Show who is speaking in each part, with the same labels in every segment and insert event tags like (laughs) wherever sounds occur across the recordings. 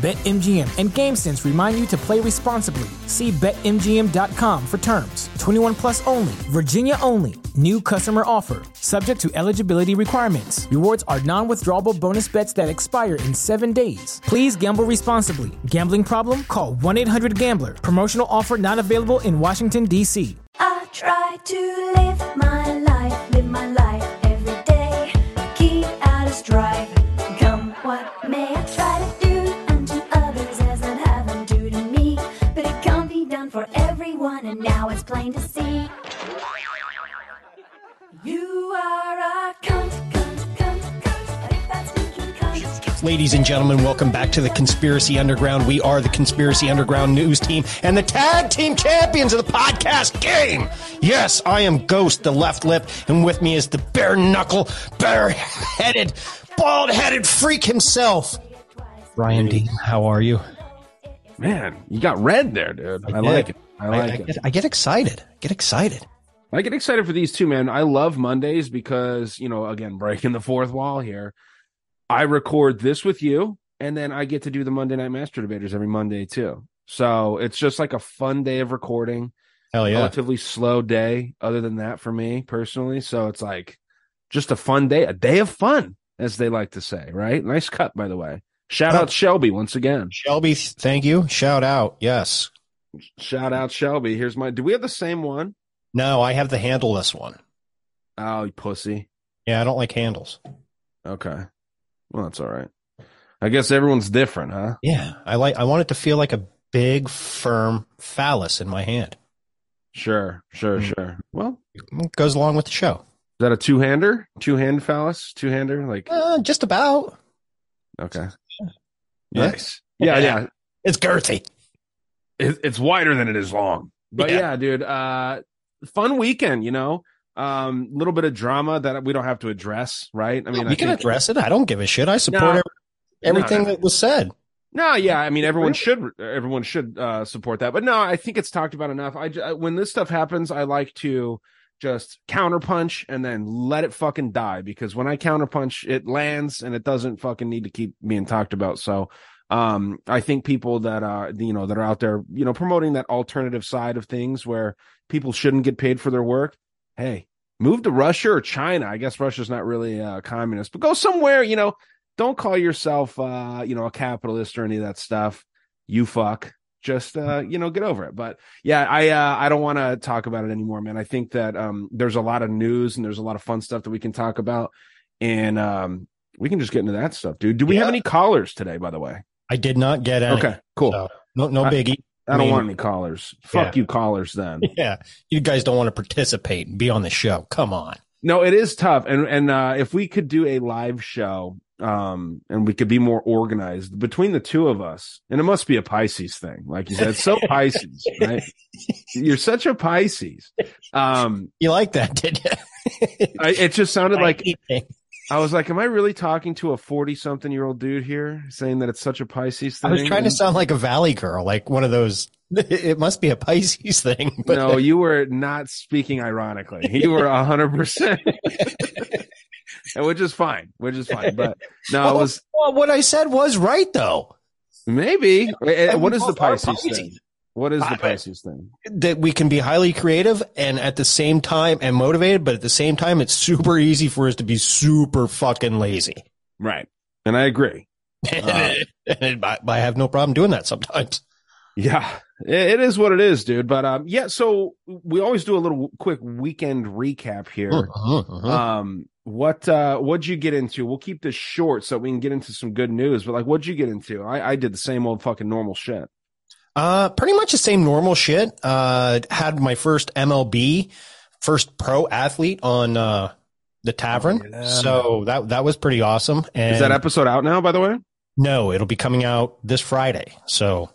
Speaker 1: BetMGM and GameSense remind you to play responsibly. See BetMGM.com for terms. 21 plus only, Virginia only. New customer offer, subject to eligibility requirements. Rewards are non withdrawable bonus bets that expire in seven days. Please gamble responsibly. Gambling problem? Call 1 800 Gambler. Promotional offer not available in Washington, D.C.
Speaker 2: I try to live my life, live my life every day. Out of strife. Come what may, plain to see. You are a cunt, cunt, cunt, cunt. If that's speaking cunt.
Speaker 3: Ladies and gentlemen, welcome back to the Conspiracy Underground. We are the Conspiracy Underground news team and the tag team champions of the podcast game. Yes, I am Ghost, the left lip, and with me is the bare knuckle, bare headed, bald headed freak himself. Brian Dean, how are you?
Speaker 4: Man, you got red there, dude. I,
Speaker 3: did.
Speaker 4: like it. I
Speaker 3: I,
Speaker 4: like
Speaker 3: I
Speaker 4: it.
Speaker 3: get, I get excited. Get excited.
Speaker 4: I get excited for these two, man. I love Mondays because, you know, again, (laughs) breaking the fourth wall here. I record this with you, and then I get to do the Monday Night Master Debaters every Monday too. So it's just like a fun day of recording,
Speaker 3: Hell yeah.
Speaker 4: relatively slow day, other than that for me personally. So it's like just a fun day, a day of fun, as they like to say, right? Nice cut, by the way. Shout
Speaker 3: Oh.
Speaker 4: out Shelby once again.
Speaker 3: Shelby, thank you. Shout out. Yes.
Speaker 4: Shout out Shelby. Here's my. Do we have the same one?
Speaker 3: No, I have the handleless one.
Speaker 4: Oh, you pussy.
Speaker 3: Yeah, I don't like handles.
Speaker 4: Okay. Well, that's all right. I guess everyone's different, huh?
Speaker 3: Yeah, I like. I want it to feel like a big, firm phallus in my hand.
Speaker 4: Sure, sure,
Speaker 3: Mm.
Speaker 4: sure. Well,
Speaker 3: It goes along with the show.
Speaker 4: is that a two hander? Two hand phallus? Two hander? Like,
Speaker 3: Uh, just about.
Speaker 4: okay.
Speaker 3: Yeah.
Speaker 4: Nice. Yeah,
Speaker 3: Yeah.
Speaker 4: yeah.
Speaker 3: It's girthy.
Speaker 4: It, it's wider than it is long. But
Speaker 3: Yeah.
Speaker 4: yeah, dude, uh, fun weekend, you know? Um, little bit of drama that we don't have to address, right? I mean,
Speaker 3: we
Speaker 4: I
Speaker 3: can
Speaker 4: think,
Speaker 3: address it. I don't give a shit. I support
Speaker 4: No.
Speaker 3: everything
Speaker 4: No, no.
Speaker 3: that was said.
Speaker 4: No, yeah, I mean everyone should everyone should uh, support that, but no, I think it's talked about enough. I when this stuff happens, I like to just counterpunch and then let it fucking die because when I counterpunch, it lands and it doesn't fucking need to keep being talked about. So, um, I think people that uh you know that are out there, you know, promoting that alternative side of things where people shouldn't get paid for their work. Hey, move to Russia or China. I guess Russia's not really uh, communist, but go somewhere, you know, don't call yourself uh you know a capitalist or any of that stuff. You fuck. Just uh you know get over it. But yeah i uh i don't want to talk about it anymore man. I think that um there's a lot of news and there's a lot of fun stuff that we can talk about. And um we can just get into that stuff dude. Do we have any callers today by the way
Speaker 3: I did not get any.
Speaker 4: okay cool
Speaker 3: So, no, no biggie.
Speaker 4: i don't
Speaker 3: mean-
Speaker 4: want any callers fuck
Speaker 3: Yeah.
Speaker 4: you callers then (laughs)
Speaker 3: Yeah, you guys don't want to participate and be on the show. Come on.
Speaker 4: No, it is tough. And and uh if we could do a live show um and we could be more organized between the two of us, and it must be a Pisces thing, like you said. So (laughs) Pisces, right? You're such a Pisces. Um
Speaker 3: You like that, did you?
Speaker 4: I, it just sounded (laughs) like. I was like, Am I really talking to a forty something year old dude here saying that it's such a Pisces thing?
Speaker 3: I was trying to sound like a valley girl, like one of those. (laughs) It must be a Pisces thing, (laughs) but
Speaker 4: no, you were not speaking ironically. You were a hundred percent, (laughs) which is fine, which is fine. But no, it was
Speaker 3: Well, what I said was right though.
Speaker 4: Maybe.
Speaker 3: And
Speaker 4: What is the Pisces
Speaker 3: Pisces.
Speaker 4: thing? What is the Pisces thing?
Speaker 3: That we can be highly creative and at the same time and motivated, but at the same time, it's super easy for us to be super fucking lazy.
Speaker 4: Right. And I agree. (laughs) Uh,
Speaker 3: and I, I have no problem doing that sometimes.
Speaker 4: Yeah. It it is what it is, dude. But um yeah, so we always do a little quick weekend recap here.
Speaker 3: Uh-huh, uh-huh.
Speaker 4: Um what uh what'd you get into? We'll keep this short so we can get into some good news, but like what'd you get into? I, I did the same old fucking normal shit.
Speaker 3: Uh, pretty much the same normal shit. Uh, had my first MLB, first pro athlete on, uh, the tavern.
Speaker 4: Yeah.
Speaker 3: So that, that was pretty awesome. And
Speaker 4: Is that episode out now, by the way?
Speaker 3: no, it'll be coming out this Friday. So,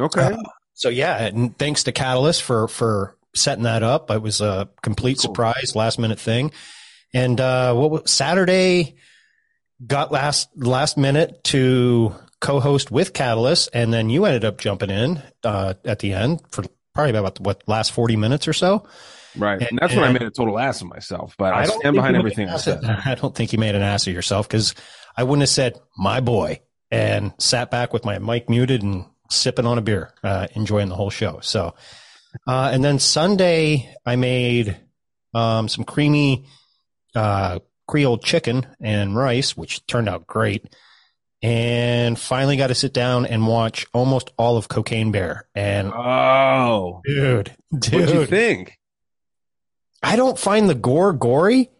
Speaker 4: Okay.
Speaker 3: Uh, so yeah, and thanks to Catalyst for, for setting that up. It was a complete
Speaker 4: Cool.
Speaker 3: surprise, last minute thing. And, uh, what was Saturday got last, last minute to co-host with Catalyst. And then you ended up jumping in, uh, at the end for probably about what last 40 minutes or so.
Speaker 4: right.
Speaker 3: and-
Speaker 4: And that's when I
Speaker 3: and-
Speaker 4: made a total ass of myself, but I,
Speaker 3: don't
Speaker 4: stand behind everything I said.
Speaker 3: of- (laughs) I don't think you made an ass of yourself because I wouldn't have said my boy and sat back with my mic muted and sipping on a beer, uh, enjoying the whole show. So, uh, and then Sunday I made, um, some creamy, uh, Creole chicken and rice, which turned out great. And finally got to sit down and watch almost all of Cocaine Bear. And
Speaker 4: Oh,
Speaker 3: dude,
Speaker 4: what'd you
Speaker 3: dude,
Speaker 4: think?
Speaker 3: I don't find the gore gory.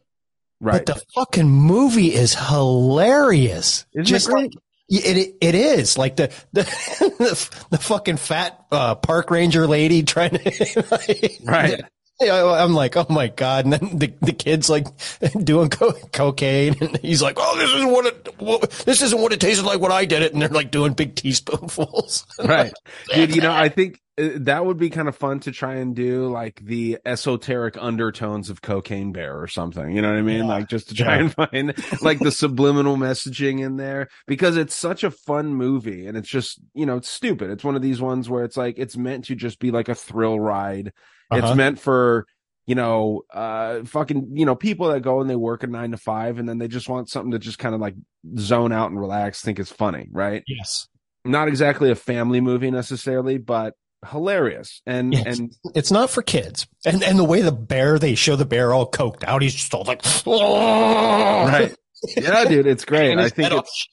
Speaker 4: Right.
Speaker 3: But the fucking movie is hilarious.
Speaker 4: Isn't
Speaker 3: Just
Speaker 4: it great?
Speaker 3: like it, it, it is like the the the, (laughs) the fucking fat uh, park ranger lady trying to (laughs)
Speaker 4: Right.
Speaker 3: I'm like, oh my god! And then the the kid's like (laughs) doing co- cocaine, and he's like, oh, this isn't what it what, this isn't what it tasted like when I did it, and they're like doing big teaspoonfuls. (laughs)
Speaker 4: right dude you know i think uh, that would be kind of fun to try and do like the esoteric undertones of cocaine bear or something you know what i mean
Speaker 3: Yeah.
Speaker 4: like just to try
Speaker 3: Yeah.
Speaker 4: and find like the subliminal messaging in there because it's such a fun movie and it's just you know it's stupid it's one of these ones where it's like it's meant to just be like a thrill ride
Speaker 3: Uh-huh.
Speaker 4: it's meant for you know uh fucking you know people that go and they work a nine to five and then they just want something to just kind of like zone out and relax think it's funny right
Speaker 3: yes,
Speaker 4: not exactly a family movie necessarily, but hilarious. And
Speaker 3: Yes.
Speaker 4: and
Speaker 3: it's not for kids, and and the way the bear they show the bear all coked out, he's just all like, (laughs)
Speaker 4: right, yeah, dude, it's great. I think it's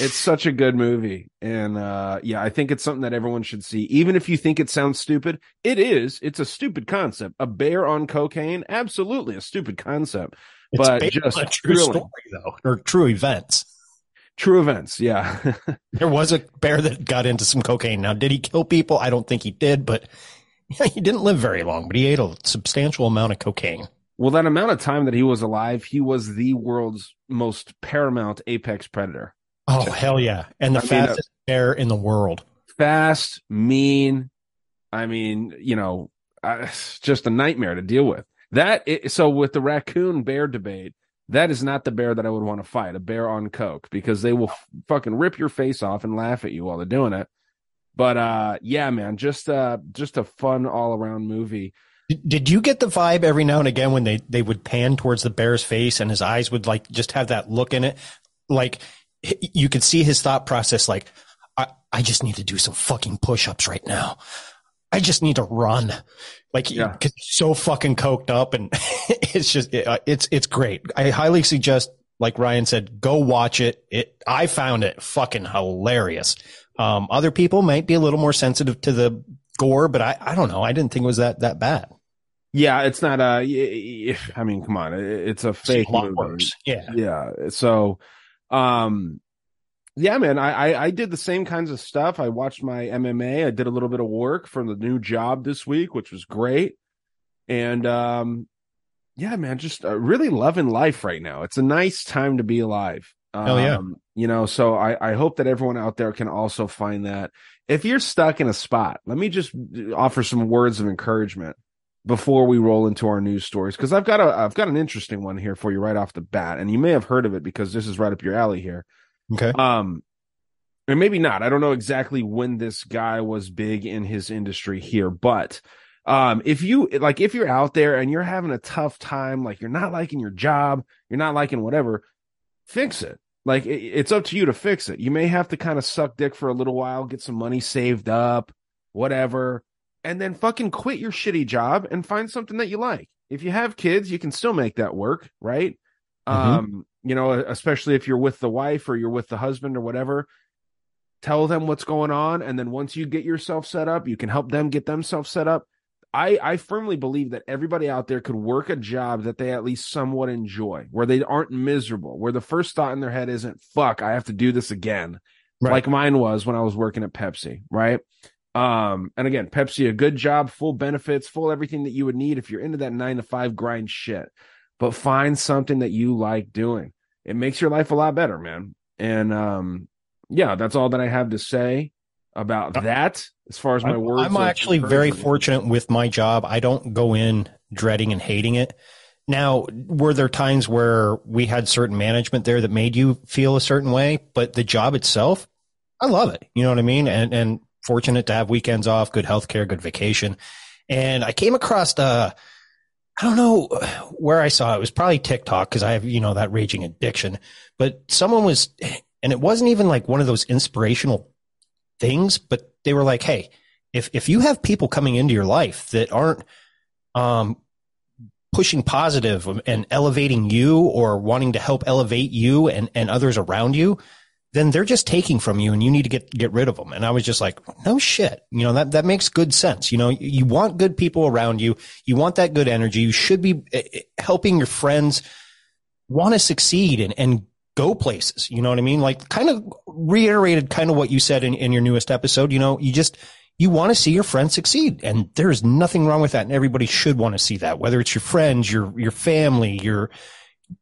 Speaker 4: it's such a good movie, and uh yeah, I think it's something that everyone should see. Even if you think it sounds stupid, it is. It's a stupid concept. A bear on cocaine, absolutely a stupid concept.
Speaker 3: It's
Speaker 4: but
Speaker 3: based
Speaker 4: just
Speaker 3: on a true
Speaker 4: thrilling.
Speaker 3: story though, or true events.
Speaker 4: True events, yeah. (laughs)
Speaker 3: There was a bear that got into some cocaine. Now, did he kill people? I don't think he did, but (laughs) he didn't live very long. But he ate a substantial amount of cocaine.
Speaker 4: well, that amount of time that he was alive, he was the world's most paramount apex predator.
Speaker 3: Oh hell yeah! And the
Speaker 4: I mean, uh,
Speaker 3: fastest bear in the world.
Speaker 4: fast, mean. I mean, you know, uh, just a nightmare to deal with. That so with the raccoon bear debate, that is not the bear that I would want to fight. A bear on coke because they will f- fucking rip your face off and laugh at you while they're doing it. But uh, yeah, man, just uh, just a fun all around movie.
Speaker 3: Did, you get the vibe every now and again when they they would pan towards the bear's face and his eyes would like just have that look in it, like you could see his thought process. Like, I I just need to do some fucking push ups right now. I just need to run. Like,
Speaker 4: Yeah.
Speaker 3: 'cause he's so fucking coked up, and (laughs) it's just it, uh, it's it's great. I highly suggest, like Ryan said, go watch it. It I found it fucking hilarious. Um, other people might be a little more sensitive to the gore, but I I don't know. I didn't think it was that that bad.
Speaker 4: Yeah, it's not y- I mean, come on, it's a fake
Speaker 3: a
Speaker 4: movie.
Speaker 3: Yeah.
Speaker 4: yeah so um yeah man I, I i did the same kinds of stuff. I watched my mma i did a little bit of work for the new job this week which was great. And um yeah man just uh, really loving life right now. It's a nice time to be alive. Um,
Speaker 3: Hell yeah.
Speaker 4: you know so i i hope that everyone out there can also find that. If you're stuck in a spot let me just offer some words of encouragement before we roll into our news stories because I've got a I've got an interesting one here for you right off the bat, and you may have heard of it because this is right up your alley here.
Speaker 3: Okay.
Speaker 4: Um, and maybe not. I don't know exactly when this guy was big in his industry here, but um, if you like, if you're out there and you're having a tough time, like you're not liking your job, you're not liking whatever, fix it. Like it, it's up to you to fix it. You may have to kind of suck dick for a little while, get some money saved up, whatever and then fucking quit your shitty job and find something that you like. If you have kids, you can still make that work, right?
Speaker 3: Mhm.
Speaker 4: Um, you know, especially if you're with the wife or you're with the husband or whatever, tell them what's going on and then once you get yourself set up, you can help them get themselves set up. I I firmly believe that everybody out there could work a job that they at least somewhat enjoy, where they aren't miserable, where the first thought in their head isn't fuck, I have to do this again
Speaker 3: Right.
Speaker 4: like mine was when I was working at Pepsi, right? Um, and again, Pepsi, a good job, full benefits, full everything that you would need if you're into that nine to five grind shit. But find something that you like doing. It makes your life a lot better, man. And um, yeah, that's all that I have to say about that. As far as my
Speaker 3: I'm,
Speaker 4: words,
Speaker 3: I'm actually very fortunate with my job. I don't go in dreading and hating it. Now, were there times where we had certain management there that made you feel a certain way, but the job itself, I love it. You know what I mean? And and fortunate to have weekends off, good health care, good vacation. And I came across uh I don't know where I saw it. It was probably TikTok because I have, you know, that raging addiction. But someone was, and it wasn't even like one of those inspirational things, but they were like, hey, if if you have people coming into your life that aren't um pushing positive and elevating you or wanting to help elevate you and, and others around you, then they're just taking from you and you need to get, get rid of them. And I was just like, no shit. You know, that, that makes good sense. You know, you want good people around you. You want that good energy. You should be eh, eh, helping your friends want to succeed and, and go places. You know what I mean? Like kind of reiterated kind of what you said in, in your newest episode. You know, you just, you want to see your friends succeed and there's nothing wrong with that. And everybody should want to see that, whether it's your friends, your, your family, your,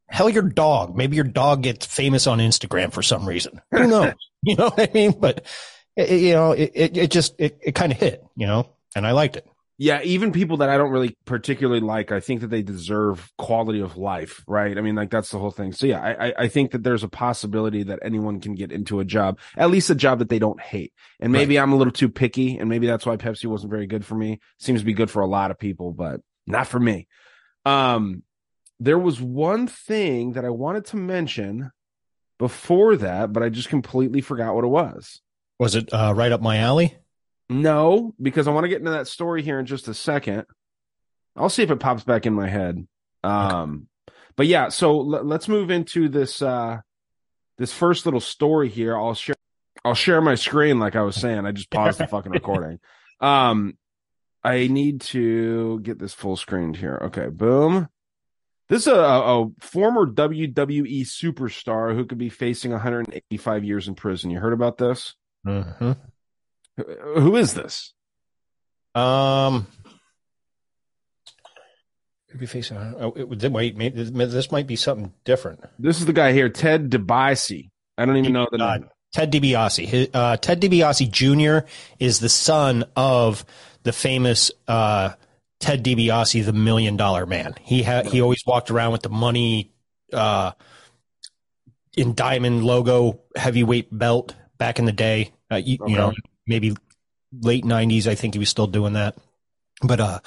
Speaker 3: hell, your dog. Maybe your dog gets famous on Instagram for some reason. Who knows? (laughs) you know what I mean? But it, you know, it, it, it just, it, it kind of hit, you know, and I liked it.
Speaker 4: yeah, even people that I don't really particularly like, I think that they deserve quality of life, right? I mean, like that's the whole thing. So yeah, I, I- I think that there's a possibility that anyone can get into a job, at least a job that they don't hate. And maybe I'm a little too picky, and maybe that's why Pepsi wasn't very good for me. Seems to be good for a lot of people, but not for me. Um, there was one thing that I wanted to mention before that, but I just completely forgot what it was.
Speaker 3: Was it uh, right up my alley?
Speaker 4: No, because I want to get into that story here in just a second. I'll see if it pops back in my head. Um, but yeah, so let, let's move into this uh this first little story here. I'll share I'll share my screen like I was saying. I just paused the fucking (laughs) recording. Um I need to get this full screened here. Okay, boom. This is a, a former WWE superstar who could be facing 185 years in prison. You heard about this?
Speaker 3: Mm-hmm.
Speaker 4: Who is this?
Speaker 3: Um, could be facing. Oh, it, wait, maybe this might be something different.
Speaker 4: This is the guy here, Ted DiBiase. I don't even know the
Speaker 3: Uh,
Speaker 4: name.
Speaker 3: Ted DiBiase. His, uh, Ted DiBiase Jr. is the son of the famous uh, Ted DiBiase, the Million Dollar Man. He ha- he always walked around with the money uh, in diamond logo heavyweight belt back in the day. Uh, you, you know, maybe late '90s. I think he was still doing that. But uh,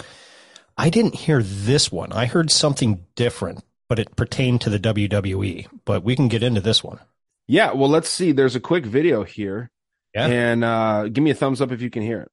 Speaker 3: I didn't hear this one. I heard something different, but it pertained to the WWE. But we can get into this one.
Speaker 4: Yeah, well, let's see. There's a quick video here.
Speaker 3: Yeah.
Speaker 4: And uh, give me a thumbs up if you can hear it.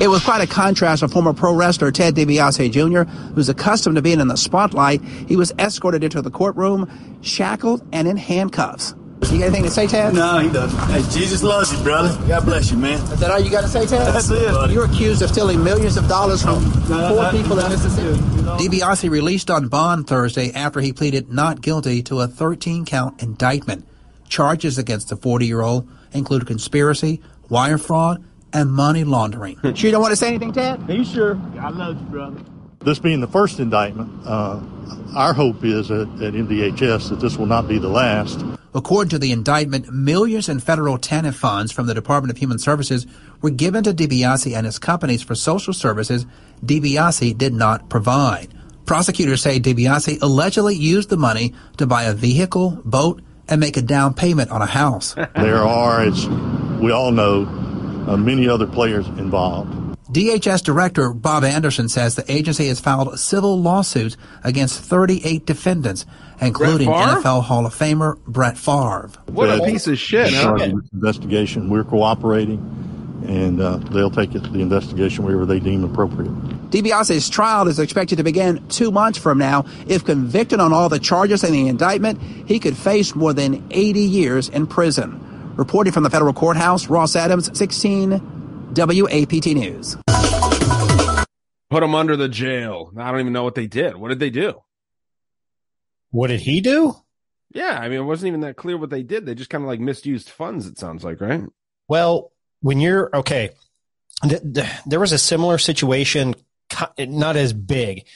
Speaker 5: It was quite a contrast from former pro wrestler Ted DiBiase Jr., who's accustomed to being in the spotlight. He was escorted into the courtroom, shackled and in handcuffs. You got anything to say, Ted?
Speaker 6: No, he doesn't. Hey, Jesus loves you, brother. God bless you, man.
Speaker 5: Is that all you got to say, Ted?
Speaker 6: That's it, buddy.
Speaker 5: You're accused of stealing millions of dollars from four people in Mississippi. DiBiase released on bond Thursday after he pleaded not guilty to a 13-count indictment. Charges against the 40-year-old include conspiracy, wire fraud, and money laundering. (laughs) sure you don't want to say anything, Ted?
Speaker 6: Are you sure? I love you, brother.
Speaker 7: This being the first indictment, uh, our hope is at, at MDHS that this will not be the last.
Speaker 5: According to the indictment, millions in federal TANF funds from the Department of Human Services were given to DiBiase and his companies for social services DiBiase did not provide. Prosecutors say DiBiase allegedly used the money to buy a vehicle, boat, and make a down payment on a house. (laughs)
Speaker 7: There are, as we all know, uh, many other players involved.
Speaker 5: DHS Director Bob Anderson says the agency has filed civil lawsuits against 38 defendants, including NFL Hall of Famer Brett Favre.
Speaker 4: What a piece of shit,
Speaker 7: In
Speaker 4: huh?
Speaker 7: charge of this investigation, we're cooperating, and uh, they'll take it, to the investigation wherever they deem appropriate.
Speaker 5: DiBiase's trial is expected to begin two months from now. If convicted on all the charges in the indictment, he could face more than 80 years in prison. Reporting from the federal courthouse, Ross Adams, 16 WAPT News.
Speaker 4: Put him under the jail. I don't even know what they did. What did they do?
Speaker 3: What did he do?
Speaker 4: Yeah, I mean, it wasn't even that clear what they did. They just kind of like misused funds, it sounds like, right?
Speaker 3: Well, when you're okay, th- th- there was a similar situation, not as big.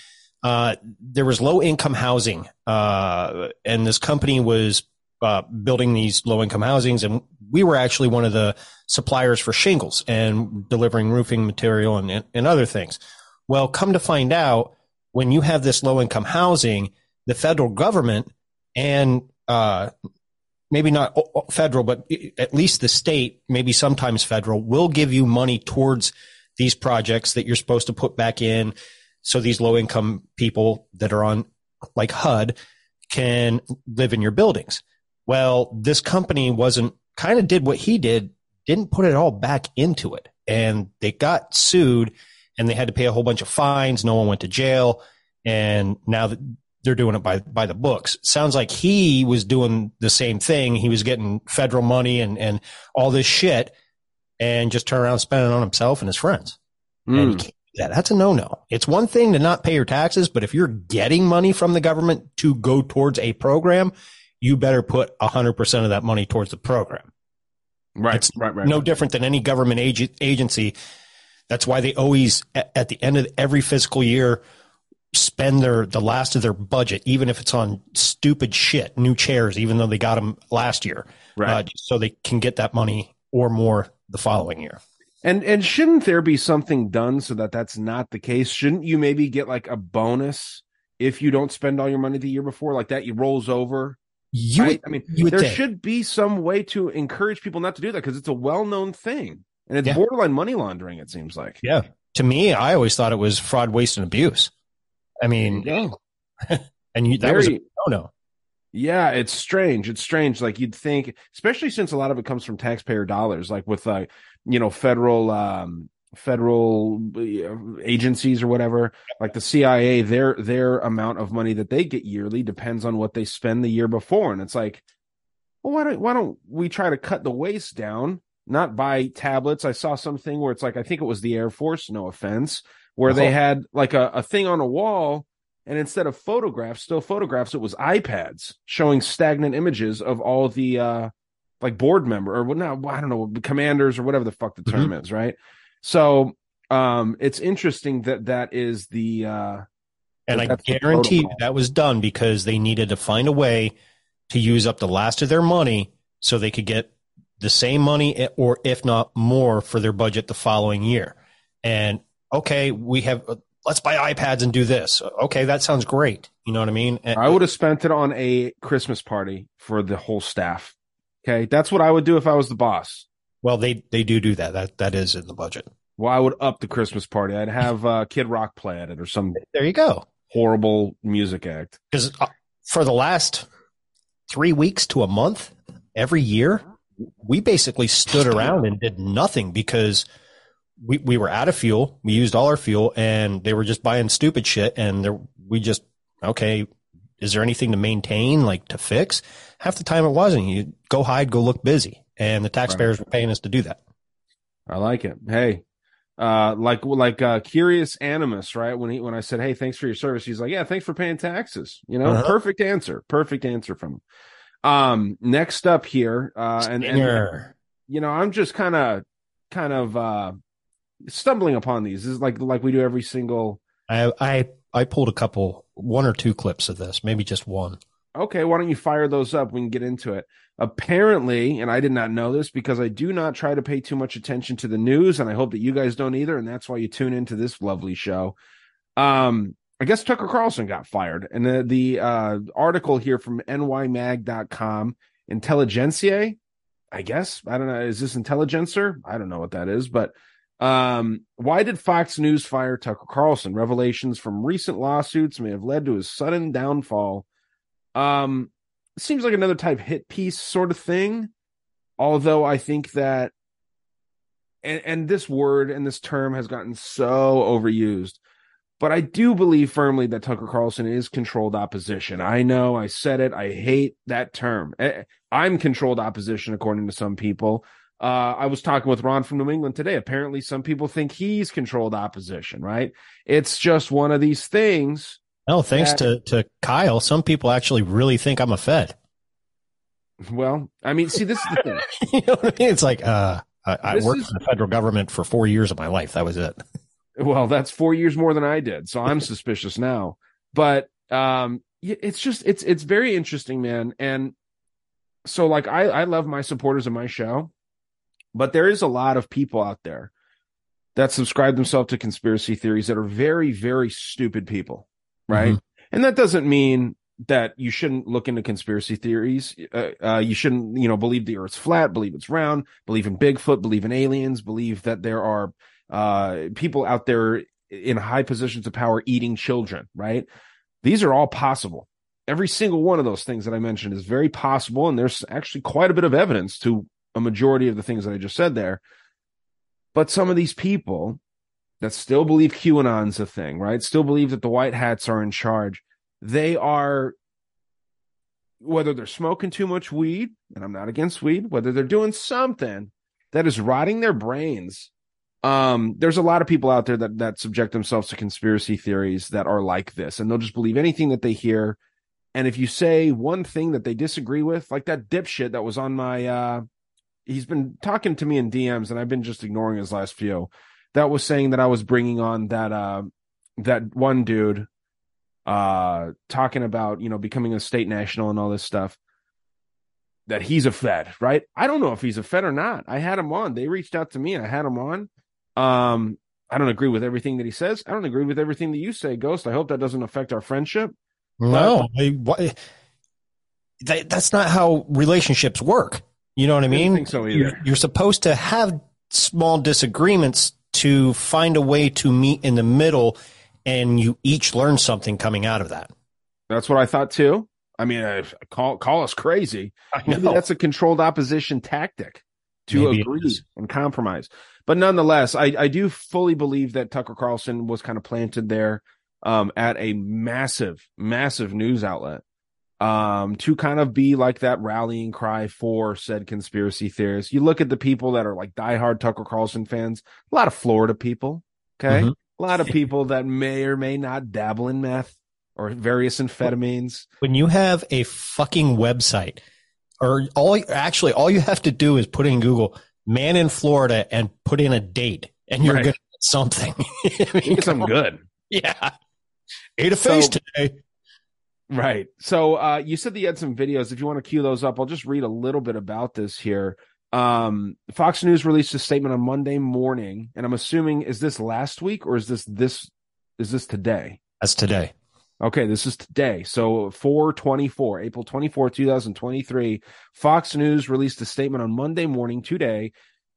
Speaker 3: Uh, there was low income housing, uh, and this company was uh, building these low income housings, and we were actually one of the suppliers for shingles and delivering roofing material and, and, other things. Well, come to find out, when you have this low income housing, the federal government and uh, maybe not federal, but at least the state, maybe sometimes federal, will give you money towards these projects that you're supposed to put back in. So these low income people that are on like HUD can live in your buildings. Well, this company wasn't kind of did what he did, didn't put it all back into it. And they got sued and they had to pay a whole bunch of fines. No one went to jail. And now that they're doing it by, by the books. Sounds like he was doing the same thing. He was getting federal money and, and all this shit and just turn around and spend it on himself and his friends. And you
Speaker 4: Mm.
Speaker 3: can't do that. That's a no no. It's one thing to not pay your taxes, but if you're getting money from the government to go towards a program, you better put hundred percent of that money towards the program.
Speaker 4: Right,
Speaker 3: It's
Speaker 4: right, right.
Speaker 3: No different than any government ag- agency. That's why they always, at, at the end of every fiscal year, spend their the last of their budget, even if it's on stupid shit, new chairs, even though they got them last year,
Speaker 4: Right.
Speaker 3: uh, so they can get that money or more the following year.
Speaker 4: And and shouldn't there be something done so that that's not the case? Shouldn't you maybe get like a bonus if you don't spend all your money the year before, like that? You rolls over.
Speaker 3: You,
Speaker 4: right?
Speaker 3: would,
Speaker 4: I mean, there
Speaker 3: think.
Speaker 4: should be some way to encourage people not to do that because it's a well-known thing and it's
Speaker 3: Yeah.
Speaker 4: borderline money laundering. It seems like.
Speaker 3: Yeah. To me, I always thought it was fraud, waste, and abuse. I mean,
Speaker 4: Yeah. (laughs)
Speaker 3: and you, that was a no no.
Speaker 4: Yeah, it's strange. It's strange. Like you'd think, especially since a lot of it comes from taxpayer dollars, like with uh, you know, federal um federal uh, agencies or whatever, like the CIA, their their amount of money that they get yearly depends on what they spend the year before. And it's like, well, why don't why don't we try to cut the waste down? Not buy tablets. I saw something where it's like I think it was the Air Force, no offense, where they
Speaker 3: Oh.
Speaker 4: had like a, a thing on a wall and instead of photographs, still photographs, it was iPads showing stagnant images of all the uh like board member or what now I don't know commanders or whatever the fuck the term is, right? So um it's interesting that that is the uh
Speaker 3: And I guarantee that was done because they needed to find a way to use up the last of their money so they could get the same money or if not more for their budget the following year. And okay, we have let's buy iPads and do this. Okay, that sounds great. You know what I mean? And-
Speaker 4: I would have spent it on a Christmas party for the whole staff. Okay, that's what I would do if I was the boss.
Speaker 3: Well, they they do do that. That that is in the budget.
Speaker 4: Well, I would up the Christmas party. I'd have uh, Kid Rock play at it or some
Speaker 3: There you go.
Speaker 4: horrible music act.
Speaker 3: Because uh, for the last three weeks to a month, every year, we basically stood around and did nothing because we, we were out of fuel. We used all our fuel and they were just buying stupid shit. And there, we just, okay, is there anything to maintain, like to fix? Half the time it wasn't. You go hide, go look busy. And the taxpayers were paying us to do that.
Speaker 4: I like it. Hey, uh, like like uh, curious animus, right? When he when I said, "Hey, thanks for your service," he's like, "Yeah, thanks for paying taxes." You know,
Speaker 3: Uh-huh.
Speaker 4: perfect answer, perfect answer from him. Um, next up here, uh, and, and you know, I'm just kind of kind of uh stumbling upon these. This is like like we do every single.
Speaker 3: I, I, I pulled a couple, one or two clips of this, maybe just one.
Speaker 4: Okay, why don't you fire those up? We can get into it. Apparently, and I did not know this because I do not try to pay too much attention to the news, and I hope that you guys don't either, and that's why you tune into this lovely show. Um, I guess Tucker Carlson got fired, and the the uh, article here from nymag.com, Intelligentsia, I guess I don't know. Is this Intelligencer? I don't know what that is, but um, why did Fox News fire Tucker Carlson? Revelations from recent lawsuits may have led to his sudden downfall. Um, seems like another type hit piece sort of thing. Although I think that, and, and this word and this term has gotten so overused, but I do believe firmly that Tucker Carlson is controlled opposition. I know I said it. I hate that term. Eh, I'm controlled opposition, according to some people. Uh, I was talking with Ron from New England today. Apparently, some people think he's controlled opposition, right? It's just one of these things.
Speaker 3: No, thanks
Speaker 4: that-
Speaker 3: to, to Kyle. Some people actually really think I'm a Fed.
Speaker 4: Well, I mean, see, this is the thing. (laughs)
Speaker 3: you know what I mean? It's like, uh, I, I worked
Speaker 4: is-
Speaker 3: for the federal government for four years of my life. That was it.
Speaker 4: Well, that's four years more than I did, so I'm (laughs) suspicious now. But um, it's just it's it's very interesting, man. And so, like, I I love my supporters of my show, but there is a lot of people out there that subscribe themselves to conspiracy theories that are very very stupid people, right?
Speaker 3: Mhm.
Speaker 4: And that doesn't mean that you shouldn't look into conspiracy theories. Uh, uh, you shouldn't, you know, believe the Earth's flat, believe it's round, believe in Bigfoot, believe in aliens, believe that there are uh, people out there in high positions of power eating children. Right? These are all possible. Every single one of those things that I mentioned is very possible, and there's actually quite a bit of evidence to a majority of the things that I just said there. But some of these people that still believe QAnon's a thing, right? Still believe that the white hats are in charge. They are, whether they're smoking too much weed, and I'm not against weed, whether they're doing something that is rotting their brains. Um, there's a lot of people out there that that subject themselves to conspiracy theories that are like this, and they'll just believe anything that they hear. And if you say one thing that they disagree with, like that dipshit that was on my uh he's been talking to me in DMs and I've been just ignoring his last few. That was saying that I was bringing on that uh that one dude uh talking about, you know, becoming a state national and all this stuff. That he's a Fed, right? I don't know if he's a Fed or not. I had him on. They reached out to me and I had him on. Um I don't agree with everything that he says. I don't agree with everything that you say, Ghost. I hope that doesn't affect our friendship.
Speaker 3: No, I, why, that, that's not how relationships work. You know what I mean?
Speaker 4: think so either.
Speaker 3: You're, you're supposed to have small disagreements to find a way to meet in the middle, and you each learn something coming out of that.
Speaker 4: That's what I thought too. I mean, uh, call call us crazy. Maybe that's a controlled opposition tactic to
Speaker 3: Maybe
Speaker 4: agree and compromise. But nonetheless, I, I do fully believe that Tucker Carlson was kind of planted there um, at a massive, massive news outlet um, to kind of be like that rallying cry for said conspiracy theorists. You look at the people that are like diehard Tucker Carlson fans, a lot of Florida people, okay?
Speaker 3: Mhm.
Speaker 4: A lot of people that may or may not dabble in meth or various amphetamines.
Speaker 3: when you have a fucking website or all actually all you have to do is put in google man in florida and put in a date and you're
Speaker 4: Right.
Speaker 3: gonna get something I (laughs) mean,
Speaker 4: You get something good.
Speaker 3: yeah ate a face
Speaker 4: So-
Speaker 3: today
Speaker 4: Right. So uh you said that you had some videos. If you want to cue those up, I'll just read a little bit about this here. Um Fox News released a statement on Monday morning, and I'm assuming is this last week or is this this is this today?
Speaker 3: that's today
Speaker 4: Okay, this is today. So 424, April 24, 2023, Fox News released a statement on Monday morning today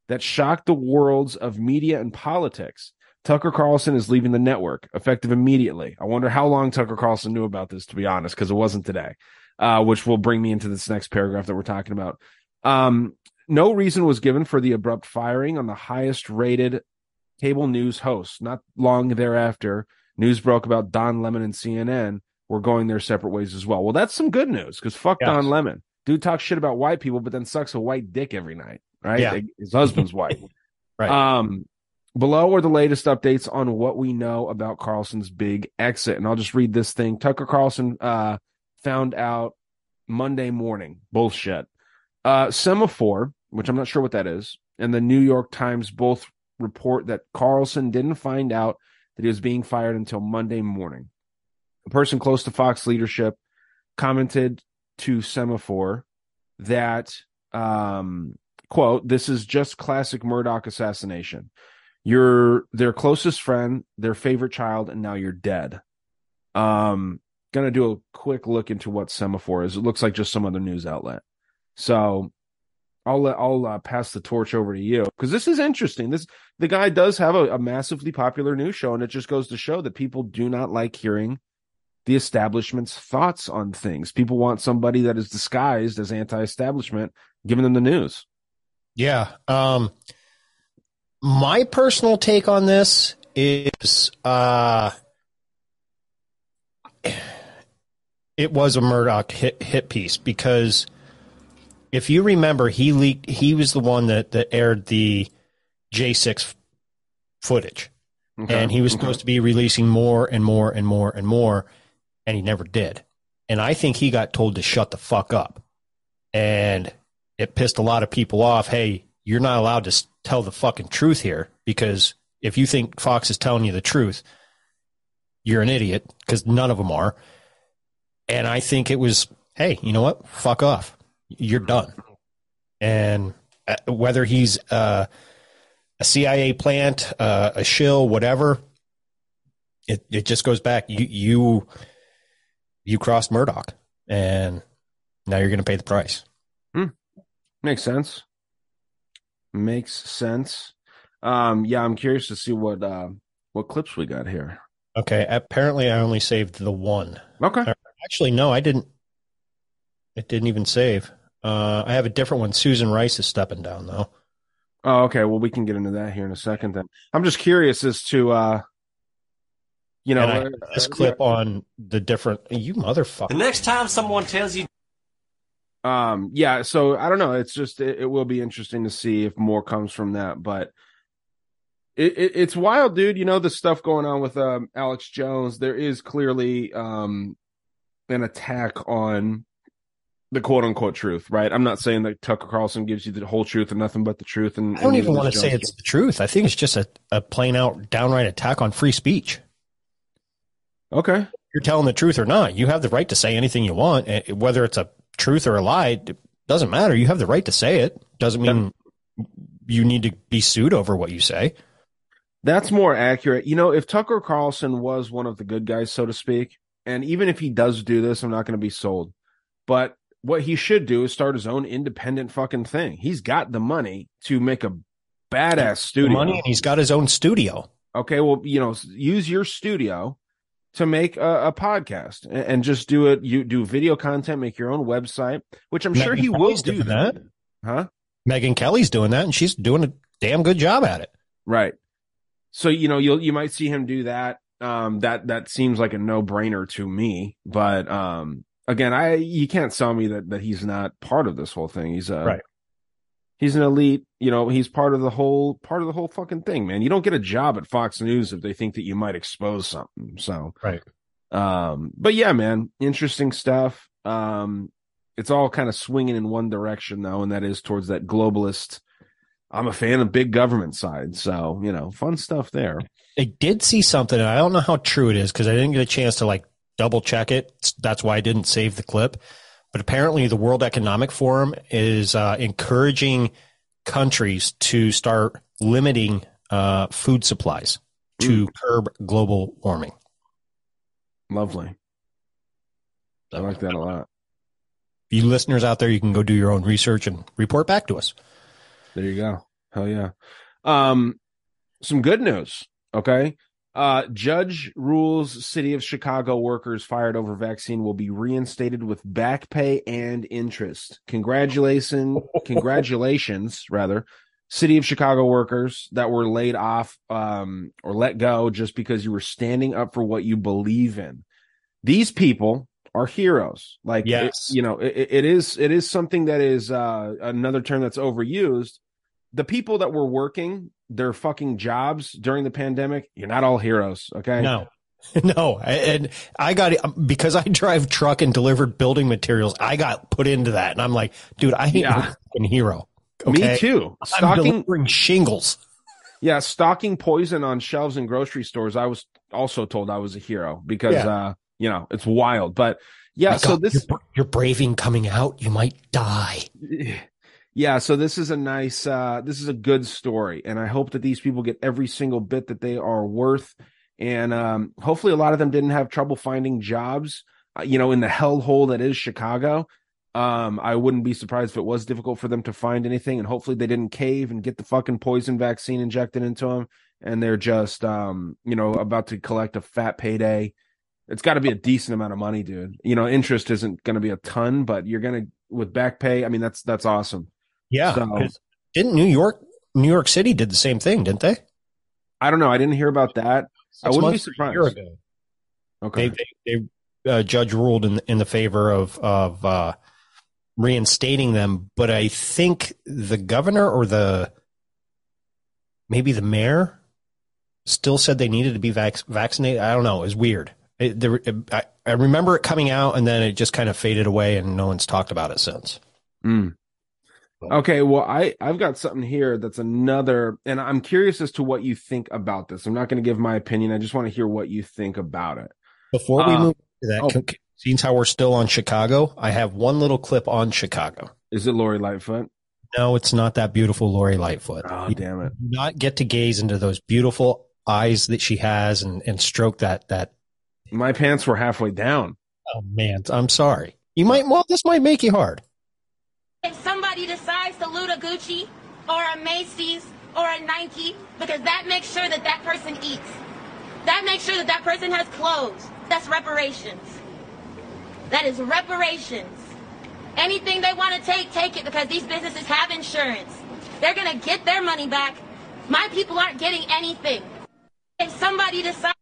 Speaker 4: that shocked the worlds of media and politics. Tucker Carlson is leaving the network effective immediately. I wonder how long Tucker Carlson knew about this, to be honest, because it wasn't today, uh, which will bring me into this next paragraph that we're talking about. Um, no reason was given for the abrupt firing on the highest rated cable news host. Not long thereafter, news broke about Don Lemon and CNN were going their separate ways as well. Well, that's some good news because fuck
Speaker 3: Yes.
Speaker 4: Don Lemon. Dude talks shit about white people, but then sucks a white dick every night, right?
Speaker 3: Yeah.
Speaker 4: His husband's white. (laughs)
Speaker 3: Right.
Speaker 4: Um, below are the latest updates on what we know about Carlson's big exit. And I'll just read this thing. Tucker Carlson uh, found out Monday morning. Bullshit. Uh, Semafor, which I'm not sure what that is, and the New York Times both report that Carlson didn't find out that he was being fired until Monday morning. A person close to Fox leadership commented to Semafor that, um, quote, this is just classic Murdoch assassination. You're their closest friend, their favorite child, and now you're dead. Um, gonna do a quick look into what Semafor is. It looks like just some other news outlet. So I'll let I'll uh, pass the torch over to you because this is interesting. This the guy does have a, a massively popular news show, and it just goes to show that people do not like hearing the establishment's thoughts on things. People want somebody that is disguised as anti-establishment giving them the news.
Speaker 3: yeah um my personal take on this is uh it was a Murdoch hit hit piece because if you remember, he leaked. He was the one that that aired the J six footage, and he was supposed to be releasing more and more and more and more, and he never did. And I think he got told to shut the fuck up, and it pissed a lot of people off. Hey, you're not allowed to tell the fucking truth here because if you think Fox is telling you the truth, you're an idiot because none of them are. And I think it was, hey, you know what? Fuck off. You're done. And uh, whether he's uh, a CIA plant, uh, a shill, whatever, it it just goes back. You you you crossed Murdoch, and now you're going to pay the price.
Speaker 4: Makes sense. Makes sense. Um, yeah, I'm curious to see what uh what clips we got here.
Speaker 3: Okay. Apparently, I only saved the one.
Speaker 4: Okay.
Speaker 3: Actually, no, I didn't. It didn't even save. Uh, I have a different one. Susan Rice is stepping down though.
Speaker 4: Oh, okay. Well, we can get into that here in a second. Then I'm just curious as to, uh, you know,
Speaker 3: And I
Speaker 4: uh,
Speaker 3: this
Speaker 4: uh,
Speaker 3: clip on the different. You motherfucker.
Speaker 8: The next time someone tells you
Speaker 4: um, yeah. So I don't know. It's just it, it will be interesting to see if more comes from that, but. It, it, it's wild, dude. You know the stuff going on with um, Alex Jones. There is clearly um, an attack on the quote unquote truth, right? I'm not saying that Tucker Carlson gives you the whole truth and nothing but the truth. And
Speaker 3: I don't even want to
Speaker 4: does
Speaker 3: say it's the truth. I think it's just a, a plain out, downright attack on free speech.
Speaker 4: okay.
Speaker 3: You're telling the truth or not. You have the right to say anything you want, eh, whether it's a truth or a lie. It doesn't matter. You have the right to say it. Doesn't mean you need to be sued over what you say.
Speaker 4: That's more accurate. You know, if Tucker Carlson was one of the good guys, so to speak, and even if he does do this, I'm not going to be sold. But what he should do is start his own independent fucking thing. He's got the money to make a badass studio.
Speaker 3: Money, and he's got his own studio.
Speaker 4: Okay, well, you know, use your studio to make a, a podcast and, and just do it. You do video content, make your own website, which I'm sure
Speaker 3: Megyn
Speaker 4: he will do that.
Speaker 3: that.
Speaker 4: Huh?
Speaker 3: Megyn Kelly's doing that, and she's doing a damn good job at it.
Speaker 4: Right. So you know you'll you might see him do that. Um, that that seems like a no brainer to me. But um, again, I you can't sell me that that he's not part of this whole thing. He's a
Speaker 3: Right.
Speaker 4: He's an elite. You know, he's part of the whole part of the whole fucking thing, man. You don't get a job at Fox News if they think that you might expose something. So
Speaker 3: Right.
Speaker 4: um, but yeah, man, interesting stuff. Um, it's all kind of swinging in one direction though, and that is towards that globalist. I'm a fan of big government side, so you know, fun stuff there.
Speaker 3: I did see something, and I don't know how true it is because I didn't get a chance to like double check it. That's why I didn't save the clip. But apparently, the World Economic Forum is uh, encouraging countries to start limiting uh, food supplies to curb global warming.
Speaker 4: Lovely. I like that a lot.
Speaker 3: You listeners out there, you can go do your own research and report back to us.
Speaker 4: There you go. Hell yeah. Um, some good news. Okay. Uh, judge rules city of Chicago workers fired over vaccine will be reinstated with back pay and interest. Congratulations, (laughs) congratulations, rather, city of Chicago workers that were laid off, um, or let go just because you were standing up for what you believe in. These people are heroes. Like,
Speaker 3: Yes.
Speaker 4: it- you know, it, it is, it is something that is, uh, another term that's overused the people that were working their fucking jobs during the pandemic, you're not all heroes. Okay.
Speaker 3: No, (laughs) no, and I got because I drive truck and delivered building materials. I got put into that, and I'm like, dude, I ain't
Speaker 4: Yeah.
Speaker 3: fucking hero.
Speaker 4: Me
Speaker 3: okay?
Speaker 4: too.
Speaker 3: I'm
Speaker 4: Stocking,
Speaker 3: delivering shingles.
Speaker 4: yeah, stocking poison on shelves in grocery stores. I was also told I was a hero because,
Speaker 3: Yeah.
Speaker 4: uh, you know, it's wild. But yeah,
Speaker 3: My
Speaker 4: so
Speaker 3: God,
Speaker 4: this,
Speaker 3: you're, you're braving coming out. You might die. (laughs)
Speaker 4: yeah, so this is a nice, uh, this is a good story, and I hope that these people get every single bit that they are worth. And um, hopefully, a lot of them didn't have trouble finding jobs, uh, you know, in the hellhole that is Chicago. Um, I wouldn't be surprised if it was difficult for them to find anything, and hopefully, they didn't cave and get the fucking poison vaccine injected into them, and they're just, um, you know, about to collect a fat payday. It's got to be a decent amount of money, dude. You know, interest isn't going to be a ton, but you're going to with back pay. I mean, that's that's awesome.
Speaker 3: Yeah,
Speaker 4: So-
Speaker 3: didn't New York, New York City did the same thing, didn't they?
Speaker 4: I don't know. I didn't hear about that. I wouldn't be
Speaker 3: or a
Speaker 4: surprised.
Speaker 3: year ago.
Speaker 4: Okay.
Speaker 3: They, they, they uh, judge ruled in in the favor of of uh, reinstating them, but I think the governor or the maybe the mayor still said they needed to be vac- vaccinated. I don't know. It was weird. It, there, it, I, I remember it coming out, and then it just kind of faded away, and no one's talked about it since.
Speaker 4: Mm. Okay, well, I I've got something here that's another, and I'm curious as to what you think about this. I'm not going to give my opinion. I just want to hear what you think about it.
Speaker 3: Before we
Speaker 4: Uh,
Speaker 3: move to that,
Speaker 4: oh.
Speaker 3: con- con- since how we're still on Chicago, I have one little clip on Chicago.
Speaker 4: Is it Lori Lightfoot?
Speaker 3: No, it's not that beautiful Lori Lightfoot.
Speaker 4: Oh,
Speaker 3: You
Speaker 4: damn it!
Speaker 3: do not get to gaze into those beautiful eyes that she has and, and stroke that that
Speaker 4: My pants were halfway down.
Speaker 3: oh man, I'm sorry. You might well this might make you hard.
Speaker 9: If somebody decides to loot a Gucci or a Macy's or a Nike, because that makes sure that that person eats. That makes sure that that person has clothes. That's reparations. That is reparations. Anything they want to take, take it because these businesses have insurance. They're going to get their money back. My people aren't getting anything. If somebody decides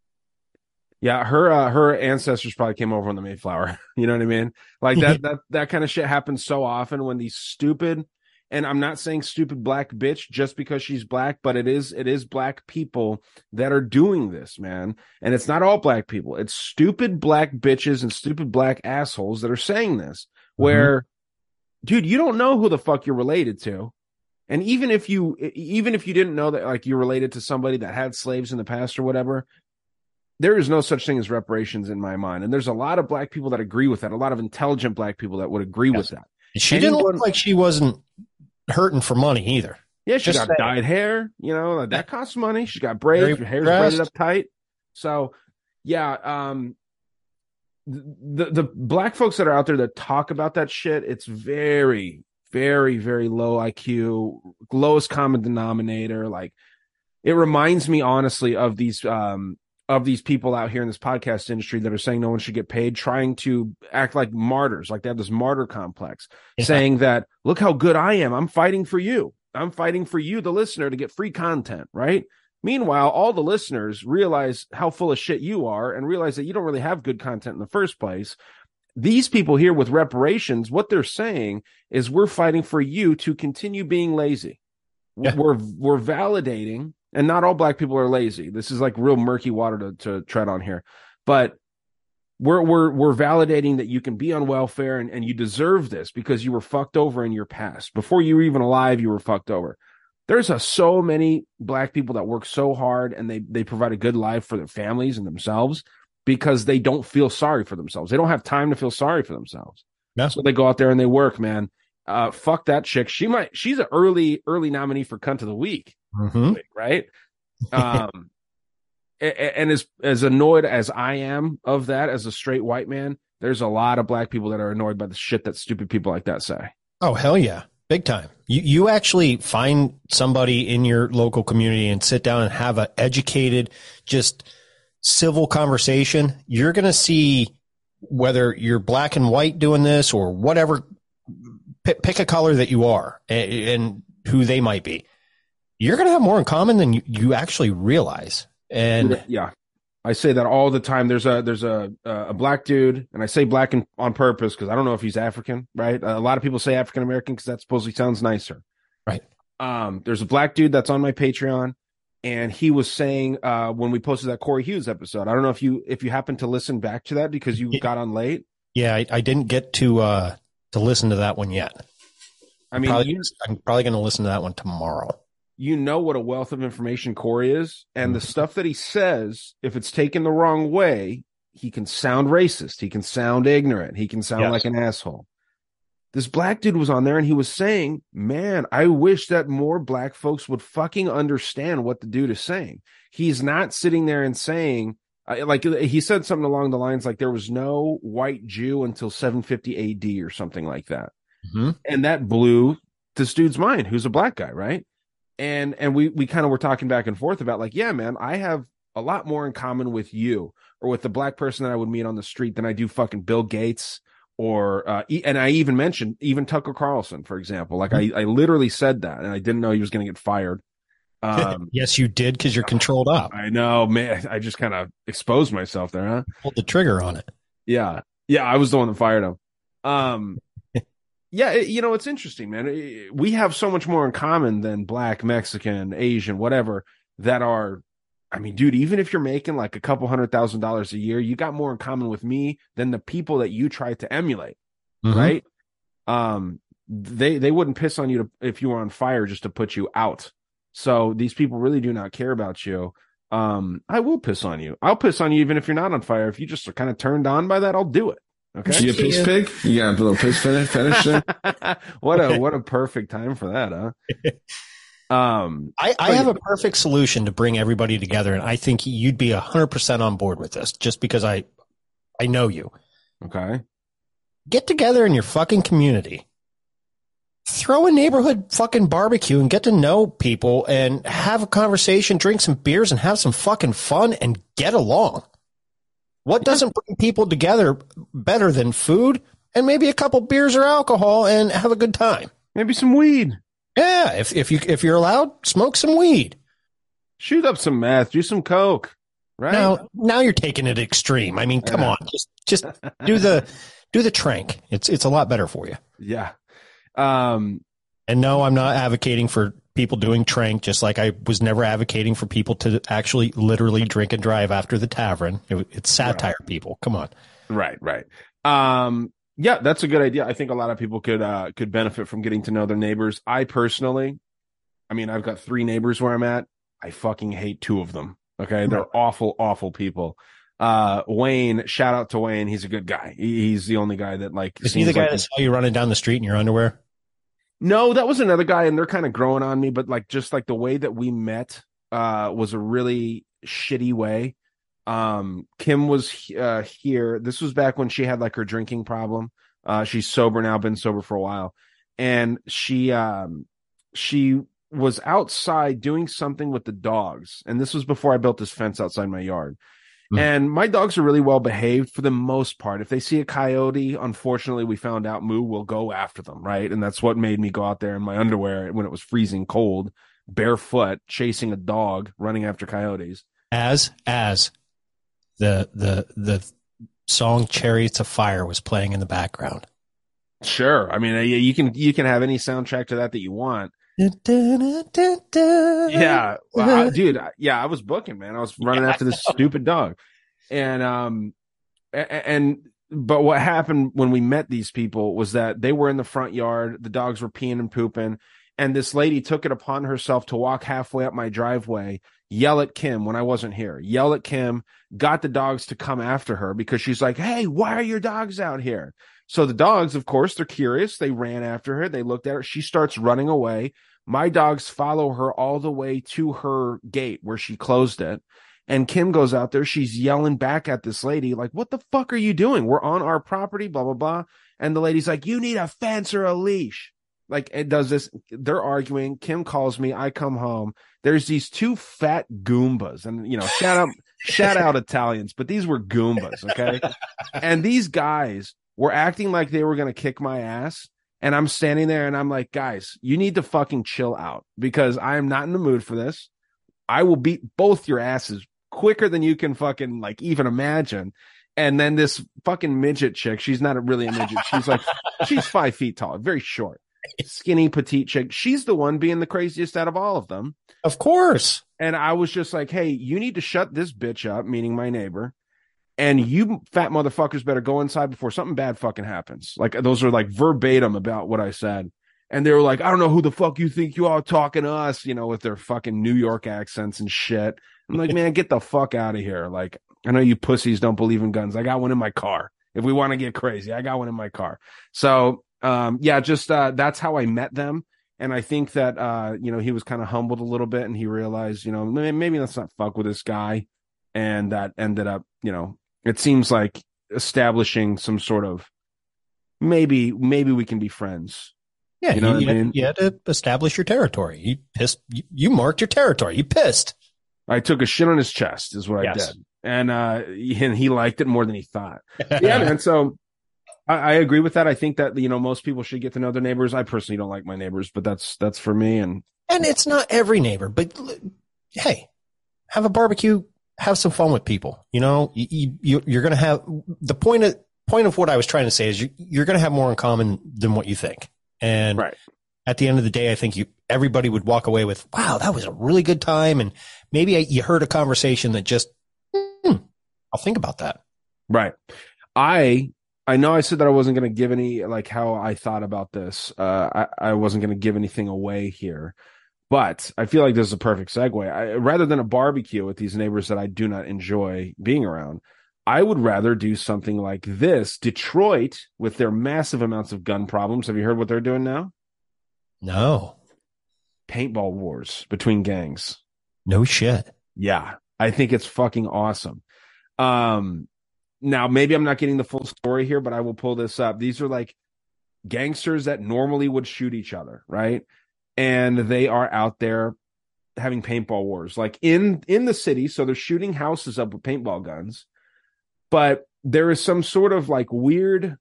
Speaker 4: Yeah, her uh, her ancestors probably came over on the Mayflower. (laughs) You know what I mean? Like that (laughs) that that kind of shit happens so often when these stupid and I'm not saying stupid black bitch just because she's black, but it is it is black people that are doing this, man. And it's not all black people. It's stupid black bitches and stupid black assholes that are saying this. Where dude, you don't know who the fuck you're related to. And even if you even if you didn't know that like you're related to somebody that had slaves in the past or whatever, there is no such thing as reparations in my mind. And there's a lot of black people that agree with that, a lot of intelligent black people that would agree with that.
Speaker 3: She didn't look like she wasn't hurting for money either.
Speaker 4: Yeah, she
Speaker 3: Just
Speaker 4: got
Speaker 3: saying.
Speaker 4: dyed hair, you know, that costs money. She's got braids, her hair's braided up tight. So yeah, um the the black folks that are out there that talk about that shit, it's very, very, very low IQ, lowest common denominator. Like it reminds me honestly of these um of these people out here in this podcast industry that are saying no one should get paid, trying to act like martyrs, like they have this martyr complex,
Speaker 3: Yeah.
Speaker 4: saying that look how good I am. I'm fighting for you. I'm fighting for you, the listener, to get free content, right? Meanwhile, all the listeners realize how full of shit you are and realize that you don't really have good content in the first place. These people here with reparations, what they're saying is we're fighting for you to continue being lazy.
Speaker 3: Yeah.
Speaker 4: We're we're validating, and not all black people are lazy. This is like real murky water to, to tread on here. But we're we're we're validating that you can be on welfare and, and you deserve this because you were fucked over in your past. Before you were even alive, you were fucked over there's a, so many black people that work so hard and they they provide a good life for their families and themselves because they don't feel sorry for themselves. They don't have time to feel sorry for themselves.
Speaker 3: No.
Speaker 4: So they go out there and they work, man. Uh, fuck that chick. She might. She's an early early nominee for cunt of the week,
Speaker 3: Mm-hmm.
Speaker 4: right? Um, (laughs) a- a- and as as annoyed as I am of that as a straight white man, there's a lot of black people that are annoyed by the shit that stupid people like that say.
Speaker 3: Oh hell yeah, big time. You you actually find somebody in your local community and sit down and have an educated, just civil conversation. You're gonna see whether you're black and white doing this or whatever. Pick, pick a color that you are and, and who they might be. You're gonna have more in common than you, you actually realize. And
Speaker 4: yeah i say that all the time there's a there's a a black dude and i say black in, on purpose because i don't know if he's african right a lot of people say african american because that supposedly sounds nicer
Speaker 3: Right.
Speaker 4: um there's a black dude that's on my patreon and he was saying uh when we posted that corey hughes episode i don't know if you if you happen to listen back to that because you
Speaker 3: Yeah.
Speaker 4: got on late
Speaker 3: yeah, I, I didn't get to uh to listen to that one yet.
Speaker 4: i mean
Speaker 3: probably,
Speaker 4: you,
Speaker 3: I'm probably gonna listen to that one tomorrow.
Speaker 4: you know what a wealth of information Corey is, and the mm-hmm. stuff that he says, if it's taken the wrong way, he can sound racist, he can sound ignorant, he can sound
Speaker 3: Yes.
Speaker 4: like an asshole. This black dude was on there and he was saying, Man, I wish that more black folks would fucking understand what the dude is saying. He's not sitting there and saying, uh, like he said something along the lines like there was no white Jew until 750 AD or something like that.
Speaker 3: Mhm.
Speaker 4: and that blew this dude's mind who's a black guy right? And and we we kind of were talking back and forth about like yeah man i have a lot more in common with you or with the black person that i would meet on the street than i do fucking bill gates or uh and i even mentioned even tucker carlson for example. Like i i literally said that and i didn't know he was going to get fired um (laughs)
Speaker 3: yes, you did because you're controlled up.
Speaker 4: i know man i just kind of exposed myself there huh
Speaker 3: Pulled the trigger on it.
Speaker 4: yeah. Yeah, I was the one that fired him. Um (laughs) yeah, it- you know, it's interesting, man. It- We have so much more in common than black, Mexican, Asian, whatever that are I mean, dude, even if you're making like a couple hundred thousand dollars a year, you got more in common with me than the people that you try to emulate,
Speaker 3: Mhm.
Speaker 4: right? Um they they wouldn't piss on you to, if you were on fire just to put you out. So these people really do not care about you. Um, I will piss on you. I'll piss on you even if you're not on fire. If you just are kind of turned on by that, I'll do it. Okay.
Speaker 10: You a piss pig? You got a little piss finish, finish there? (laughs)
Speaker 4: what a what a perfect time for that, huh? (laughs) Um,
Speaker 3: I, I have a perfect solution to bring everybody together, and I think you'd be hundred percent on board with this, just because I, I know you.
Speaker 4: Okay.
Speaker 3: Get together in your fucking community. Throw a neighborhood fucking barbecue and get to know people and have a conversation, drink some beers and have some fucking fun and get along. What doesn't bring people together better than food and maybe a couple beers or alcohol and have a good time?
Speaker 4: Maybe some weed.
Speaker 3: Yeah, if if you if you're allowed, smoke some weed.
Speaker 4: Shoot up some meth, do some coke. Right
Speaker 3: now, now you're taking it extreme. I mean, come on, just just do the do the trank. It's it's a lot better for you.
Speaker 4: Yeah. Um,
Speaker 3: and no, I'm not advocating for people doing trank, just like I was never advocating for people to actually literally drink and drive after the tavern. It, it's satire, right. people. Come on.
Speaker 4: Right, right. Um, yeah, that's a good idea. I think a lot of people could uh, could benefit from getting to know their neighbors. I personally, I mean, I've got three neighbors where I'm at. I fucking hate two of them. Okay, they're awful, awful people. Uh, Wayne, shout out to Wayne. He's a good guy. He, he's the only guy that like.
Speaker 3: Is he the guy
Speaker 4: like
Speaker 3: that saw you running down the street in your underwear?
Speaker 4: No, that was another guy, and they're kind of growing on me. But like, just like the way that we met, uh, was a really shitty way. Um, Kim was uh here. This was back when she had like her drinking problem. Uh, she's sober now, been sober for a while, and she um she was outside doing something with the dogs, and this was before I built this fence outside my yard. Mm. And my dogs are really well behaved for the most part. If they see a coyote, unfortunately, we found out Moo will go after them, right? And that's what made me go out there in my underwear when it was freezing cold, barefoot, chasing a dog, running after coyotes.
Speaker 3: As as the the the song "Chariots of Fire" was playing in the background.
Speaker 4: Sure, I mean you can you can have any soundtrack to that that you want. Yeah, dude. Yeah, I was booking, man. I was running yeah, after this stupid dog, and um, and but what happened when we met these people was that they were in the front yard. The dogs were peeing and pooping, and this lady took it upon herself to walk halfway up my driveway, yell at Kim when I wasn't here, yell at Kim, got the dogs to come after her because she's like, "Hey, why are your dogs out here?" So the dogs, of course, they're curious. They ran after her. They looked at her. She starts running away. My dogs follow her all the way to her gate where she closed it. And Kim goes out there. She's yelling back at this lady, like, what the fuck are you doing? We're on our property, blah, blah, blah. And the lady's like, you need a fence or a leash. Like it does this. They're arguing. Kim calls me. I come home. There's these two fat Goombas and, you know, shout out, shout out Italians, but these were Goombas. Okay. (laughs) and these guys were acting like they were going to kick my ass and I'm standing there and I'm like, guys, you need to fucking chill out because I am not in the mood for this. I will beat both your asses quicker than you can fucking like even imagine. And then this fucking midget chick, she's not really a midget. She's like, (laughs) she's five feet tall, very short, skinny, petite chick. She's the one being the craziest out of all of them.
Speaker 3: Of course.
Speaker 4: And I was just like, hey, you need to shut this bitch up, meaning my neighbor and you fat motherfuckers better go inside before something bad fucking happens. Like those are like verbatim about what I said. And they were like, I don't know who the fuck you think you are talking to us, you know, with their fucking New York accents and shit. I'm like, man, get the fuck out of here. Like, I know you pussies don't believe in guns. I got one in my car. If we want to get crazy, I got one in my car. So, um, yeah, just, uh, that's how I met them. And I think that, uh, you know, he was kind of humbled a little bit and he realized, you know, maybe let's not fuck with this guy. And that ended up, you know, it seems like establishing some sort of maybe maybe we can be friends.
Speaker 3: Yeah, you know you, I mean? you had to establish your territory. You pissed. You, you, marked your territory. You pissed.
Speaker 4: I took a shit on his chest, is what yes. I did, and uh, and he liked it more than he thought. (laughs) yeah, man. So I, I, agree with that. I think that you know most people should get to know their neighbors. I personally don't like my neighbors, but that's that's for me. And
Speaker 3: and it's not every neighbor, but hey, have a barbecue have some fun with people. You know, you, you you're going to have the point of point of what I was trying to say is you, you're going to have more in common than what you think. And
Speaker 4: right.
Speaker 3: at the end of the day, I think you everybody would walk away with, "Wow, that was a really good time," and maybe you heard a conversation that just, hmm, I'll think about that.
Speaker 4: Right. I I know I said that I wasn't going to give any like how I thought about this. Uh, I, I wasn't going to give anything away here, but I feel like this is a perfect segue. I, rather than a barbecue with these neighbors that I do not enjoy being around, I would rather do something like this. Detroit, with their massive amounts of gun problems, have you heard what they're doing now?
Speaker 3: No.
Speaker 4: Paintball wars between gangs.
Speaker 3: No shit.
Speaker 4: Yeah, I think it's fucking awesome. Um, now maybe I'm not getting the full story here, but I will pull this up. These are like gangsters that normally would shoot each other, right? And they are out there having paintball wars, like in in the city. So they're shooting houses up with paintball guns, but there is some sort of like weird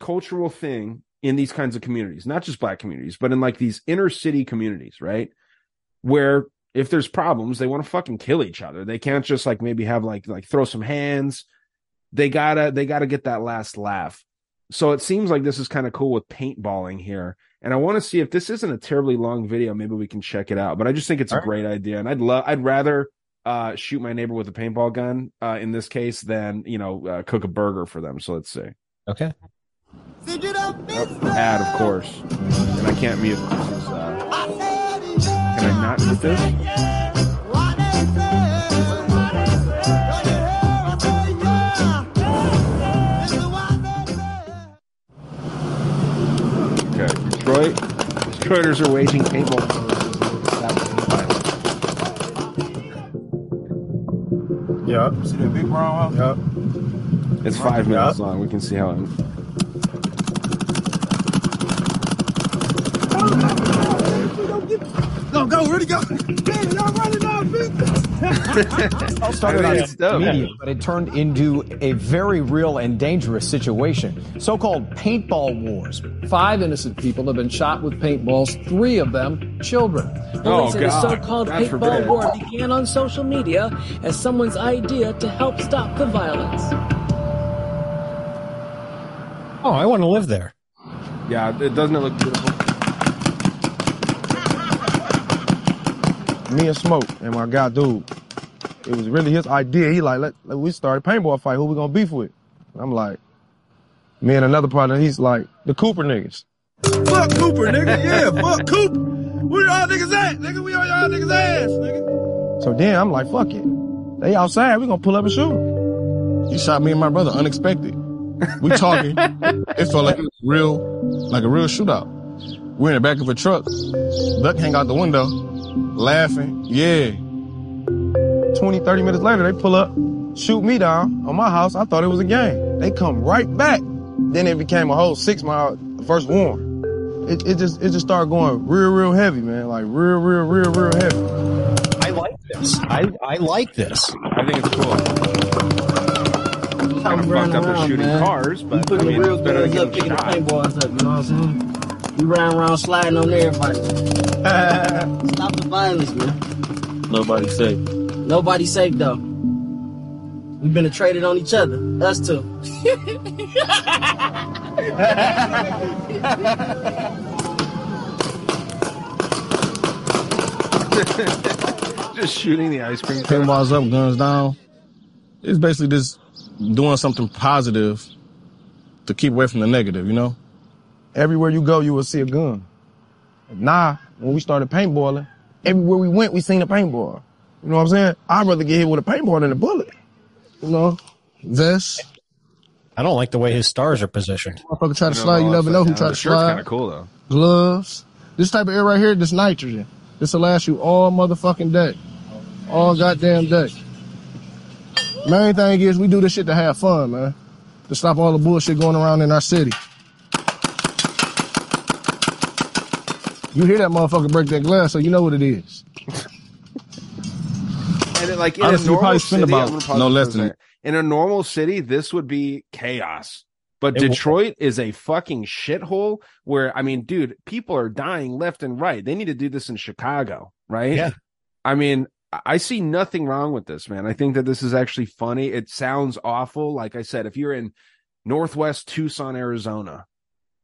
Speaker 4: cultural thing in these kinds of communities, not just black communities, but in like these inner city communities, right? Where if there's problems, they want to fucking kill each other. They can't just like maybe have like like throw some hands. They gotta they gotta get that last laugh. So it seems like this is kind of cool with paintballing here. And I want to see if this isn't a terribly long video, maybe we can check it out. But I just think it's a great idea. And I'd love I'd rather uh shoot my neighbor with a paintball gun uh in this case than, you know, uh, cook a burger for them. So let's see.
Speaker 3: Okay.
Speaker 4: Ad, of course. And I can't mute. This is, uh, can I not mute this? Detroit. Detroiters are waging paintball wars.
Speaker 11: Yep. See that big brown house? Yep.
Speaker 4: It's five minutes long. We can see how. It,
Speaker 11: Go, go, ready, go. Man, y'all running out, bitch.
Speaker 12: All started
Speaker 4: I
Speaker 12: out
Speaker 4: mean,
Speaker 12: as
Speaker 4: dope.
Speaker 12: media, but it turned into a very real and dangerous situation. So-called paintball wars.
Speaker 13: Five innocent people have been shot with paintballs, three of them children.
Speaker 4: Oh,
Speaker 14: Police say the
Speaker 4: God.
Speaker 14: so-called
Speaker 4: God
Speaker 14: paintball
Speaker 4: forbid.
Speaker 14: war began on social media as someone's idea to help stop the violence.
Speaker 3: Oh, I want to live there.
Speaker 4: yeah, it doesn't it look beautiful.
Speaker 11: Me and Smoke and my guy, dude. It was really his idea. He like, let, let we start a paintball fight. Who we gonna beef with? I'm like, me and another partner. He's like, the Cooper niggas. Fuck Cooper, nigga. Yeah, fuck Cooper. Where y'all niggas at, nigga? We on y'all niggas ass, nigga. So then I'm like, fuck it. They outside. We gonna pull up and shoot. He shot me and my brother unexpected. We talking. (laughs) it felt like it was real, like a real shootout. We're in the back of a truck. Duck hang out the window, laughing. Yeah. 20, 30 minutes later, they pull up, shoot me down on my house. I thought it was a game. They come right back. Then it became a whole six mile first warm. It, it just it just started going real, real heavy, man. Like real, real, real, real heavy.
Speaker 3: I like this. I, I like this.
Speaker 4: I think it's cool. Kind of fucked up they're shooting cars, but I
Speaker 15: put the
Speaker 4: mean,
Speaker 15: real
Speaker 4: it's better than
Speaker 15: guns up,
Speaker 4: getting
Speaker 15: picking the
Speaker 4: shot.
Speaker 15: paintballs up, you know what I'm saying? We ran around sliding on everybody. (laughs) Stop the violence, man.
Speaker 11: Nobody safe.
Speaker 15: Nobody safe though. We've been traded on each other. Us two. (laughs)
Speaker 4: Just shooting the ice cream. truck.
Speaker 11: Paintballs up, guns down. It's basically just doing something positive to keep away from the negative, you know? Everywhere you go, you will see a gun. Nah, when we started paintballing, everywhere we went, we seen a paintball. You know what I'm saying? I'd rather get hit with a paintball than a bullet. You know? Vest.
Speaker 3: I don't like the way his stars are positioned.
Speaker 11: Motherfucker try to slide, you never know who tried
Speaker 4: The
Speaker 11: to
Speaker 4: shirt's
Speaker 11: slide.
Speaker 4: kind of cool though.
Speaker 11: gloves. This type of air right here, this nitrogen. This will last you all motherfucking day. All goddamn day. Main thing is we do this shit to have fun, man. To stop all the bullshit going around in our city. You hear that motherfucker break that glass, so you know what it is. (laughs)
Speaker 4: And it, like in
Speaker 11: Honestly,
Speaker 4: a normal
Speaker 11: probably spend
Speaker 4: city,
Speaker 11: about
Speaker 4: I'm gonna pause
Speaker 11: no less than-
Speaker 4: second. in a normal city, this would be chaos. But
Speaker 3: It will-
Speaker 4: Detroit is a fucking shithole where I mean, dude, people are dying left and right. They need to do this in Chicago, right?
Speaker 3: Yeah.
Speaker 4: I mean, I- I see nothing wrong with this, man. I think that this is actually funny. It sounds awful. Like I said, if you're in Northwest Tucson, Arizona,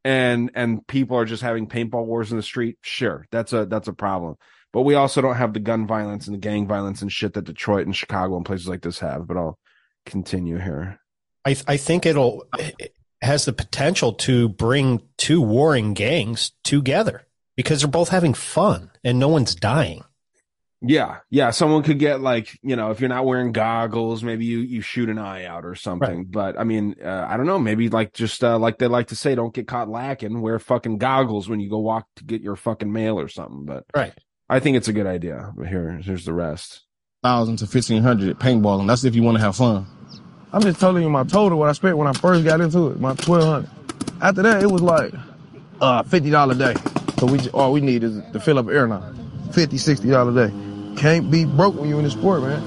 Speaker 4: and and people are just having paintball wars in the street, sure, that's a that's a problem. But we also don't have the gun violence and the gang violence and shit that Detroit and Chicago and places like this have. But I'll continue here.
Speaker 3: I I think it'll has the potential to bring two warring gangs together because they're both having fun and no one's dying.
Speaker 4: Yeah, yeah. Someone could get like, you know, if you're not wearing goggles, maybe you you shoot an eye out or something. But I mean, uh, I don't know. Maybe like just uh, like they like to say, don't get caught lacking. Wear fucking goggles when you go walk to get your fucking mail or something. But
Speaker 3: right,
Speaker 4: I think it's a good idea. But here, here's the rest.
Speaker 11: Thousand to fifteen hundred paintballing. That's if you want to have fun. I'm just telling you my total what I spent when I first got into it, my twelve hundred. After that, it was like uh fifty dollar a day. So we all we need is to fill up air now. 50 60 dollar a day. Can't be broke when you're in the sport, man.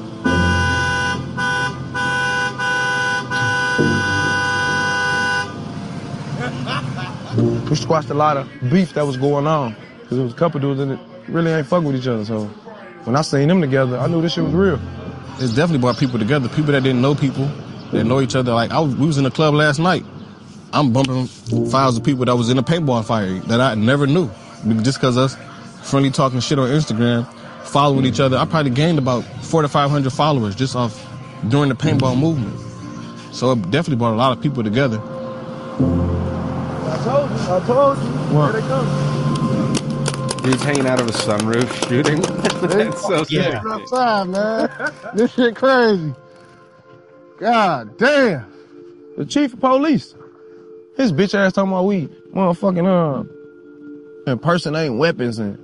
Speaker 11: We squashed a lot of beef that was going on. Cause there was a couple dudes it really ain't fuck with each other. So when I seen them together, I knew this shit was real.
Speaker 16: It's definitely brought people together. People that didn't know people, that know each other. Like I was, we was in the club last night. I'm bumping files of people that was in a paintball fire that I never knew. Just cause us friendly talking shit on Instagram, following each other. I probably gained about four to five hundred followers just off during the paintball movement. So it definitely brought a lot of people together.
Speaker 11: I told you, I told you.
Speaker 16: What?
Speaker 11: Here they come.
Speaker 4: He's hanging out of a sunroof shooting. (laughs) That's so sick.
Speaker 11: Yeah. Outside, man. this shit crazy. God damn. The chief of police. His bitch ass talking about we motherfucking uh impersonating weapons and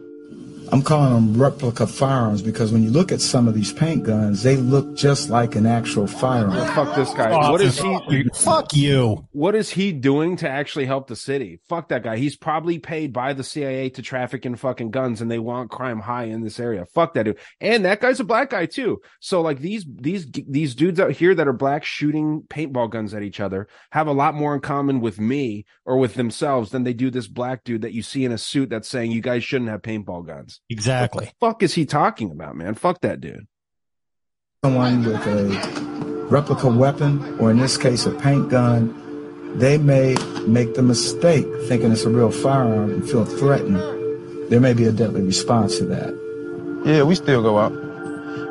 Speaker 17: I'm calling them replica firearms because when you look at some of these paint guns, they look just like an actual firearm.
Speaker 4: Fuck this guy. Oh, what is he?
Speaker 3: Fuck you.
Speaker 4: What is he doing to actually help the city? Fuck that guy. He's probably paid by the CIA to traffic in fucking guns, and they want crime high in this area. Fuck that dude. And that guy's a black guy too. So like these these these dudes out here that are black shooting paintball guns at each other have a lot more in common with me or with themselves than they do this black dude that you see in a suit that's saying you guys shouldn't have paintball guns.
Speaker 3: Exactly.
Speaker 4: What the fuck is he talking about, man? Fuck that dude.
Speaker 17: Someone with a replica weapon, or in this case, a paint gun, they may make the mistake thinking it's a real firearm and feel threatened. There may be a deadly response to that.
Speaker 11: Yeah, we still go out.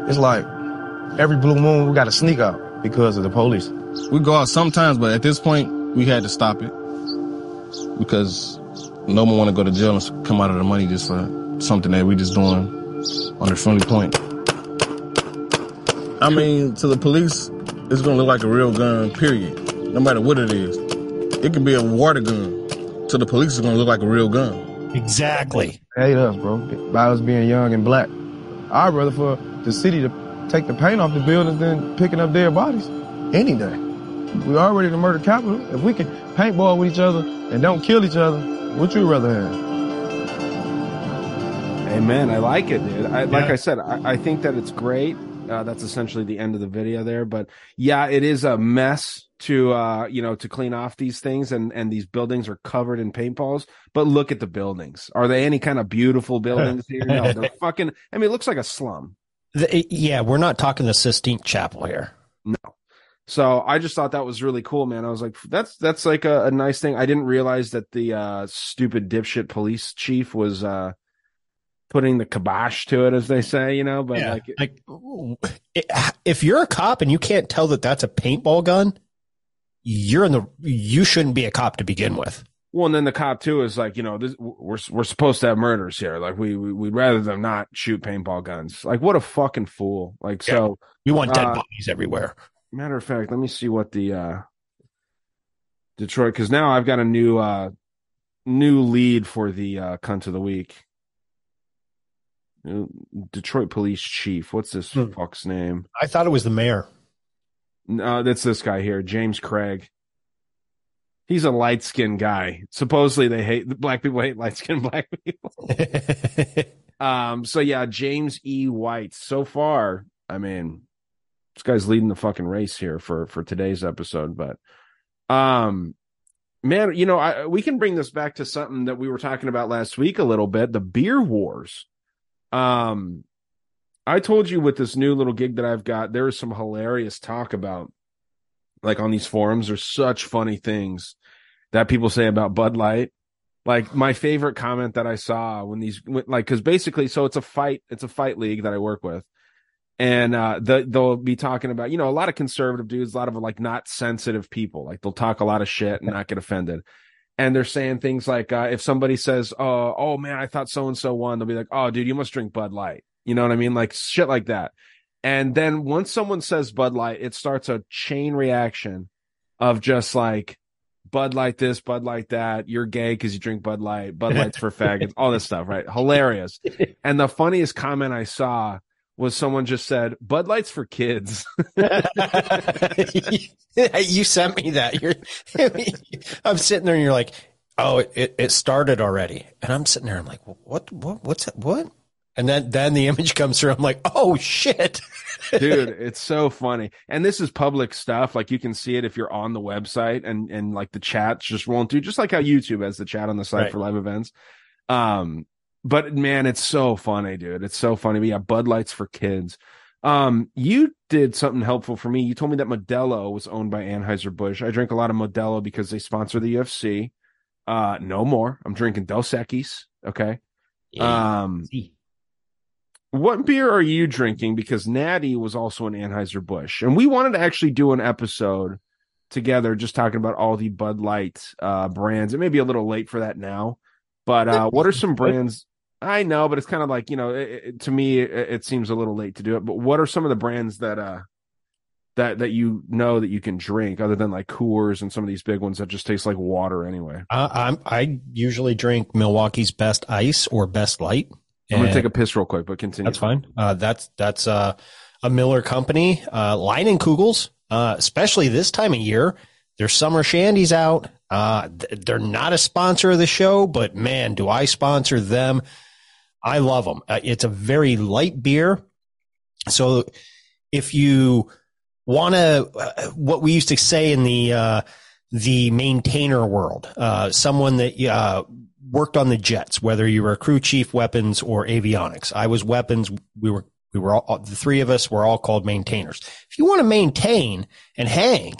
Speaker 11: It's like every blue moon we gotta sneak out because of the police.
Speaker 16: We go out sometimes, but at this point, we had to stop it because no one want to go to jail and come out of the money just for something that we just doing on a friendly point. I mean, to the police, it's gonna look like a real gun. Period. No matter what it is, it can be a water gun. To the police, it's gonna look like a real gun.
Speaker 3: Exactly.
Speaker 11: Hate us, bro. By us being young and black. I'd rather for the city to take the paint off the buildings than picking up dead bodies. Any day. We already the murder capital. If we can paintball with each other and don't kill each other, what you rather have?
Speaker 4: Amen. I like it, dude. I, Like I said, I, I think that it's great. Uh, that's essentially the end of the video there. But yeah, it is a mess to uh, you know to clean off these things, and and these buildings are covered in paintballs. But look at the buildings. Are they any kind of beautiful (laughs) buildings here? No, they're fucking. I mean, it looks like a slum.
Speaker 3: The- yeah, we're not talking the Sistine Chapel here.
Speaker 4: No. So I just thought that was really cool, man. I was like, that's that's like a, a nice thing. I didn't realize that the uh, stupid dipshit police chief was uh, putting the kibosh to it, as they say, you know. But
Speaker 3: Yeah,
Speaker 4: like,
Speaker 3: like if you're a cop and you can't tell that that's a paintball gun, you're in the you shouldn't be a cop to begin with.
Speaker 4: Well, and then the cop too is like, you know, this, we're we're supposed to have murders here. Like, we, we we'd rather them not shoot paintball guns. Like, what a fucking fool. Like, so
Speaker 3: We want dead
Speaker 4: uh,
Speaker 3: bodies everywhere.
Speaker 4: Matter of fact, let me see what the uh Detroit because now I've got a new uh new lead for the uh cunt of the week. Detroit police chief. What's this
Speaker 3: Hmm.
Speaker 4: fuck's name?
Speaker 3: I thought it was the mayor.
Speaker 4: No, that's this guy here, James Craig. He's a light skinned guy. Supposedly they hate the black people hate light skinned (laughs) black people. (laughs) um, so yeah, James E. White. So far, I mean, this guy's leading the fucking race here for for today's episode. But um man, you know, I we can bring this back to something that we were talking about last week a little bit, the beer wars. Um I told you with this new little gig that I've got, there is some hilarious talk about like on these forums, there's such funny things that people say about Bud Light. Like my favorite comment that I saw when these like cuz basically so it's a fight it's a fight league that I work with. and uh, the, they'll be talking about you know a lot of conservative dudes, a lot of like not sensitive people. Like they'll talk a lot of shit and not get offended. And they're saying things like, uh, if somebody says, "Oh, oh man, I thought so and so won," they'll be like, "Oh, dude, you must drink Bud Light." You know what I mean? Like shit like that. And then once someone says Bud Light, it starts a chain reaction of just like Bud Light this, Bud Light that. You're gay because you drink Bud Light. Bud Light's for faggots. All this stuff, right? (laughs) Hilarious. And the funniest comment I saw was someone just said Bud Light's for kids. (laughs) (laughs)
Speaker 3: you sent me that. You're, (laughs) I'm sitting there and you're like, oh, it, it started already. And I'm sitting there. I'm like, what, what, what's that? What? And then, then the image comes through. I'm like, oh shit.
Speaker 4: Dude, it's so funny. And this is public stuff. Like you can see it if you're on the website and, and like the chats just rolling through, just like how YouTube has the chat on the site
Speaker 3: Right.
Speaker 4: for live events. Um, but man, it's so funny, dude. It's so funny. But yeah, Bud Lights for kids. Um, you did something helpful for me. You told me that Modelo was owned by Anheuser-Busch. I drink a lot of Modelo because they sponsor the UFC. Uh, no more. I'm drinking Dos Equis. Okay. Um, what beer are you drinking? Because Natty was also an Anheuser-Busch. And we wanted to actually do an episode together just talking about all the Bud Light uh, brands. It may be a little late for that now, but uh, what are some (laughs) brands? I know, but it's kind of like, you know, it, it- to me, it, it seems a little late to do it. But what are some of the brands that, uh, that, that you know that you can drink other than like Coors and some of these big ones that just taste like water anyway?
Speaker 3: Uh, I'm, I usually drink Milwaukee's Best Ice or Best Light.
Speaker 4: I'm gonna take a piss real quick, but continue.
Speaker 3: That's fine. Uh, that's that's uh, a Miller company. Uh, Leinenkugels, uh, especially this time of year, their summer shandies out. Uh, they're not a sponsor of the show, but man, do I sponsor them! I love them. Uh, it's a very light beer, so if you want to, uh, what we used to say in the uh, the maintainer world, uh, someone that uh, worked on the jets, whether you were a crew chief, weapons, or avionics. I was weapons. We were we were all the three of us were all called maintainers. If you want to maintain and hang,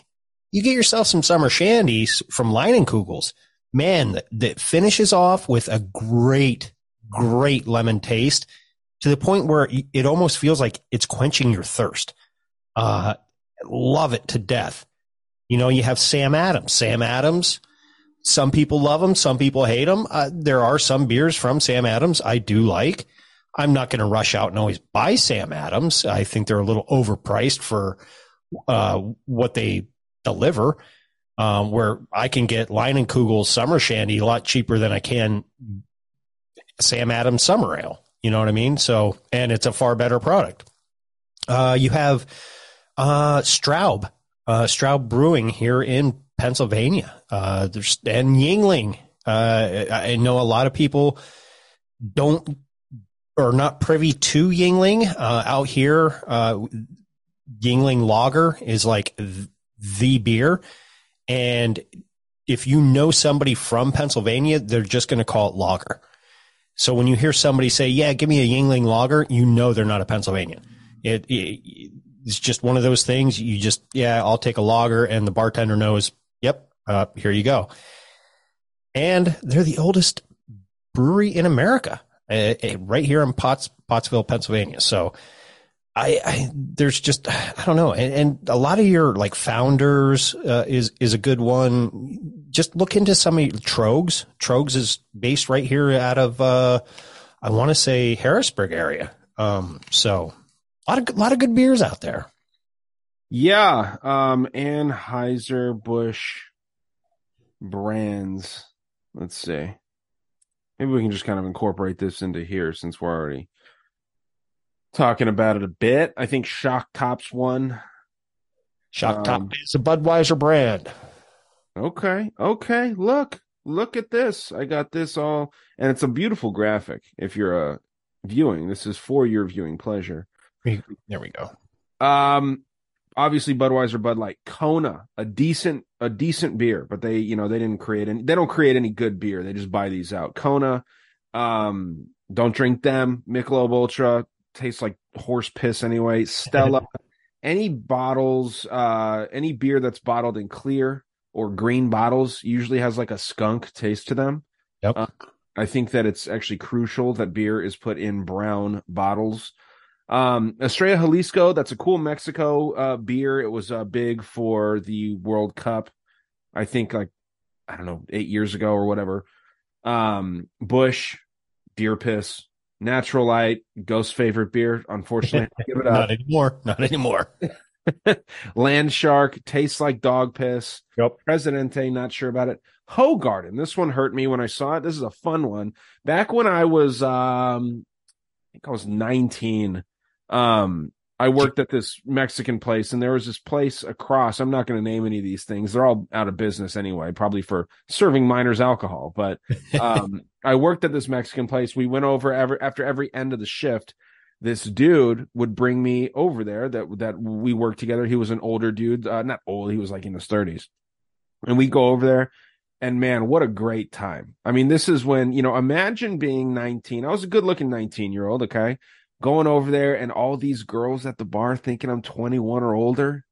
Speaker 3: you get yourself some summer shandies from Leinenkugels. Man, that, that finishes off with a great, great lemon taste to the point where it almost feels like it's quenching your thirst. Uh, love it to death. You know, you have Sam Adams. Sam Adams. Some people love him. Some people hate him. Uh, there are some beers from Sam Adams I do like. I'm not going to rush out and always buy Sam Adams. I think they're a little overpriced for uh, what they deliver. Um, where I can get Leinenkugel Summer Shandy a lot cheaper than I can Sam Adams Summer Ale. You know what I mean? So, and it's a far better product. Uh, you have uh, Straub, uh, Straub Brewing here in Pennsylvania. Uh, there's and Yuengling. Uh, I know a lot of people don't or not privy to Yuengling. Uh, out here, uh, Yuengling Lager is like th- the beer, and if you know somebody from Pennsylvania, they're just going to call it lager. So when you hear somebody say, "Yeah, give me a Yuengling Lager," you know they're not a Pennsylvanian. It, it it's just one of those things. You just, yeah, I'll take a lager, and the bartender knows. Yep, uh, here you go. And they're the oldest brewery in America, uh, uh, right here in Potts, Pottsville, Pennsylvania. So. I, I there's just I don't know, and, and a lot of your like founders uh, is is a good one. Just look into some of Tröegs. Tröegs is based right here out of uh, I want to say Harrisburg area. Um, so a lot of good- lot of good beers out there.
Speaker 4: Yeah, um, Anheuser Busch brands. Let's see. Maybe we can just kind of incorporate this into here since we're already talking about it a bit. I think Shock Top's one.
Speaker 3: Shock
Speaker 4: Um,
Speaker 3: Top is a Budweiser brand.
Speaker 4: Okay, okay. Look, look at this. I got this all, and it's a beautiful graphic. If you're uh, viewing, this is for your viewing pleasure.
Speaker 3: There we go.
Speaker 4: Um, obviously Budweiser, Bud Light, Kona, a decent, a decent beer, but they, you know, they didn't create any, they don't create any good beer. They just buy these out. Kona, um, don't drink them. Michelob Ultra tastes like horse piss anyway. Stella, (laughs) any bottles, uh, any beer that's bottled in clear or green bottles usually has like a skunk taste to them.
Speaker 3: Yep.
Speaker 4: I think that it's actually crucial that beer is put in brown bottles. Um, Estrella Jalisco, that's a cool Mexico uh, beer. It was uh, big for the World Cup, I think, like I don't know, eight years ago or whatever. Um, Busch, Deer Piss, Natural Light, Ghost favorite beer. Unfortunately, give it up. (laughs)
Speaker 3: Not anymore. Not anymore. (laughs)
Speaker 4: Land Shark tastes like dog piss.
Speaker 3: Yep.
Speaker 4: Presidente, not sure about it. Hoegaarden. This one hurt me when I saw it. This is a fun one. Back when I was, um, I think I was 19. Um, I worked at this Mexican place and there was this place across. I'm not going to name any of these things. They're all out of business anyway, probably for serving minors alcohol. But, (laughs) um, I worked at this Mexican place. We went over every, after every end of the shift this dude would bring me over there that that we worked together. He was an older dude, uh, not old. He was like in his thirties, and we go over there, and man, what a great time! I mean, this is when you know, imagine being nineteen. I was a good looking nineteen year old, okay, going over there, and all these girls at the bar thinking I'm twenty one or older,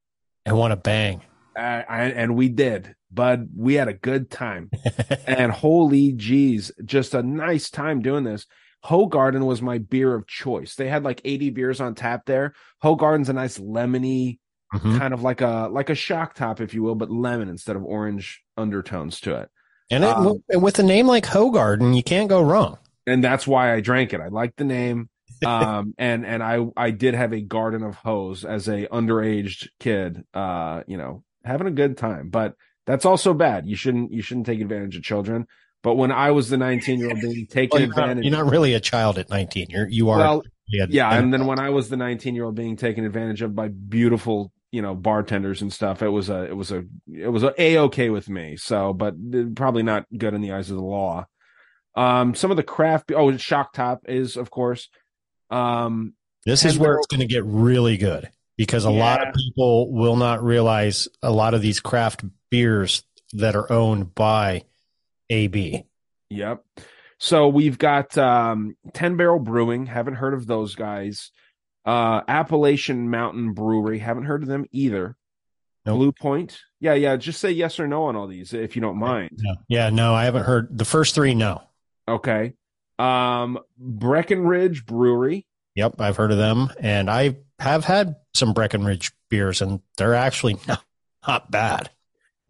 Speaker 3: and want to bang.
Speaker 4: Uh, I, and we did, but we had a good time, (laughs) and holy jeez, just a nice time doing this. Hoegaarden was my beer of choice. They had like 80 beers on tap there. Hoegaarden's a nice lemony,
Speaker 3: Mhm.
Speaker 4: kind of like a like a shock top, if you will, but lemon instead of orange undertones to it.
Speaker 3: And, it,
Speaker 4: Um,
Speaker 3: and with a name like Hoegaarden, you can't go wrong.
Speaker 4: and that's why I drank it. I liked the name. Um and and I I did have a garden of hose as a underaged kid, uh, you know, having a good time. But that's also bad. You shouldn't you shouldn't take advantage of children. But when I was the 19 year old being (laughs) taken
Speaker 3: Well, you're, not,
Speaker 4: advantage
Speaker 3: you're not really a child at 19. You're you are.
Speaker 4: Well,
Speaker 3: yeah,
Speaker 4: yeah, and then when I was the 19 year old being taken advantage of by beautiful, you know, bartenders and stuff, it was a, it was a, it was a a okay with me. So, but probably not good in the eyes of the law. Um, some of the craft, oh, Shock Top is of course. Um,
Speaker 3: This is where it's going to get really good because a lot of people will not realize a lot of these craft beers that are owned by AB.
Speaker 4: Yep. So we've got um 10 Barrel Brewing, haven't heard of those guys. Uh Appalachian Mountain Brewery, haven't heard of them either. Blue Point. Yeah, yeah, just say yes or no on all these if you don't mind.
Speaker 3: No. Yeah, no, I haven't heard the first three. No.
Speaker 4: Okay. Um Breckenridge Brewery.
Speaker 3: Yep, I've heard of them, and I have had some Breckenridge beers, and they're actually (laughs) not, not bad.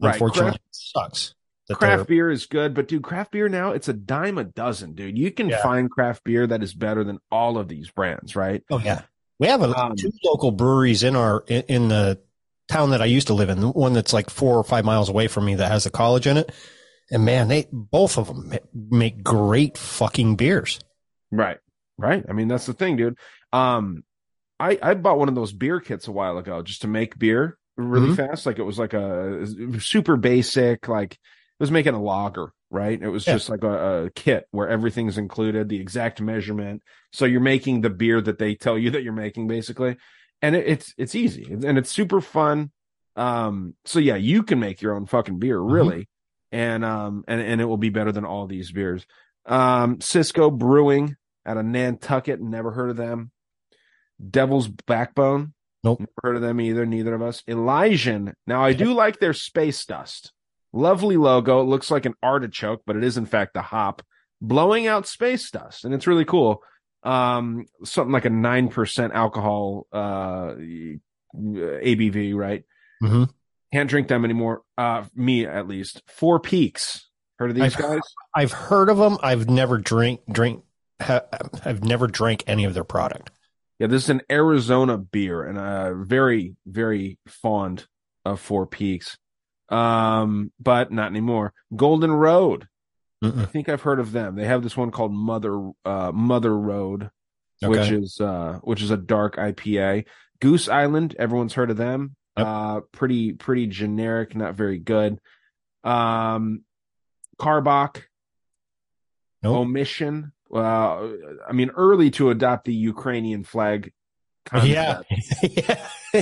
Speaker 4: Right,
Speaker 3: Unfortunately,
Speaker 4: craft-
Speaker 3: it sucks. that
Speaker 4: Craft
Speaker 3: they're-
Speaker 4: beer is good, but dude, craft beer now it's a dime a dozen, dude. You can
Speaker 3: Yeah.
Speaker 4: find craft beer that is better than all of these brands, right?
Speaker 3: Oh yeah, we have a,
Speaker 4: Um,
Speaker 3: two local breweries in our in, in the town that I used to live in. The one that's like four or five miles away from me that has a college in it, and man, they both of them make great fucking beers.
Speaker 4: Right. Right. I mean, that's the thing, dude. Um, I, I bought one of those beer kits a while ago just to make beer really
Speaker 3: Mhm.
Speaker 4: fast. Like it was like a super basic, like it was making a lager, right? It was
Speaker 3: Yeah.
Speaker 4: just like a, a kit where everything's included, the exact measurement. So you're making the beer that they tell you (laughs) that you're making basically. And it, it's, it's easy and it's super fun. Um, so yeah, you can make your own fucking beer really. And, um, and, and it will be better than all these beers. Um, Cisco Brewing out of Nantucket, never heard of them. Devil's Backbone,
Speaker 3: Nope.
Speaker 4: never heard of them either. Neither of us. Elysian. Now I do like their space dust. Lovely logo. It looks like an artichoke, but it is in fact a hop blowing out space dust, and it's really cool. Um, something like a nine percent alcohol uh ABV, right?
Speaker 3: Mm-hmm.
Speaker 4: Can't drink them anymore. Uh, me at least. Four Peaks. Heard of these
Speaker 3: I've,
Speaker 4: guys?
Speaker 3: I've heard of them. I've never drink drink. Ha, I've never drank any of their product.
Speaker 4: Yeah, this is an Arizona beer, and uh very, very fond of Four Peaks. Um, but not anymore. Golden Road. I
Speaker 3: Mm-mm.
Speaker 4: think I've heard of them. They have this one called Mother uh Mother Road, which is uh which is a dark IPA. Goose Island, everyone's heard of them.
Speaker 3: Yep.
Speaker 4: Uh pretty pretty generic, not very good. Um Karbach,
Speaker 3: Nope.
Speaker 4: Omission. Uh I mean early to adopt the Ukrainian flag (laughs)
Speaker 3: Yeah.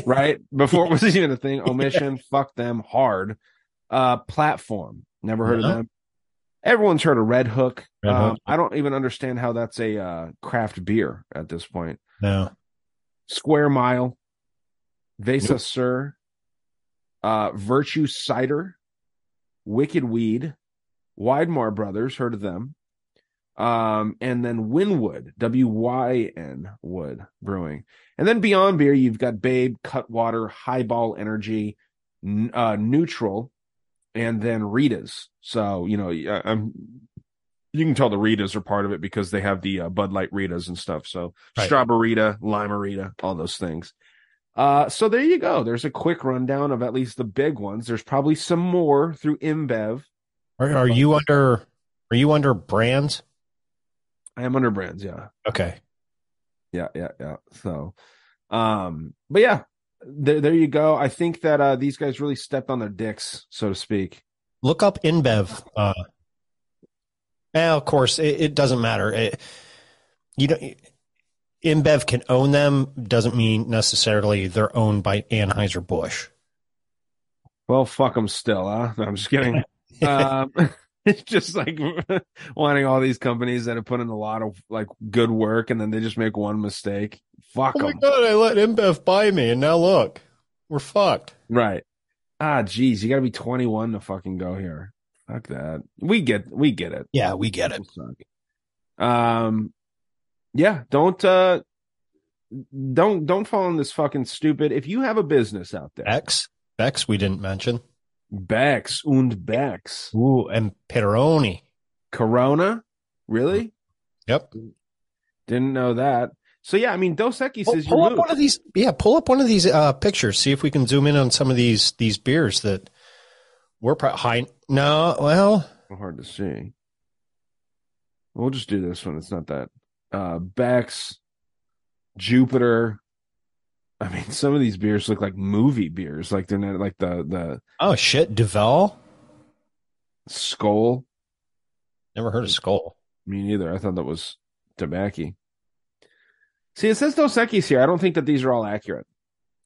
Speaker 4: right? Before it was even a thing. (laughs) Omission, fuck them hard. Uh platform. Never heard
Speaker 3: No.
Speaker 4: of them. Everyone's heard of Red Hook.
Speaker 3: Red
Speaker 4: um,
Speaker 3: Hook.
Speaker 4: I don't even understand how that's a uh, craft beer at this point.
Speaker 3: No.
Speaker 4: Square Mile, Veza
Speaker 3: Nope.
Speaker 4: Sir, uh, Virtue Cider, Wicked Weed, Widmer Brothers, heard of them. Um, and then Wynwood, W Y N Wood Brewing. And then beyond beer, you've got Babe, Cutwater, Highball Energy, n- uh, Neutral, and then Rita's. So, you know, I- I'm, you can tell the Ritas are part of it because they have the uh, Bud Light Ritas and stuff. So,
Speaker 3: Right.
Speaker 4: Strawberry Limerita, all those things. Uh, so there you go. There's a quick rundown of at least the big ones. There's probably some more through InBev.
Speaker 3: Are, are you under? Are you under brands?
Speaker 4: I am under brands, yeah.
Speaker 3: Okay.
Speaker 4: Yeah, yeah, yeah. So, um, but yeah, there, there you go. I think that uh, these guys really stepped on their dicks, so to speak.
Speaker 3: Look up InBev. Uh, well, of course, it, it doesn't matter. It, you know, InBev can own them doesn't mean necessarily they're owned by Anheuser Busch.
Speaker 4: Well, fuck them still, huh? No, I'm just kidding. (laughs) um, (laughs) it's just like (laughs) wanting all these companies that have put in a lot of like good work and then they just make one mistake. Fuck them.
Speaker 3: Oh my
Speaker 4: them.
Speaker 3: god! I let InBev buy me, and now look, we're fucked.
Speaker 4: Right. Ah, geez, you got to be 21 to fucking go here. Fuck that. We get, we get it.
Speaker 3: Yeah, we get it.
Speaker 4: Um, yeah, don't, uh, don't, don't fall in this fucking stupid. If you have a business out there,
Speaker 3: Beck's, Beck's, we didn't mention.
Speaker 4: Bex und Bex,
Speaker 3: Ooh, and Peroni.
Speaker 4: Corona, really?
Speaker 3: Yep.
Speaker 4: Didn't know that. So yeah, I mean, Dos Equis
Speaker 3: Pull,
Speaker 4: is
Speaker 3: pull up
Speaker 4: move.
Speaker 3: one of these. Yeah, pull up one of these uh, pictures. See if we can zoom in on some of these these beers that we're pro- high. No, well,
Speaker 4: Hard to see. We'll just do this one. It's not that. Uh, Beck's, Jupiler. I mean, (laughs) some of these beers look like movie beers. Like they're not like the the
Speaker 3: oh shit, Duvel.
Speaker 4: Skol.
Speaker 3: Never heard of Skol.
Speaker 4: Me neither. I thought that was tobacco. See, it says Dos Equis here. I don't think that these are all accurate.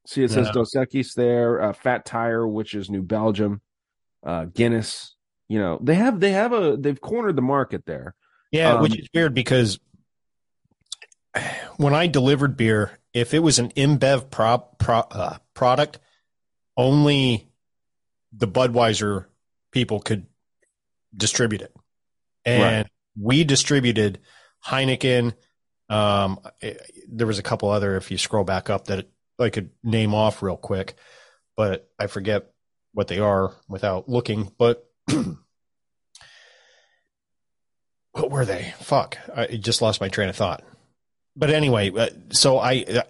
Speaker 4: See, it says
Speaker 3: No.
Speaker 4: Dos Equis there. Uh, Fat Tire, which is New Belgium. Uh, Guinness. You know, they have they have a they've cornered the market there.
Speaker 3: Yeah,
Speaker 4: Um,
Speaker 3: which is weird because when I delivered beer, if it was an InBev prop, pro, uh, product, only the Budweiser people could distribute it, and
Speaker 4: Right.
Speaker 3: we distributed Heineken. Um, eh, there was a couple other. If you scroll back up, that I could name off real quick, but I forget what they are without looking. But (clears throat) what were they? Fuck, I just lost my train of thought. But anyway, uh, so I uh,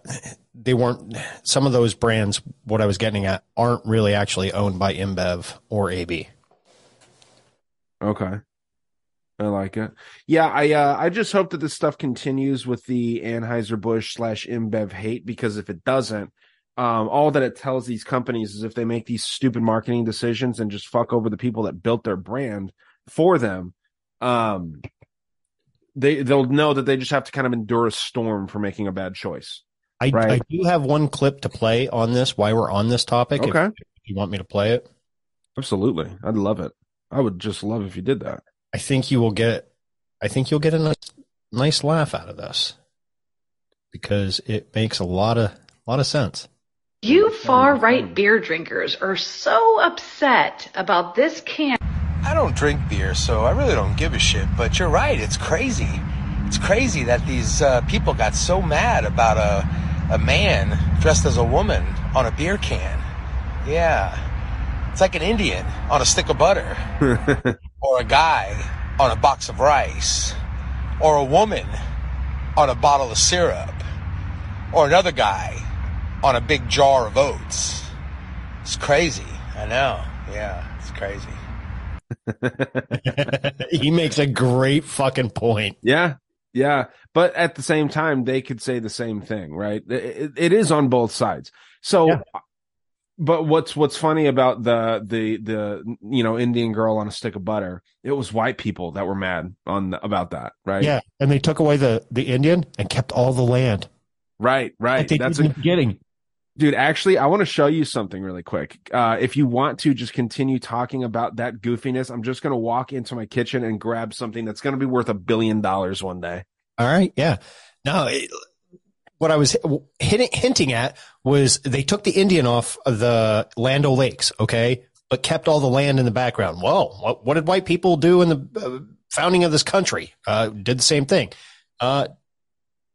Speaker 3: they weren't some of those brands. What I was getting at aren't really actually owned by InBev or AB.
Speaker 4: Okay. I like it. Yeah, I uh, I just hope that this stuff continues with the Anheuser Busch slash InBev hate because if it doesn't, um, all that it tells these companies is if they make these stupid marketing decisions and just fuck over the people that built their brand for them, um, they they'll know that they just have to kind of endure a storm for making a bad choice.
Speaker 3: I,
Speaker 4: Right.
Speaker 3: I do have one clip to play on this while we're on this topic. if-
Speaker 4: Okay.
Speaker 3: if you want me to play it?
Speaker 4: Absolutely, I'd love it. I would just love if you did that.
Speaker 3: I think you will get. I think you'll get a nice, nice laugh out of this because it makes a lot of a lot of sense.
Speaker 18: You far right beer drinkers are so upset about this can.
Speaker 19: I don't drink beer, so I really don't give a shit. But you're right, it's crazy. It's crazy that these uh, people got so mad about a a man dressed as a woman on a beer can. Yeah, it's like an Indian on a stick of butter, (laughs) or a guy on a box of rice, or a woman on a bottle of syrup, or another guy on a big jar of oats. It's crazy. I know. Yeah, it's crazy. (laughs) (laughs)
Speaker 3: he makes a great fucking point.
Speaker 4: Yeah. Yeah. But at the same time, they could say the same thing, right? It, it- is on both sides. So, but what's, what's funny about the, the, the, you know, Indian girl on a stick of butter, it was white people that were mad on, the, about that, right?
Speaker 3: Yeah, and they took away the the Indian and kept all the land.
Speaker 4: Right. Right.
Speaker 3: they
Speaker 4: That's a,
Speaker 3: beginning.
Speaker 4: Dude, actually, I want to show you something really quick. Uh, if you want to just continue talking about that goofiness, I'm just going to walk into my kitchen and grab something that's going to be worth a billion dollars one day.
Speaker 3: All right, yeah. No, it, what I was hinting at was they took the Indian off of the Land O'Lakes, okay, but kept all the land in the background. Well, what, what did white people do in the uh, founding of this country, uh, did the same thing. Uh,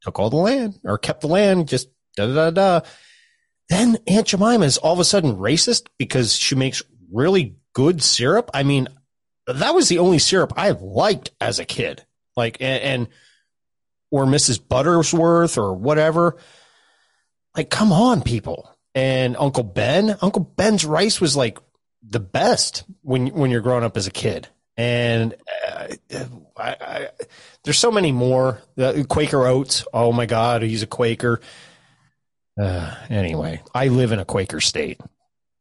Speaker 3: took all the land or kept the land, just da da da da. Then Aunt Jemima is all of a sudden racist because she makes really good syrup. I mean, that was the only syrup I liked as a kid. Like, and, and or Mrs. Buttersworth or whatever. Like, come on, people. And Uncle Ben, Uncle Ben's rice was like the best when when you're growing up as a kid. And uh, I, I, there's so many more. Uh, Quaker Oats. Oh my God, he's a Quaker. Uh, anyway, I live in a Quaker state.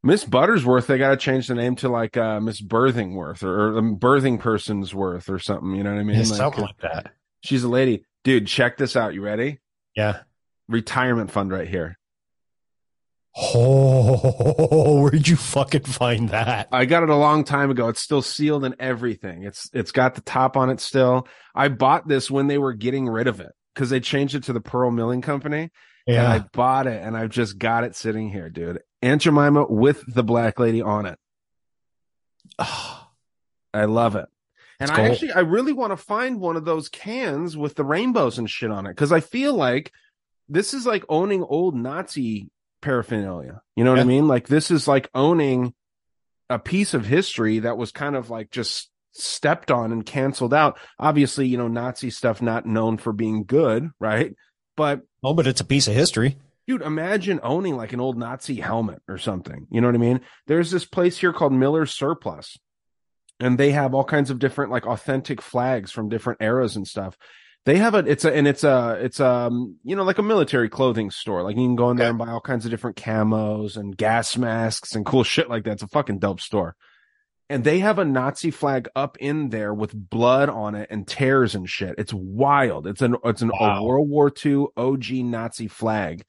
Speaker 4: Miss Buttersworth, they got to change the name to like uh, Miss Birthingworth or, or um, Birthing Person's Worth or something. You know what I mean?
Speaker 3: Yeah, something like that.
Speaker 4: She's a lady. Dude, check this out. You ready?
Speaker 3: Yeah.
Speaker 4: Retirement fund right here.
Speaker 3: Oh, (laughs) where'd you fucking find that?
Speaker 4: I got it a long time ago. It's still sealed and everything. It's it's got the top on it still. I bought this when they were getting rid of it because they changed it to the Pearl Milling Company.
Speaker 3: Yeah.
Speaker 4: And I bought it and I've just got it sitting here, dude. Aunt Jemima with the black lady on it. Oh, I love it. And
Speaker 3: It's
Speaker 4: I
Speaker 3: gold.
Speaker 4: actually I really want to find one of those cans with the rainbows and shit on it because I feel like this is like owning old Nazi paraphernalia. You know what I mean? Like this is like owning a piece of history that was kind of like just stepped on and canceled out. Obviously, you know, Nazi stuff not known for being good, right? But
Speaker 3: Oh, but it's a piece of history.
Speaker 4: dude, imagine owning like an old Nazi helmet or something. You know what I mean? There's this place here called Miller's Surplus, and they have all kinds of different like authentic flags from different eras and stuff. They have a it's a and it's a it's um you know like a military clothing store. Like you can go in there and buy all kinds of different camos and gas masks and cool shit like that. It's a fucking dope store. And they have a Nazi flag up in there with blood on it and tears and shit. It's wild. It's an it's an a World War II OG Nazi flag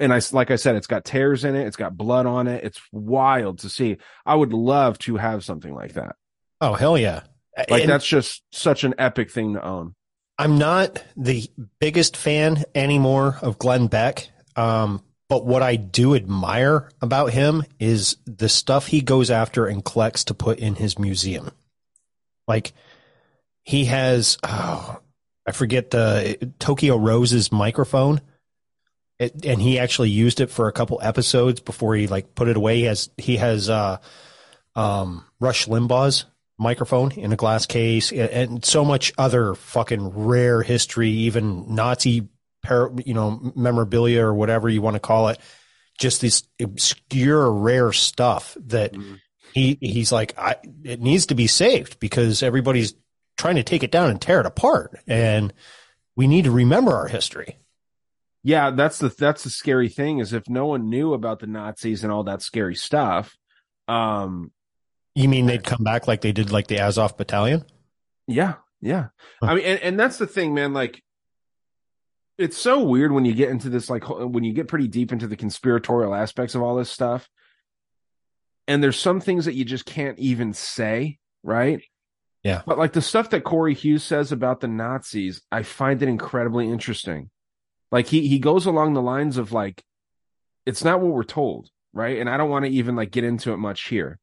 Speaker 4: and I like I said, it's got tears in it. It's got blood on it. It's wild to see. I would love to have something like that.
Speaker 3: Oh, hell yeah.
Speaker 4: Like
Speaker 3: And-
Speaker 4: that's just such an epic thing to own.
Speaker 3: I'm not the biggest fan anymore of Glenn Beck. Um, but what I do admire about him is the stuff he goes after and collects to put in his museum. Like he has, oh, I forget the Tokyo Rose's microphone. It, and he actually used it for a couple episodes before he like put it away. He has, he has, uh, um, Rush Limbaugh's microphone in a glass case and, and so much other fucking rare history, even Nazi, par- you know, memorabilia or whatever you want to call it. Just this obscure, rare stuff that he he's like, I, it needs to be saved because everybody's trying to take it down and tear it apart, and we need to remember our history.
Speaker 4: Yeah, that's the that's the scary thing is if no one knew about the Nazis and all that scary stuff. Um,
Speaker 3: You mean they'd come back like they did like the Azov Battalion?
Speaker 4: Yeah, yeah. I mean, and, and that's the thing, man. Like, it's so weird when you get into this, like, when you get pretty deep into the conspiratorial aspects of all this stuff. And there's some things that you just can't even say, right?
Speaker 3: Yeah.
Speaker 4: But like the stuff that Corey Hughes says about the Nazis, I find it incredibly interesting. Like he he goes along the lines of like, it's not what we're told, right? And I don't want to even like get into it much here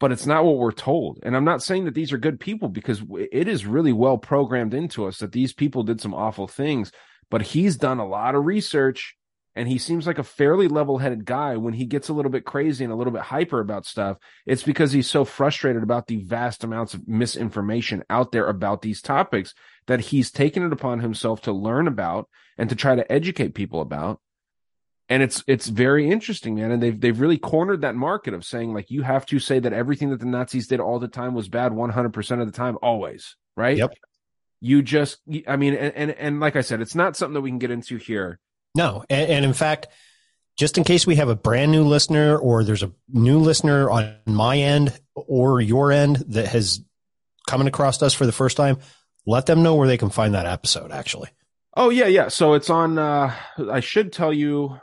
Speaker 4: but it's not what we're told. And I'm not saying that these are good people because it is really well programmed into us that these people did some awful things. But he's done a lot of research and he seems like a fairly level headed guy. When he gets a little bit crazy and a little bit hyper about stuff, it's because he's so frustrated about the vast amounts of misinformation out there about these topics that he's taken it upon himself to learn about and to try to educate people about and it's it's very interesting, man. And they've they've really cornered that market of saying like you have to say that everything that the Nazis did all the time was bad, one hundred percent of the time, always, right?
Speaker 3: Yep.
Speaker 4: You just, I mean, and, and and like I said, it's not something that we can get into here.
Speaker 3: No, and, and in fact, just in case we have a brand new listener or there's a new listener on my end or your end that has coming across us for the first time, let them know where they can find that episode. Actually,
Speaker 4: Oh yeah, yeah. So it's on. uh I should tell you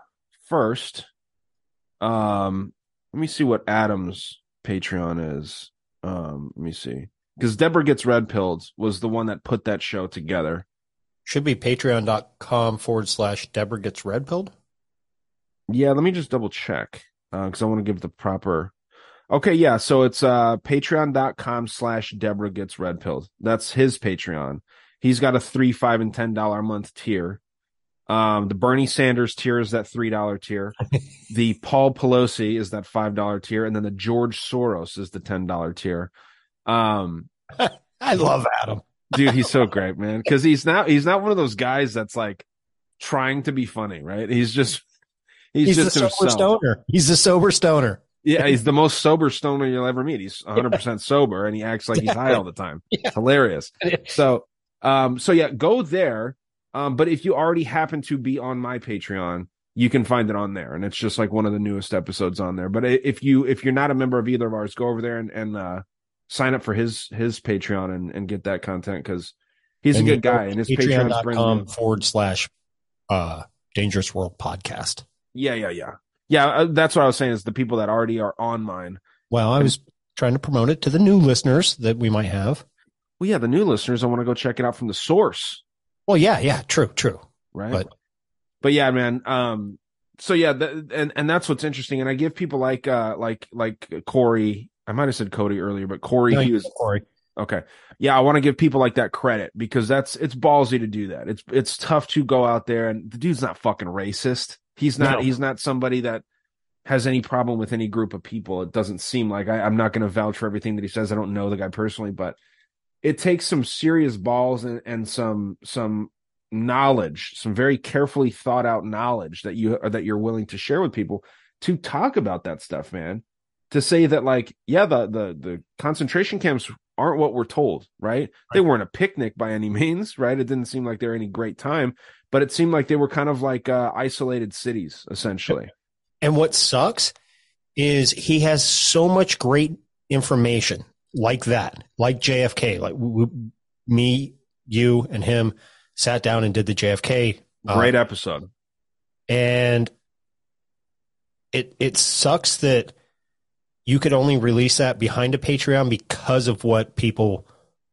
Speaker 4: first. Um, let me see what Adam's Patreon is. Um, let me see because Deborah gets red pilled was the one that put that show together.
Speaker 3: should be patreon.com forward slash Deborah gets red pilled.
Speaker 4: Yeah, let me just double check because I want to give the proper. Okay, yeah. So it's uh patreon.com slash Deborah gets red pilled. That's his Patreon. He's got a three, five, and ten dollar a month tier. Um, the Bernie Sanders tier is that three dollar tier. (laughs) the Paul Pelosi is that five dollar tier, and then the George Soros is the ten dollar tier. Um, (laughs)
Speaker 3: I love Adam.
Speaker 4: dude, he's so great, (laughs) man. Because he's not he's not one of those guys that's like trying to be funny, right? He's just he's,
Speaker 3: He's,
Speaker 4: just
Speaker 3: the sober
Speaker 4: himself.
Speaker 3: stoner. He's the sober stoner.
Speaker 4: Yeah, he's the most sober stoner you'll ever meet. He's 100% sober and he acts like he's high all the time. (laughs) It's hilarious. So, um, so yeah, go there. Um, but if you already happen to be on my Patreon, you can find it on there, and it's just like one of the newest episodes on there. But if you if you're not a member of either of ours, go over there and and uh, sign up for his his Patreon and and get that content because he's
Speaker 3: And
Speaker 4: a good guy, and his Patreon's.
Speaker 3: Patreon.com forward slash uh, Dangerous World Podcast.
Speaker 4: Yeah, yeah, yeah, yeah. Uh, that's what I was saying is the people that already are on mine.
Speaker 3: Well, I was trying to promote it to the new listeners that we might have.
Speaker 4: Well, yeah, the new listeners, I want to go check it out from the source.
Speaker 3: Well, yeah, yeah, true, true.
Speaker 4: right
Speaker 3: But
Speaker 4: but yeah man um so yeah th- and and that's what's interesting and i give people like uh like like corey i might have said cody earlier but corey
Speaker 3: No,
Speaker 4: he was
Speaker 3: Corey.
Speaker 4: okay yeah i want to give people like that credit because that's it's ballsy to do that it's it's tough to go out there and the dude's not fucking racist he's not
Speaker 3: No.
Speaker 4: he's not somebody that has any problem with any group of people it doesn't seem like I, i'm not going to vouch for everything that he says i don't know the guy personally but it takes some serious balls and, and some some knowledge, some very carefully thought out knowledge that you that you're willing to share with people to talk about that stuff, man. To say that like, yeah, the the the concentration camps aren't what we're told, right? They weren't a picnic by any (laughs) means, right? It didn't seem like they were any great time, but it seemed like they were kind of like uh, isolated cities, essentially.
Speaker 3: And what sucks is he has so much great information like that, like JFK. Like we, we- me, you, and him sat down and did the JFK. uh,
Speaker 4: Great episode.
Speaker 3: and it it sucks that you could only release that behind a Patreon because of what people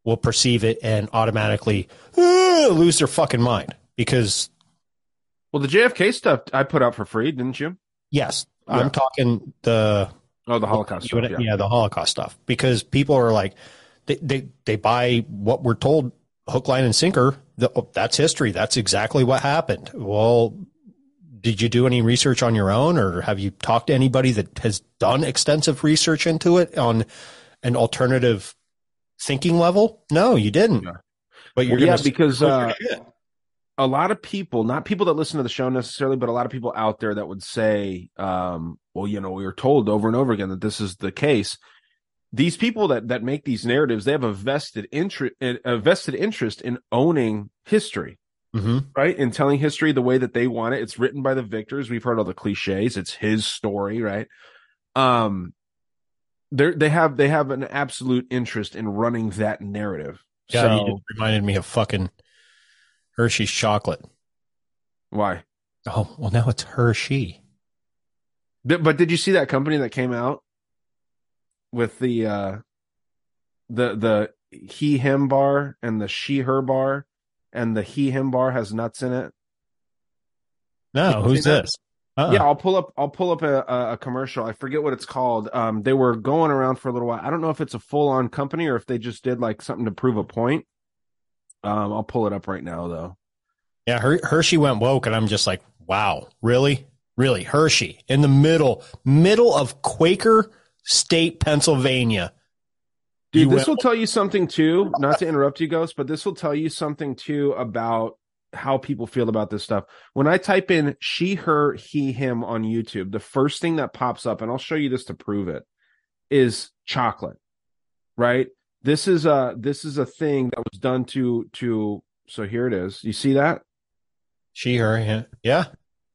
Speaker 3: will perceive it and automatically uh, lose their fucking mind. Because
Speaker 4: Well, the JFK stuff I put out for free, didn't you?
Speaker 3: yes,
Speaker 4: Yeah.
Speaker 3: I'm talking the
Speaker 4: Oh, the Holocaust stuff.
Speaker 3: would-
Speaker 4: Yeah.
Speaker 3: the Holocaust stuff because people are like they they, they buy what we're told hook line and sinker the, oh, that's history that's exactly what happened well did you do any research on your own or have you talked to anybody that has done extensive research into it on an alternative thinking level? No you didn't. But you're
Speaker 4: Well, yeah, because uh, a lot of people, not people that listen to the show necessarily, but a lot of people out there that would say, um, "Well, you know, we were told over and over again that this is the case." These people that that make these narratives, they have a vested interest, a vested interest in owning history,
Speaker 3: Mhm.
Speaker 4: right? In telling history the way that they want it. It's written by the victors. We've heard all the cliches. It's his story, right? Um, they they have they have an absolute interest in running that narrative.
Speaker 3: yeah
Speaker 4: so,
Speaker 3: you just reminded me of fucking hershey's chocolate
Speaker 4: why?
Speaker 3: oh well now it's hershey
Speaker 4: Th- But did you see that company that came out with the uh the the he him bar and the she her bar and the he him bar has nuts in it?
Speaker 3: no who's this Uh-uh.
Speaker 4: Yeah, I'll pull up I'll pull up a, a, a commercial. I forget what it's called. Um they were going around for a little while. I don't know if it's a full on company or if they just did like something to prove a point. Um I'll pull it up right now though.
Speaker 3: Yeah, Her- Hershey went woke, and I'm just like, wow, really, really, Hershey in the middle, middle of Quaker State, Pennsylvania.
Speaker 4: Dude, this will tell you something too. Not to interrupt you, Ghost, but this will tell you something too about how people feel about this stuff. When I type in she, her, he, him on YouTube, the first thing that pops up, and I'll show you this to prove it, is chocolate. Right? This is a this is a thing that was done to to so here it is. You see that?
Speaker 3: She, her, yeah. yeah.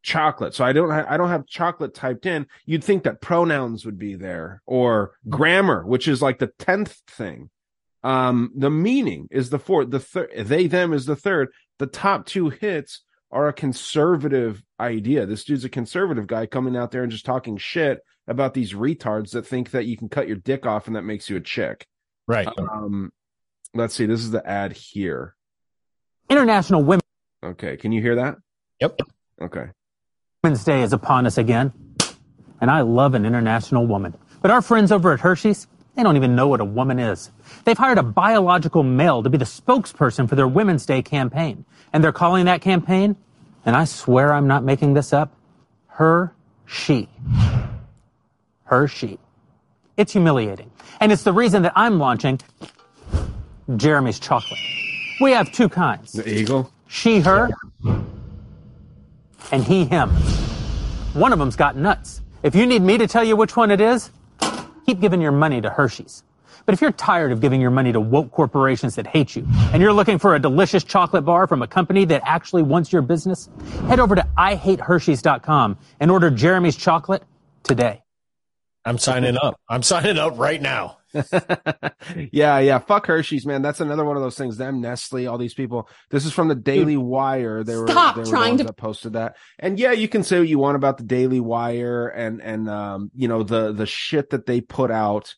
Speaker 4: Chocolate. So I don't ha- I don't have chocolate typed in. You'd think that pronouns would be there or grammar, which is like the tenth thing. Um, the meaning is the fourth. The third, they them is the third. The top two hits are a conservative idea. This dude's a conservative guy coming out there and just talking shit about these retards that think that you can cut your dick off and that makes you a chick.
Speaker 3: Right.
Speaker 4: Um, let's see. This is the ad here.
Speaker 20: International Women.
Speaker 4: Okay, can you hear that?
Speaker 3: Yep.
Speaker 4: Okay.
Speaker 20: Women's Day is upon us again, and I love an international woman. But our friends over at Hershey's, they don't even know what a woman is. They've hired a biological male to be the spokesperson for their Women's Day campaign. And they're calling that campaign, and I swear I'm not making this up, Her She. Her She. It's humiliating. And it's the reason that I'm launching Jeremy's chocolate. We have two kinds.
Speaker 4: The eagle?
Speaker 20: She, her, and he, him. One of them's got nuts. If you need me to tell you which one it is, keep giving your money to Hershey's. But if you're tired of giving your money to woke corporations that hate you, and you're looking for a delicious chocolate bar from a company that actually wants your business, head over to IHateHershey's.com and order Jeremy's chocolate today.
Speaker 3: I'm signing up. I'm signing up right now. (laughs)
Speaker 4: yeah, yeah. Fuck Hershey's, man. That's another one of those things. Them, Nestle, all these people. This is from the Daily Wire. They were,
Speaker 21: Stop
Speaker 4: they were the
Speaker 21: trying
Speaker 4: ones
Speaker 21: to-
Speaker 4: that posted that. And yeah, you can say what you want about the Daily Wire and and um, you know, the the shit that they put out.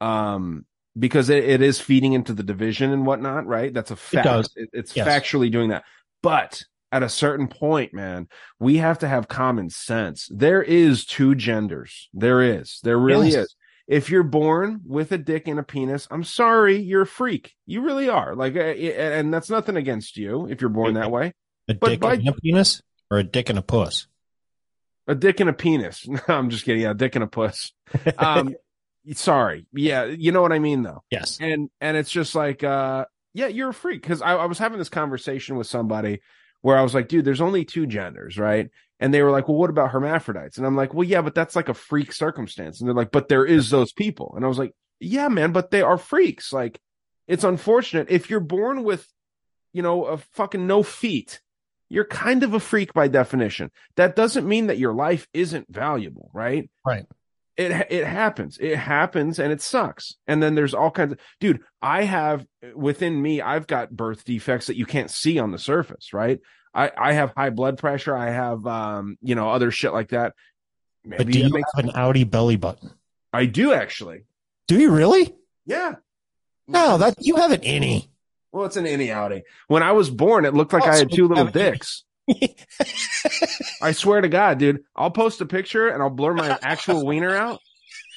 Speaker 4: Um, because it, it is feeding into the division and whatnot, right? That's a fact.
Speaker 3: does.
Speaker 4: It- it's
Speaker 3: Yes.
Speaker 4: factually doing that. But at a certain point, man, we have to have common sense. There is two genders. There is. There really
Speaker 3: Yes.
Speaker 4: is. If you're born with a dick and a penis, I'm sorry, you're a freak. You really are. Like, uh, and that's nothing against you if you're born that way.
Speaker 3: A
Speaker 4: But
Speaker 3: dick
Speaker 4: by-
Speaker 3: and a penis or a dick and a puss?
Speaker 4: A dick and a penis. (laughs) No, I'm just kidding. Yeah, a dick and a puss. (laughs) Um, sorry. Yeah, you know what I mean, though.
Speaker 3: Yes.
Speaker 4: And and it's just like, uh, yeah, you're a freak. Because I, I was having this conversation with somebody where I was like, dude, there's only two genders, right? And they were like, well, what about hermaphrodites? And I'm like, well, yeah, but that's like a freak circumstance. And they're like, but there is those people. And I was like, yeah, man, but they are freaks. Like, it's unfortunate if you're born with, you know, a fucking no feet. You're kind of a freak by definition. That doesn't mean that your life isn't valuable, right?
Speaker 3: Right.
Speaker 4: It it happens. It happens and it sucks. And then there's all kinds of dude i have within me i've got birth defects that you can't see on the surface right? I i have high blood pressure. I have um you know other shit like that.
Speaker 3: But do you have an Audi belly button?
Speaker 4: i do actually.
Speaker 3: Do you really?
Speaker 4: yeah.
Speaker 3: No, that you have an any
Speaker 4: well it's an any outie when i was born it looked like
Speaker 3: Oh,
Speaker 4: i had
Speaker 3: so
Speaker 4: two little dicks i swear to god dude i'll post a picture and i'll blur my actual wiener out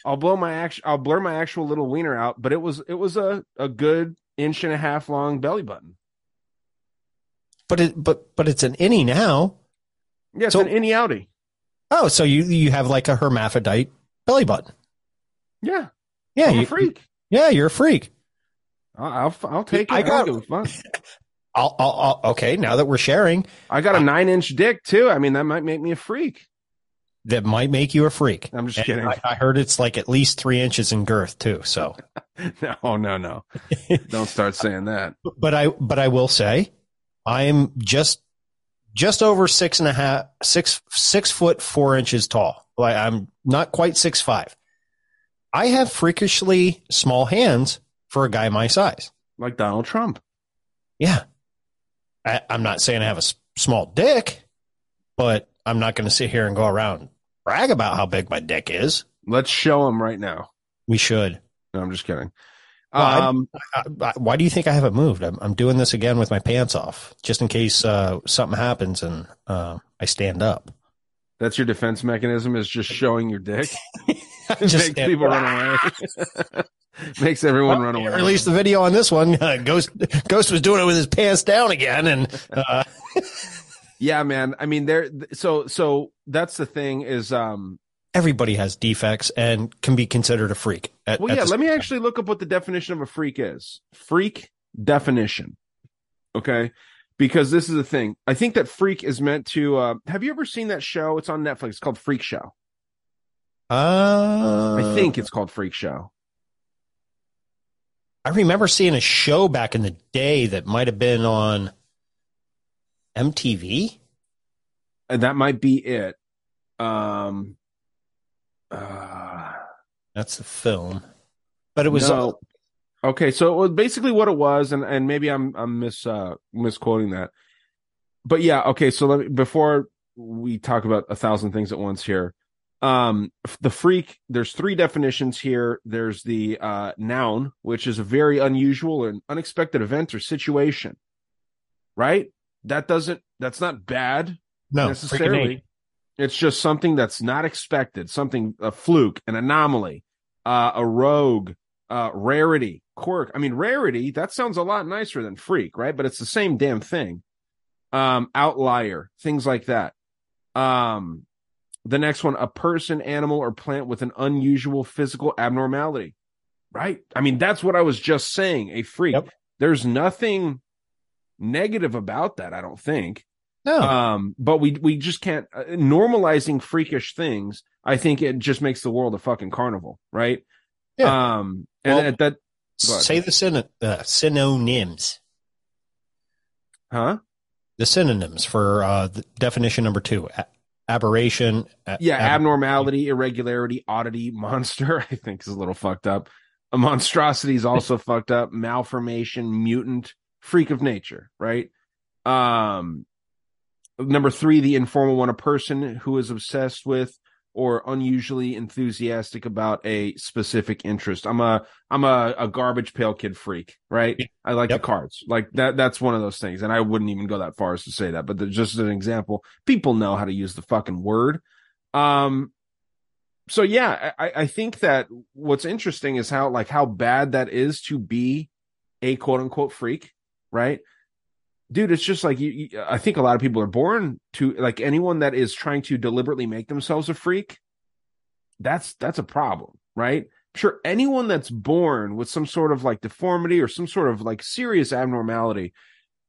Speaker 4: I'll blow my act. I'll blur my actual little wiener out, but it was it was a a good inch and a half long belly button.
Speaker 3: But it but but it's an innie now.
Speaker 4: Yeah, it's
Speaker 3: So-
Speaker 4: an innie outie.
Speaker 3: Oh, so you you have like a hermaphrodite belly button.
Speaker 4: Yeah,
Speaker 3: Yeah,
Speaker 4: I'm
Speaker 3: you,
Speaker 4: a freak.
Speaker 3: Yeah, you're a freak.
Speaker 4: I'll I'll, I'll take it.
Speaker 3: I got-
Speaker 4: don't give a fuck. (laughs)
Speaker 3: I'll, I'll, I'll okay. Now that we're sharing,
Speaker 4: I got a nine inch dick too. I mean, that might make me a freak.
Speaker 3: that might make you a freak.
Speaker 4: I'm just
Speaker 3: And
Speaker 4: kidding.
Speaker 3: I, I heard it's like at least three inches in girth too. So, (laughs)
Speaker 4: No, no, no. don't start saying that. (laughs)
Speaker 3: but I but I will say, I'm just just over six and a half six six foot four inches tall. Like I'm not quite six five. I have freakishly small hands for a guy my size.
Speaker 4: Like Donald Trump.
Speaker 3: Yeah. I, I'm not saying I have a s- small dick, but I'm not going to sit here and go around brag about how big my dick is.
Speaker 4: Let's show him right now.
Speaker 3: We should.
Speaker 4: No, I'm just kidding.
Speaker 3: Well,
Speaker 4: um,
Speaker 3: I- I- why do you think I haven't moved? I'm, I'm doing this again with my pants off, just in case uh, something happens and uh, I stand up.
Speaker 4: That's your defense mechanism is just showing your dick. (laughs)
Speaker 3: Just
Speaker 4: Makes people run away. (laughs) Makes everyone run away.
Speaker 3: Release the video on this one. Uh, Ghost Ghost was doing it with his pants down again, and uh, (laughs)
Speaker 4: Yeah, man. I mean, there. So, so that's the thing is, um,
Speaker 3: everybody has defects and can be considered a freak. At,
Speaker 4: well,
Speaker 3: at
Speaker 4: yeah. Let me
Speaker 3: time.
Speaker 4: actually look up what the definition of a freak is. Freak definition. Okay. Because this is the thing. I think that freak is meant to, uh, have you ever seen that show? It's on Netflix. It's called Freak Show.
Speaker 3: Uh,
Speaker 4: I think it's called Freak Show.
Speaker 3: I remember seeing a show back in the day that might have been on MTV.
Speaker 4: And that might be it. Um, uh,
Speaker 3: That's the film, but it was
Speaker 4: No. Okay. So it was basically what it was, and and maybe I'm I'm mis uh, misquoting that, but yeah. Okay. So let me before we talk about a thousand things at once here. Um, the freak. There's three definitions here. There's the uh, noun, which is a very unusual and unexpected event or situation. Right. That doesn't. That's not bad
Speaker 3: no
Speaker 4: necessarily. It's just something that's not expected, something a fluke, an anomaly. uh, a rogue, uh, rarity, quirk. I mean, rarity, that sounds a lot nicer than freak, right? But it's the same damn thing. Um, outlier, things like that. Um, the next one, a person, animal, or plant with an unusual physical abnormality, right? I mean, that's what I was just saying. A freak. There's nothing negative about that, I don't think.
Speaker 3: No.
Speaker 4: Um, but we we just can't uh, normalizing freakish things. I think it just makes the world a fucking carnival, right?
Speaker 3: Yeah.
Speaker 4: Um, and
Speaker 3: Well,
Speaker 4: that.
Speaker 3: Say the syn- uh, synonyms.
Speaker 4: Huh?
Speaker 3: The synonyms for uh, the definition number two: A- aberration. a-
Speaker 4: yeah,
Speaker 3: ab-
Speaker 4: abnormality, irregularity, oddity, (laughs) monster. I think is a little fucked up. A monstrosity is also (laughs) fucked up. Malformation, mutant, freak of nature, right? Um, number three, the informal one, a person who is obsessed with or unusually enthusiastic about a specific interest. I'm a I'm a, a garbage pail kid freak, right? I like the cards. Like that that's one of those things. And I wouldn't even go that far as to say that, but just as an example, people know how to use the fucking word. Um so yeah, I, I think that what's interesting is how like how bad that is to be a quote unquote freak, right? Dude, it's just like you, you, I think a lot of people are born to like anyone that is trying to deliberately make themselves a freak. That's that's a problem, right? I'm Sure, anyone that's born with some sort of like deformity or some sort of like serious abnormality,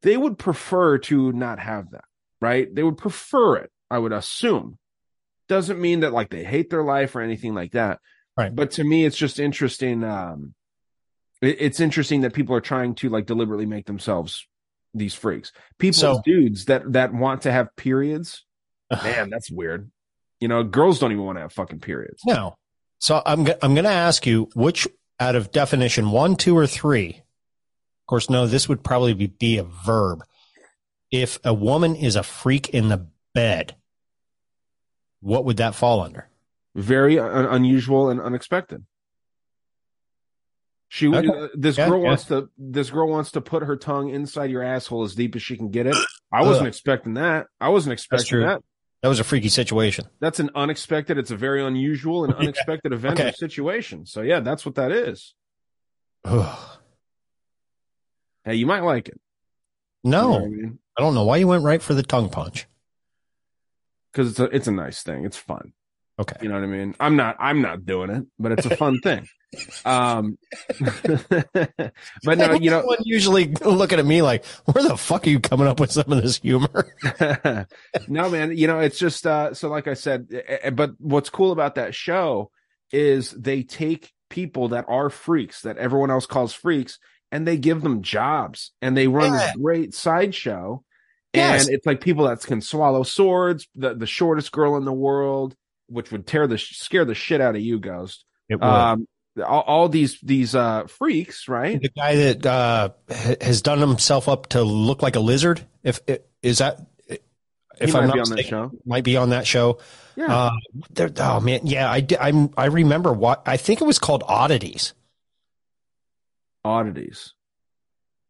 Speaker 4: they would prefer to not have that, right? They would prefer it, I would assume. Doesn't mean that like they hate their life or anything like that.
Speaker 3: Right.
Speaker 4: But to me, it's just interesting. Um, it- it's interesting that people are trying to like deliberately make themselves these freaks. People,
Speaker 3: So-
Speaker 4: dudes that that want to have periods. Man, that's weird. You know, girls don't even want to have fucking periods.
Speaker 3: No. So I'm I'm going to ask you which out of definition one, two, or three. Of course, no. This would probably be, be a verb. If a woman is a freak in the bed, what would that fall under?
Speaker 4: Very un- unusual and unexpected. She
Speaker 3: Okay.
Speaker 4: uh, this
Speaker 3: Yeah,
Speaker 4: girl
Speaker 3: yeah.
Speaker 4: wants to this girl wants to put her tongue inside your asshole as deep as she can get it. I wasn't
Speaker 3: Ugh.
Speaker 4: expecting that. I wasn't expecting that.
Speaker 3: That was a freaky situation.
Speaker 4: That's an unexpected. It's a very unusual and (laughs) unexpected event or
Speaker 3: Okay.
Speaker 4: situation. So yeah, that's what that is. Hey, you might like it
Speaker 3: No,
Speaker 4: You know I mean?
Speaker 3: I don't know why you went right for the tongue punch.
Speaker 4: because it's a it's a nice thing. It's fun.
Speaker 3: Okay.
Speaker 4: You know what I mean? I'm not I'm not doing it, but it's a fun (laughs) thing. Um, (laughs) but no, you know,
Speaker 3: usually looking at me like, where the fuck are you coming up with some of this humor? (laughs) (laughs)
Speaker 4: no, man, you know, it's just uh so like I said, eh, eh, but what's cool about that show is they take people that are freaks that everyone else calls freaks and they give them jobs and they run
Speaker 3: Yeah.
Speaker 4: this great sideshow.
Speaker 3: Yes.
Speaker 4: And it's like people that can swallow swords, the the shortest girl in the world, which would tear the scare the shit out of you, Ghost.
Speaker 3: It would.
Speaker 4: Um, all, all these these uh freaks, right?
Speaker 3: the guy that uh, has done himself up to look like a lizard. If is that if
Speaker 4: might
Speaker 3: I'm
Speaker 4: be
Speaker 3: not
Speaker 4: on that
Speaker 3: mistaken,
Speaker 4: show.
Speaker 3: might be on that show.
Speaker 4: Yeah.
Speaker 3: Uh, oh man, yeah, I I'm I remember what I think it was called Oddities.
Speaker 4: oddities.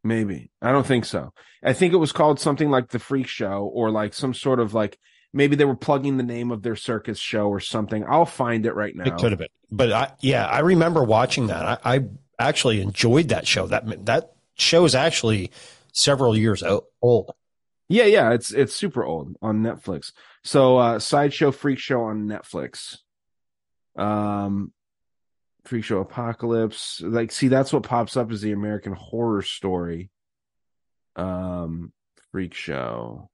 Speaker 4: Maybe. I don't think so. I think it was called something like the Freak Show or like some sort of like maybe they were plugging the name of their circus show or something. I'll find it right now.
Speaker 3: It could have been, but I, yeah, I remember watching that. I, I actually enjoyed that show. That that show is actually several years old.
Speaker 4: Yeah, yeah, it's it's super old on Netflix. So uh Sideshow Freak Show on Netflix. Um Freak Show Apocalypse. Like see that's what pops up is the American horror story. Um Freak Show.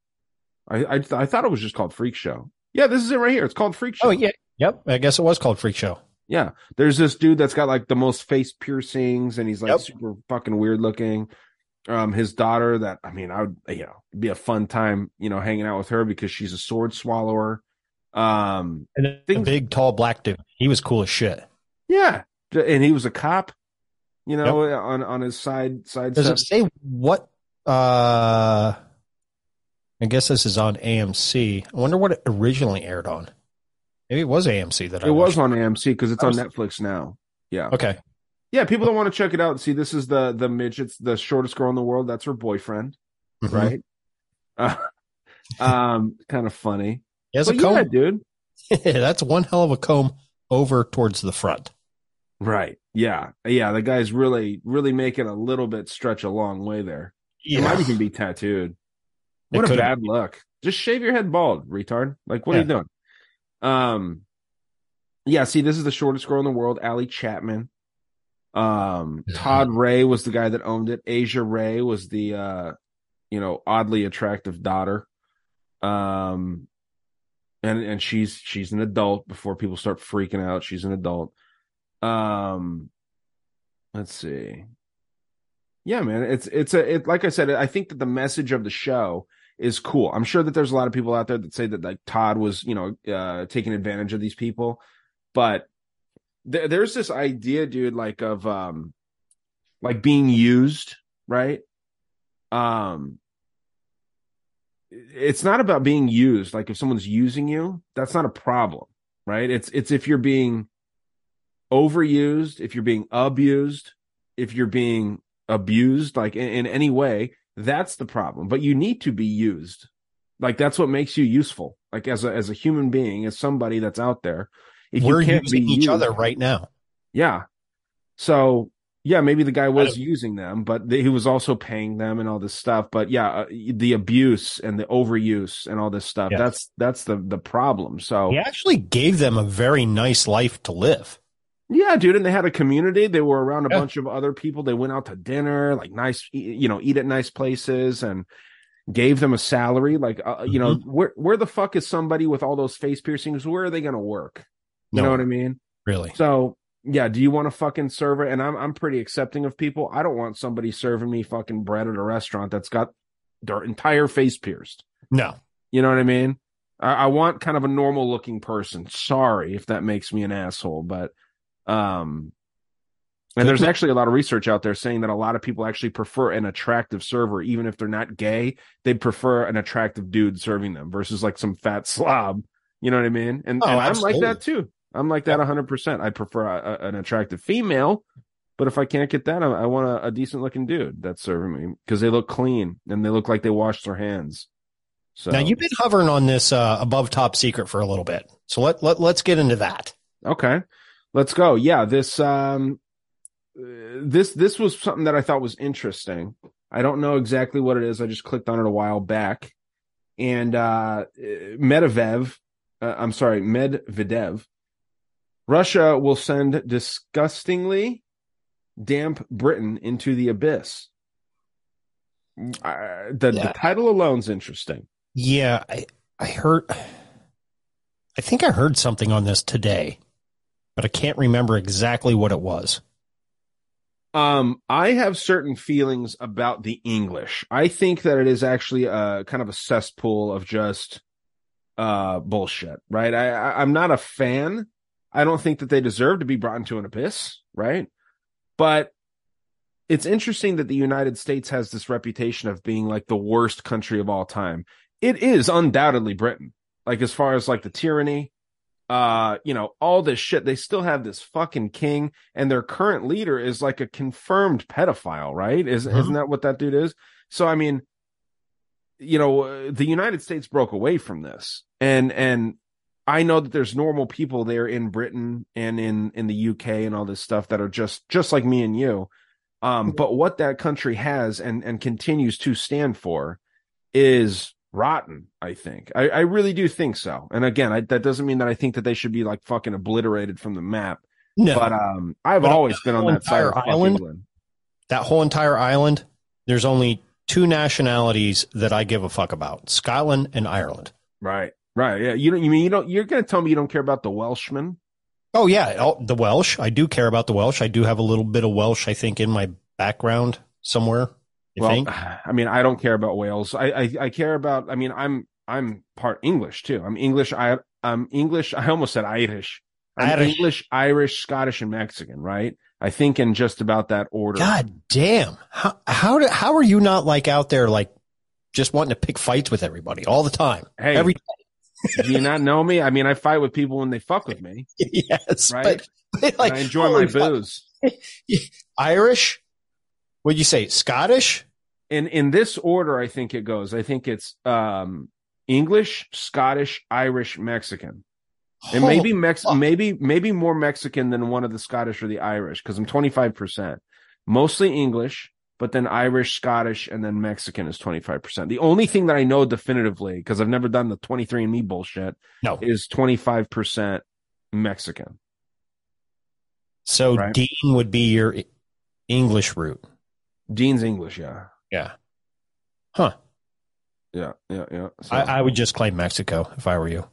Speaker 4: I I, I thought it was just called Freak Show. Yeah, this is it right here. It's called Freak Show.
Speaker 3: Oh yeah, yep. I guess it was called Freak Show.
Speaker 4: Yeah. There's this dude that's got like the most face piercings and he's like
Speaker 3: Yep.
Speaker 4: super fucking weird looking. Um, his daughter that, I mean, I would, you know, it'd be a fun time, you know, hanging out with her because she's a sword swallower. Um,
Speaker 3: And the big, tall, black dude. He was cool as shit.
Speaker 4: yeah. And he was a cop, you know, on, on his side, side
Speaker 3: Does it say what? Uh, I guess this is on AMC. I wonder what it originally aired on. Maybe it was AMC that I
Speaker 4: It was
Speaker 3: watched.
Speaker 4: on AMC because it's
Speaker 3: I
Speaker 4: on Netflix now. Yeah.
Speaker 3: Okay.
Speaker 4: Yeah. People don't want to check it out. See, this is the, the midgets, the shortest girl in the world. That's her boyfriend.
Speaker 3: Mhm.
Speaker 4: Right. (laughs) Uh, um, kind of funny.
Speaker 3: He has
Speaker 4: But
Speaker 3: a comb.
Speaker 4: yeah, dude. (laughs)
Speaker 3: That's one hell of a comb over towards the front.
Speaker 4: Right. Yeah. Yeah. The guy's really, really making a little bit stretch a long way there. It
Speaker 3: Yeah.
Speaker 4: might even be tattooed. What a bad look. Just shave your head bald, retard. Like, what are you doing? Um, yeah. See, this is the shortest girl in the world, Allie Chapman. Um, Todd Ray was the guy that owned it. Asia Ray was the, uh, you know, oddly attractive daughter. Um, and and she's she's an adult before people start freaking out. She's an adult. Um, let's see. Yeah, man, it's it's a it like I said. I think that the message of the show is cool. I'm sure that there's a lot of people out there that say that like Todd was, you know, uh, taking advantage of these people, but there, there's this idea, dude, like of um, like being used, right? Um, it's not about being used. Like if someone's using you, that's not a problem, right? It's it's if you're being overused, if you're being abused, if you're being abused, like in, in any way, that's the problem. But you need to be used. Like that's what makes you useful. Like as a as a human being, as somebody that's out there. If
Speaker 3: We're
Speaker 4: you can't
Speaker 3: using
Speaker 4: be
Speaker 3: each
Speaker 4: used-
Speaker 3: other right now.
Speaker 4: yeah. So yeah, maybe the guy was using them, but th- he was also paying them and all this stuff. But yeah, uh, the abuse and the overuse and all this stuff.
Speaker 3: Yes.
Speaker 4: That's that's the the problem. So
Speaker 3: He actually gave them a very nice life to live.
Speaker 4: Yeah, dude, and they had a community. They were around a
Speaker 3: Yeah.
Speaker 4: bunch of other people. They went out to dinner, like nice, you know, eat at nice places, and gave them a salary. Like, uh, you know,
Speaker 3: Mm-hmm.
Speaker 4: where where the fuck is somebody with all those face piercings? Where are they going to work? You
Speaker 3: No.
Speaker 4: know what I mean?
Speaker 3: Really.
Speaker 4: So yeah, do you want a fucking server? And I'm I'm pretty accepting of people. I don't want somebody serving me fucking bread at a restaurant that's got their entire face pierced.
Speaker 3: No.
Speaker 4: You know what I mean? I, I want kind of a normal looking person. Sorry if that makes me an asshole, but um and there's actually a lot of research out there saying that a lot of people actually prefer an attractive server, even if they're not gay. They'd prefer an attractive dude serving them versus like some fat (laughs) slob. You know what I mean? And,
Speaker 3: Oh,
Speaker 4: and I'm like that too. I'm like that 100%. I prefer a, a- an attractive female, but if I can't get that, I, I want a, a decent looking dude that's serving me because they look clean and they look like they washed their hands. So
Speaker 3: Now you've been hovering on this uh, above top secret for a little bit, so let let let's get into that.
Speaker 4: Okay. Let's go. Yeah, this um this this was something that I thought was interesting. I don't know exactly what it is. I just clicked on it a while back. And uh Medvedev, uh, I'm sorry, Medvedev. Russia will send disgustingly damp Britain into the abyss. Uh, the, the title alone's interesting.
Speaker 3: Yeah, I I heard. I think I heard something on this today, but I can't remember exactly what it was.
Speaker 4: Um, I have certain feelings about the English. I think that it is actually a kind of a cesspool of just uh bullshit, right? I, I I'm not a fan. I don't think that they deserve to be brought into an abyss, right? But it's interesting that the United States has this reputation of being like the worst country of all time. It is undoubtedly Britain. Like as far as like the tyranny, uh, you know, all this shit. They still have this fucking king, and their current leader is like a confirmed pedophile, right? Is
Speaker 3: Mhm.
Speaker 4: isn't that what that dude is? So I mean, you know, the United States broke away from this, and and I know that there's normal people there in Britain and in in the UK and all this stuff that are just just like me and you. Um, but what that country has and and continues to stand for is rotten. I think I, I really do think so. And again, I, that doesn't mean that I think that they should be like fucking obliterated from the map.
Speaker 3: No.
Speaker 4: but um, I've
Speaker 3: But
Speaker 4: always been on that side
Speaker 3: island?
Speaker 4: England.
Speaker 3: That whole entire island, there's only two nationalities that I give a fuck about: Scotland and Ireland.
Speaker 4: Right, right. Yeah, you don't. You mean you don't? You're gonna tell me you don't care about the Welshmen?
Speaker 3: Oh yeah, oh, the Welsh. I do care about the Welsh. I do have a little bit of Welsh, I think, in my background somewhere. I
Speaker 4: well,
Speaker 3: think. (sighs)
Speaker 4: I mean, I don't care about Wales. I, I I care about. I mean, I'm I'm part English too. I'm English. I I'm English. (laughs) I almost said Irish. I'm
Speaker 3: Irish.
Speaker 4: English, Irish, Scottish, and Mexican. Right. I think in just about that order.
Speaker 3: God damn! How how do, how are you not like out there like just wanting to pick fights with everybody all the time?
Speaker 4: Hey,
Speaker 3: Every (laughs)
Speaker 4: do you not know me? I mean, I fight with people when they fuck with me. (laughs)
Speaker 3: yes,
Speaker 4: right.
Speaker 3: but, but like
Speaker 4: I enjoy my
Speaker 3: fuck.
Speaker 4: booze.
Speaker 3: Irish. What'd you say? Scottish?
Speaker 4: in in this order i think it goes i think it's um english scottish irish mexican And maybe Mex, maybe maybe more Mexican than one of the Scottish or the Irish because I'm 25 percent, mostly English, but then Irish, Scottish, and then Mexican is 25 percent. The only thing that I know definitively because I've never done the 23andMe bullshit,
Speaker 3: No.
Speaker 4: is 25 percent Mexican.
Speaker 3: So
Speaker 4: Right.
Speaker 3: Dean would be your English root.
Speaker 4: Dean's English, yeah,
Speaker 3: Yeah. Huh.
Speaker 4: yeah, yeah, yeah. So-
Speaker 3: I, I would just claim Mexico if I were you.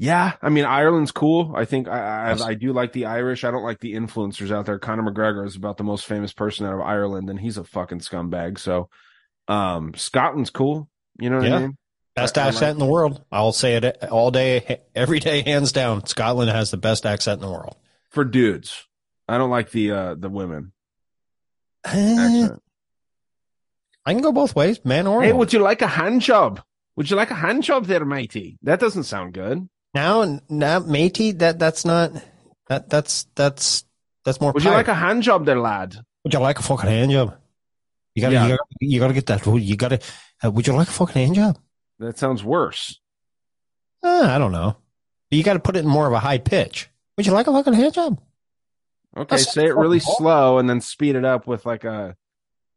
Speaker 4: Yeah, I mean Ireland's cool. I think I, I I do like the Irish. I don't like the influencers out there. Conor McGregor is about the most famous person out of Ireland, and he's a fucking scumbag. So, um, Scotland's cool. You know what I
Speaker 3: Yeah.
Speaker 4: mean?
Speaker 3: Best
Speaker 4: I- I
Speaker 3: accent
Speaker 4: like-
Speaker 3: in the world. I'll say it all day, every day, hands down. Scotland has the best accent in the world.
Speaker 4: for dudes. I don't like the uh the women. Accent.
Speaker 3: I can go both ways, man or
Speaker 4: Hey,
Speaker 3: woman.
Speaker 4: would you like a hand job? Would you like a hand job there, matey? That doesn't sound good.
Speaker 3: now, now, matey, that that's not that that's that's that's more.
Speaker 4: Would you like a hand job there, lad?
Speaker 3: Would you like a fucking hand job? You gotta,
Speaker 4: Yeah.
Speaker 3: you gotta, you gotta get that. You gotta. Uh, would you like a fucking hand job?
Speaker 4: That sounds worse.
Speaker 3: Uh, I don't know. You got to put it in more of a high pitch. Would you like a fucking hand job?
Speaker 4: Okay,
Speaker 3: That's
Speaker 4: say it really slow and then speed it up with like a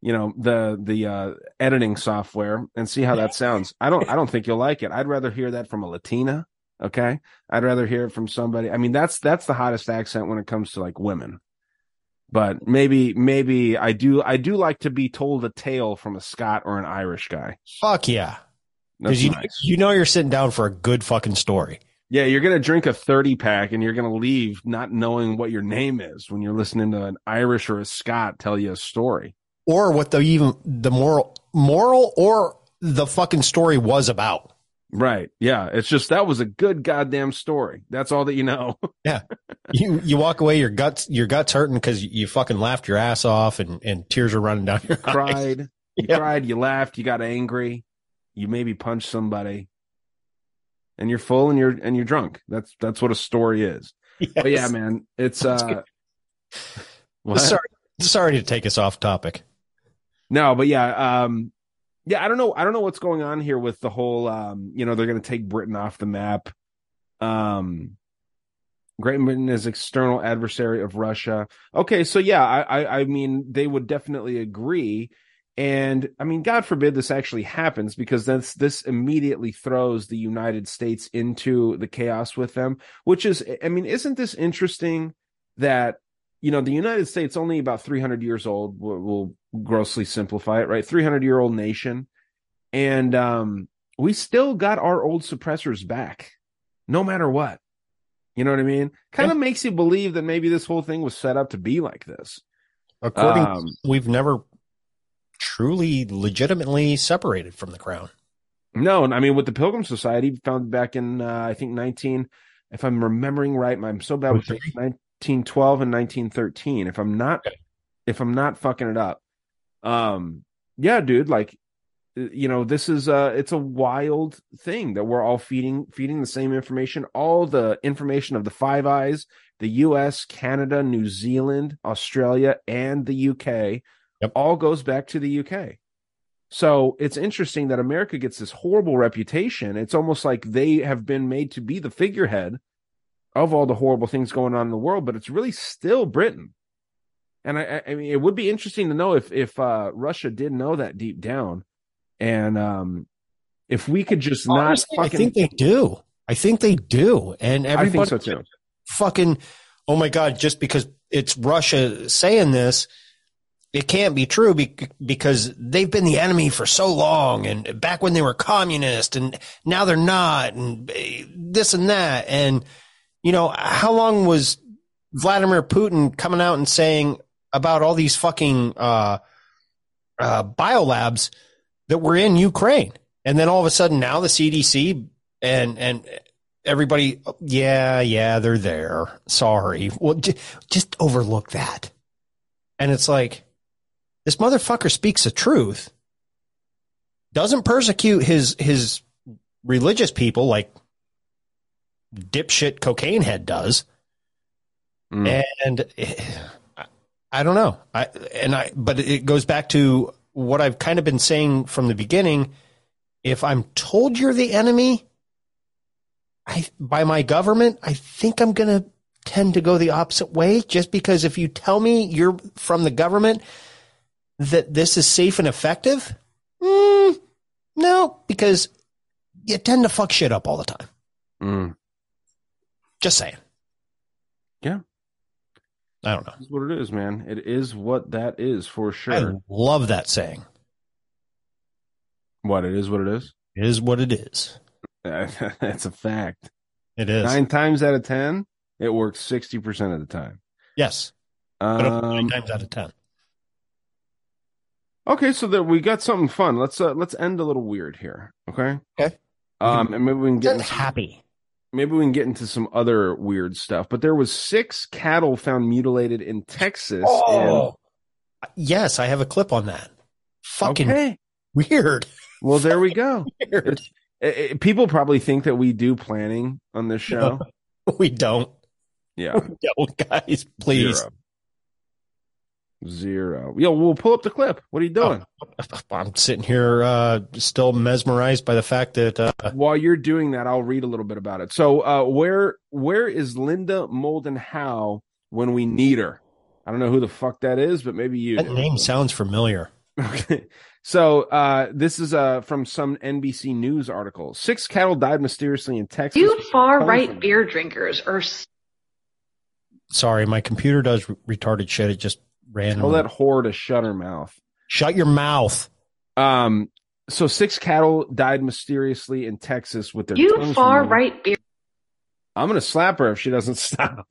Speaker 4: you know, the the uh editing software and see how that sounds. I don't I don't think you'll like it. I'd rather hear that from a Latina, okay? I'd rather hear it from somebody. I mean, that's that's the hottest accent when it comes to like women. But maybe maybe I do I do like to be told a tale from a Scot or an Irish guy.
Speaker 3: Fuck yeah. Because you
Speaker 4: nice.
Speaker 3: you know you're sitting down for a good fucking story.
Speaker 4: Yeah, you're gonna drink a 30 pack and you're gonna leave not knowing what your name is when you're listening to an Irish or a Scot tell you a story.
Speaker 3: or what the even the moral moral or the fucking story was about.
Speaker 4: Right. Yeah. It's just that was a good goddamn story. That's all that you know. (laughs)
Speaker 3: Yeah. You you walk away, your guts your guts hurting because you fucking laughed your ass off and, and tears are running down your (laughs) eyes.
Speaker 4: cried. You
Speaker 3: Yeah.
Speaker 4: cried, you laughed, you got angry, you maybe punched somebody. And you're full and you're and you're drunk. That's that's what a story is. But yeah, man, it's uh? (laughs)
Speaker 3: Sorry, sorry to take us off topic.
Speaker 4: No, but yeah, um yeah, I don't know. I don't know what's going on here with the whole um, you know, they're gonna take Britain off the map. Um Great Britain is external adversary of Russia. Okay, so yeah, I, I I mean they would definitely agree. And I mean, God forbid this actually happens because this this immediately throws the United States into the chaos with them, which is I mean, isn't this interesting that you know the United States only about 300 years old we'll, we'll grossly simplify it, right? 300 year old nation and um we still got our old suppressors back no matter what. You know what I mean? Kind of makes you believe that maybe this whole thing was set up to be like this.
Speaker 3: According,
Speaker 4: Um,
Speaker 3: we've never truly, legitimately separated from the crown.
Speaker 4: No, and I mean with the Pilgrim Society founded back in uh, I think 19 if I'm remembering right, I'm so bad with dates, 1912 and 1913 if I'm not if I'm not fucking it up. Um yeah, dude, like uh, you know, this is uh it's a wild thing that we're all feeding feeding the same information, all the information of the Five Eyes, the US, Canada, New Zealand, Australia and the UK all goes back to the UK. So it's interesting that America gets this horrible reputation. It's almost like they have been made to be the figurehead of all the horrible things going on in the world, but it's really still Britain. And I, I- I mean, it would be interesting to know if if uh, Russia did know that deep down, and um, if we could just
Speaker 3: Honestly,
Speaker 4: not
Speaker 3: I think they do. I think they do. And
Speaker 4: I
Speaker 3: everybody
Speaker 4: think so too.
Speaker 3: fucking oh my god just because it's russia saying this it can't be true bec- because they've been the enemy for so long and back when they were communist and now they're not and eh, this and that. And you know how long was vladimir putin coming out and saying about all these fucking uh uh biolabs that were in ukraine? And then all of a sudden now the cdc and and everybody yeah yeah they're there. Sorry. Well j- just overlook that. And it's like this motherfucker speaks the truth doesn't persecute his his religious people like dipshit cocaine head does and eh, I- i don't know. I and i but it goes back to what i've kind of been saying from the beginning. If i'm told you're the enemy I by my government, I think I'm going to tend to go the opposite way. Just because if you tell me you're from the government that this is safe and effective, mm, no, because you tend to fuck shit up all the time.
Speaker 4: Mm.
Speaker 3: Just saying.
Speaker 4: Yeah.
Speaker 3: I don't know.
Speaker 4: That's what it is, man. It is what that is for sure.
Speaker 3: I love that saying.
Speaker 4: What it is, what it is.
Speaker 3: It is what it is. (laughs)
Speaker 4: That's a fact.
Speaker 3: It is.
Speaker 4: Nine times out of ten, it works sixty percent of the time.
Speaker 3: Yes.
Speaker 4: Um,
Speaker 3: nine times out of ten.
Speaker 4: Okay, so that we got something fun. Let's uh, let's end a little weird here. Okay.
Speaker 3: Okay.
Speaker 4: Um, and maybe we can get into,
Speaker 3: happy.
Speaker 4: maybe we can get into some other weird stuff. But there was six cattle found mutilated in Texas.
Speaker 3: Oh, yes, I have a clip on that. Fucking
Speaker 4: Okay.
Speaker 3: weird.
Speaker 4: Well, there we go. (laughs)
Speaker 3: Weird.
Speaker 4: It- it- people probably think that we do planning on this show. (laughs)
Speaker 3: We don't.
Speaker 4: Yeah. (laughs)
Speaker 3: We don't, guys. Please.
Speaker 4: Zero. Zero. Yo, we'll pull up the clip. What are you doing?
Speaker 3: I'm sitting here uh, still mesmerized by the fact that uh,
Speaker 4: While you're doing that, I'll read a little bit about it. So, uh, where where is Linda Moulton Howe when we need her? I don't know who the fuck that is, but maybe you.
Speaker 3: that
Speaker 4: do.
Speaker 3: name sounds familiar.
Speaker 4: Okay. So uh, this is uh, from some NBC News article. Six cattle died mysteriously in Texas.
Speaker 18: You far right beer drinkers are
Speaker 3: Sorry, my computer does retarded shit. It just ran.
Speaker 4: Tell that whore to shut her mouth.
Speaker 3: Shut your mouth.
Speaker 4: Um. So six cattle died mysteriously in Texas with their
Speaker 18: you far
Speaker 4: removed.
Speaker 18: right beer.
Speaker 4: I'm gonna slap her if she doesn't (laughs) stop.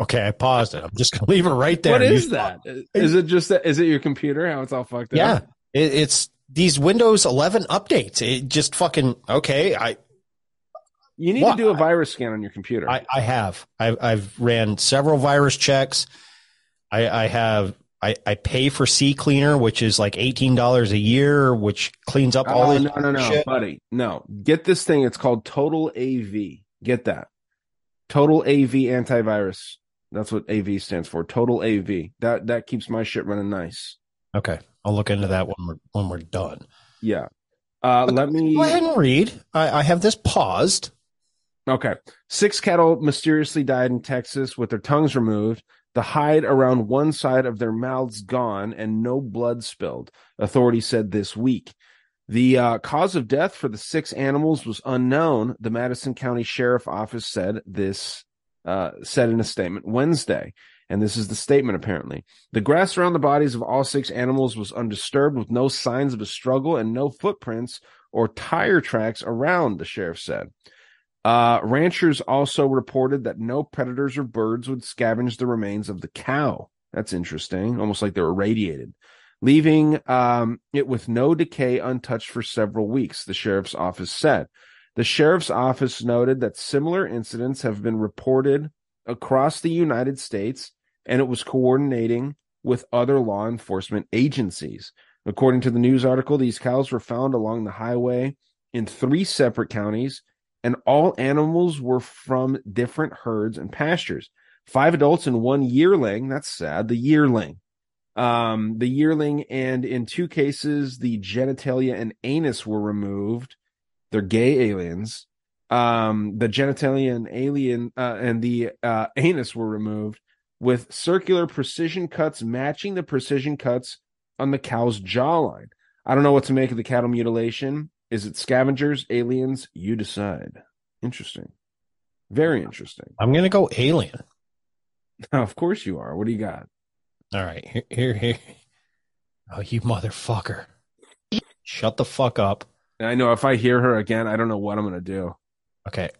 Speaker 3: Okay, I paused it. I'm just gonna leave it right there.
Speaker 4: What is
Speaker 3: You-
Speaker 4: that? Is it just that? Is it your computer? How it's all fucked
Speaker 3: Yeah,
Speaker 4: up?
Speaker 3: it, it's these Windows 11 updates. It just fucking okay. I
Speaker 4: You need
Speaker 3: What?
Speaker 4: to do a virus scan on your computer.
Speaker 3: I, I have. I've, I've ran several virus checks. I, I have. I, I pay for CCleaner, which is like eighteen dollars a year, which cleans up all
Speaker 4: Oh,
Speaker 3: this
Speaker 4: no, no, no,
Speaker 3: shit.
Speaker 4: buddy. No, get this thing. It's called Total AV. Get that. Total AV antivirus. That's what AV stands for. Total AV. That that keeps my shit running nice.
Speaker 3: Okay, I'll look into that when we're when we're done.
Speaker 4: Yeah. Uh, let me
Speaker 3: Go ahead and read. I, I have this paused.
Speaker 4: Okay. Six cattle mysteriously died in Texas with their tongues removed, the hide around one side of their mouths gone, and no blood spilled, authorities said this week. The uh, cause of death for the six animals was unknown, the Madison County Sheriff Office said this uh, said in a statement Wednesday. And this is the statement apparently. The grass around the bodies of all six animals was undisturbed with no signs of a struggle and no footprints or tire tracks around, the sheriff said. Uh, ranchers also reported that no predators or birds would scavenge the remains of the cow. That's interesting, almost like they were irradiated, leaving um, it with no decay untouched for several weeks, the sheriff's office said. The sheriff's office noted that similar incidents have been reported across the United States, and it was coordinating with other law enforcement agencies. According to the news article, these cows were found along the highway in three separate counties, and all animals were from different herds and pastures. Five adults and one yearling. That's sad. The yearling. Um, the yearling, and in two cases, the genitalia and anus were removed. They're gay aliens. Um, the genitalia and alien uh, and the uh, anus were removed with circular precision cuts matching the precision cuts on the cow's jawline. I don't know what to make of the cattle mutilation. Is it scavengers, aliens? You decide. Interesting. Very interesting.
Speaker 3: I'm gonna go alien. (laughs)
Speaker 4: of course you are. What do you got?
Speaker 3: All right, here, here, here. Oh, you motherfucker! Shut the fuck up.
Speaker 4: I know if I hear her again, I don't know what I'm gonna do.
Speaker 3: Okay,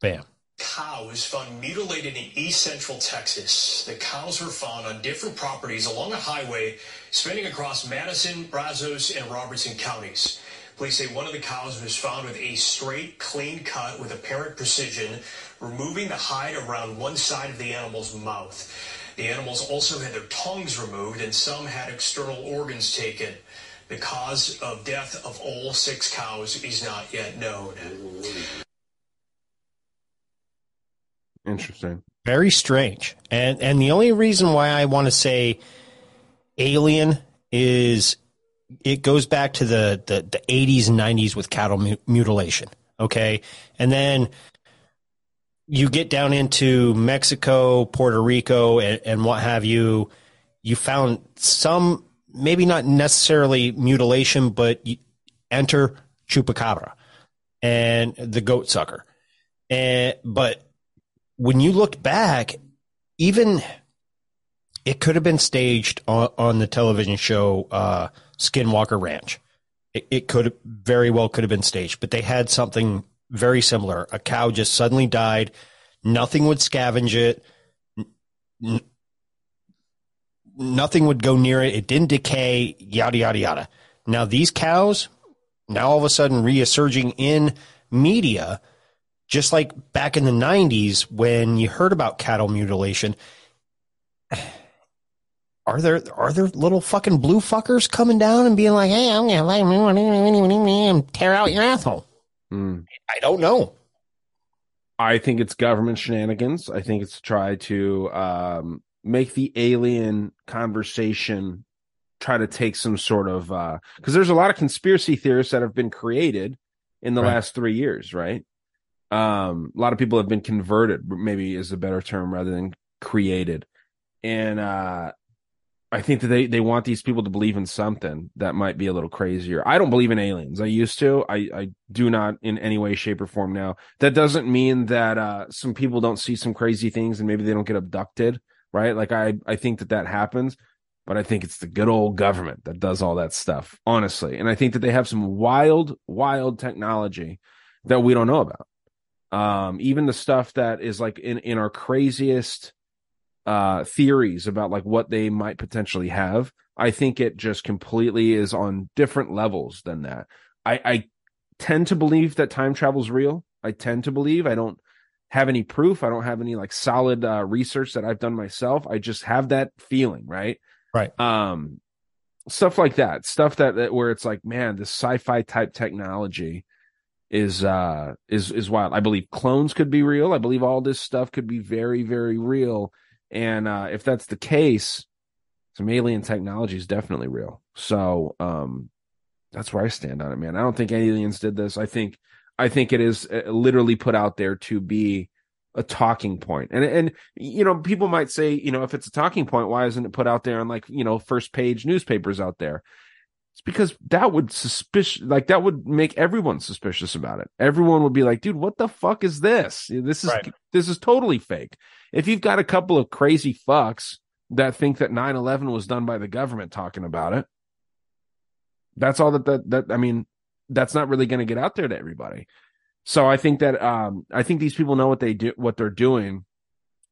Speaker 3: bam.
Speaker 21: cow was found mutilated in east central Texas. The cows were found on different properties along a highway spanning across Madison, Brazos, and Robertson counties. Police say one of the cows was found with a straight, clean cut with apparent precision, removing the hide around one side of the animal's mouth. The animals also had their tongues removed and some had external organs taken. The cause of death of all six cows is not yet known.
Speaker 4: Interesting.
Speaker 3: Very strange. And and the only reason why I want to say alien is it goes back to the, the, the 80s and 90s with cattle mutilation. Okay. And then you get down into Mexico, Puerto Rico, and, and what have you, you found some, maybe not necessarily mutilation, but enter chupacabra and the goat sucker. And, but when you looked back, even it could have been staged on, on the television show uh, Skinwalker Ranch. It, it could very well could have been staged, but they had something very similar. A cow just suddenly died. Nothing would scavenge it. N- nothing would go near it. It didn't decay. Yada yada yada. Now these cows, now all of a sudden resurging in media, just like back in the '90s when you heard about cattle mutilation. Are there are there little fucking blue fuckers coming down and being like, "Hey, I'm gonna like and tear out your asshole"?
Speaker 4: Mm.
Speaker 3: I don't know.
Speaker 4: I think it's government shenanigans. I think it's to try to um, make the alien conversation try to take some sort of because there's a lot of conspiracy theorists that have been created in the
Speaker 3: Right.
Speaker 4: last three years, right? Um, a lot of people have been converted, maybe is a better term rather than created, and uh, I think that they they want these people to believe in something that might be a little crazier. I don't believe in aliens. I used to. I I do not in any way, shape, or form now. That doesn't mean that uh, some people don't see some crazy things and maybe they don't get abducted, right? Like I I think that that happens, but I think it's the good old government that does all that stuff, honestly. And I think that they have some wild, wild technology that we don't know about. Um, even the stuff that is like in in our craziest uh theories about like what they might potentially have i think it just completely is on different levels than that. I i tend to believe that time travel is real. I tend to believe. I don't have any proof. I don't have any like solid uh research that i've done myself. I just have that feeling right?
Speaker 3: Right.
Speaker 4: Um stuff like that. Stuff that, that where it's like man this sci-fi type technology is uh is is wild. I believe clones could be real. I believe all this stuff could be very very real and uh, if that's the case, some alien technology is definitely real. So um, that's where I stand on it, man. I don't think aliens did this. I think I think it is uh, literally put out there to be a talking point. And and you know, people might say, you know, if it's a talking point, why isn't it put out there on like you know first page newspapers out there? It's because that would suspicious like that would make everyone suspicious about it. Everyone would be like, dude, what the fuck is this? This is
Speaker 3: Right.
Speaker 4: this is totally fake. If you've got a couple of crazy fucks that think that 9-11 was done by the government talking about it, that's all that that, that I mean, that's not really going to get out there to everybody. So I think that um I think these people know what they do what they're doing.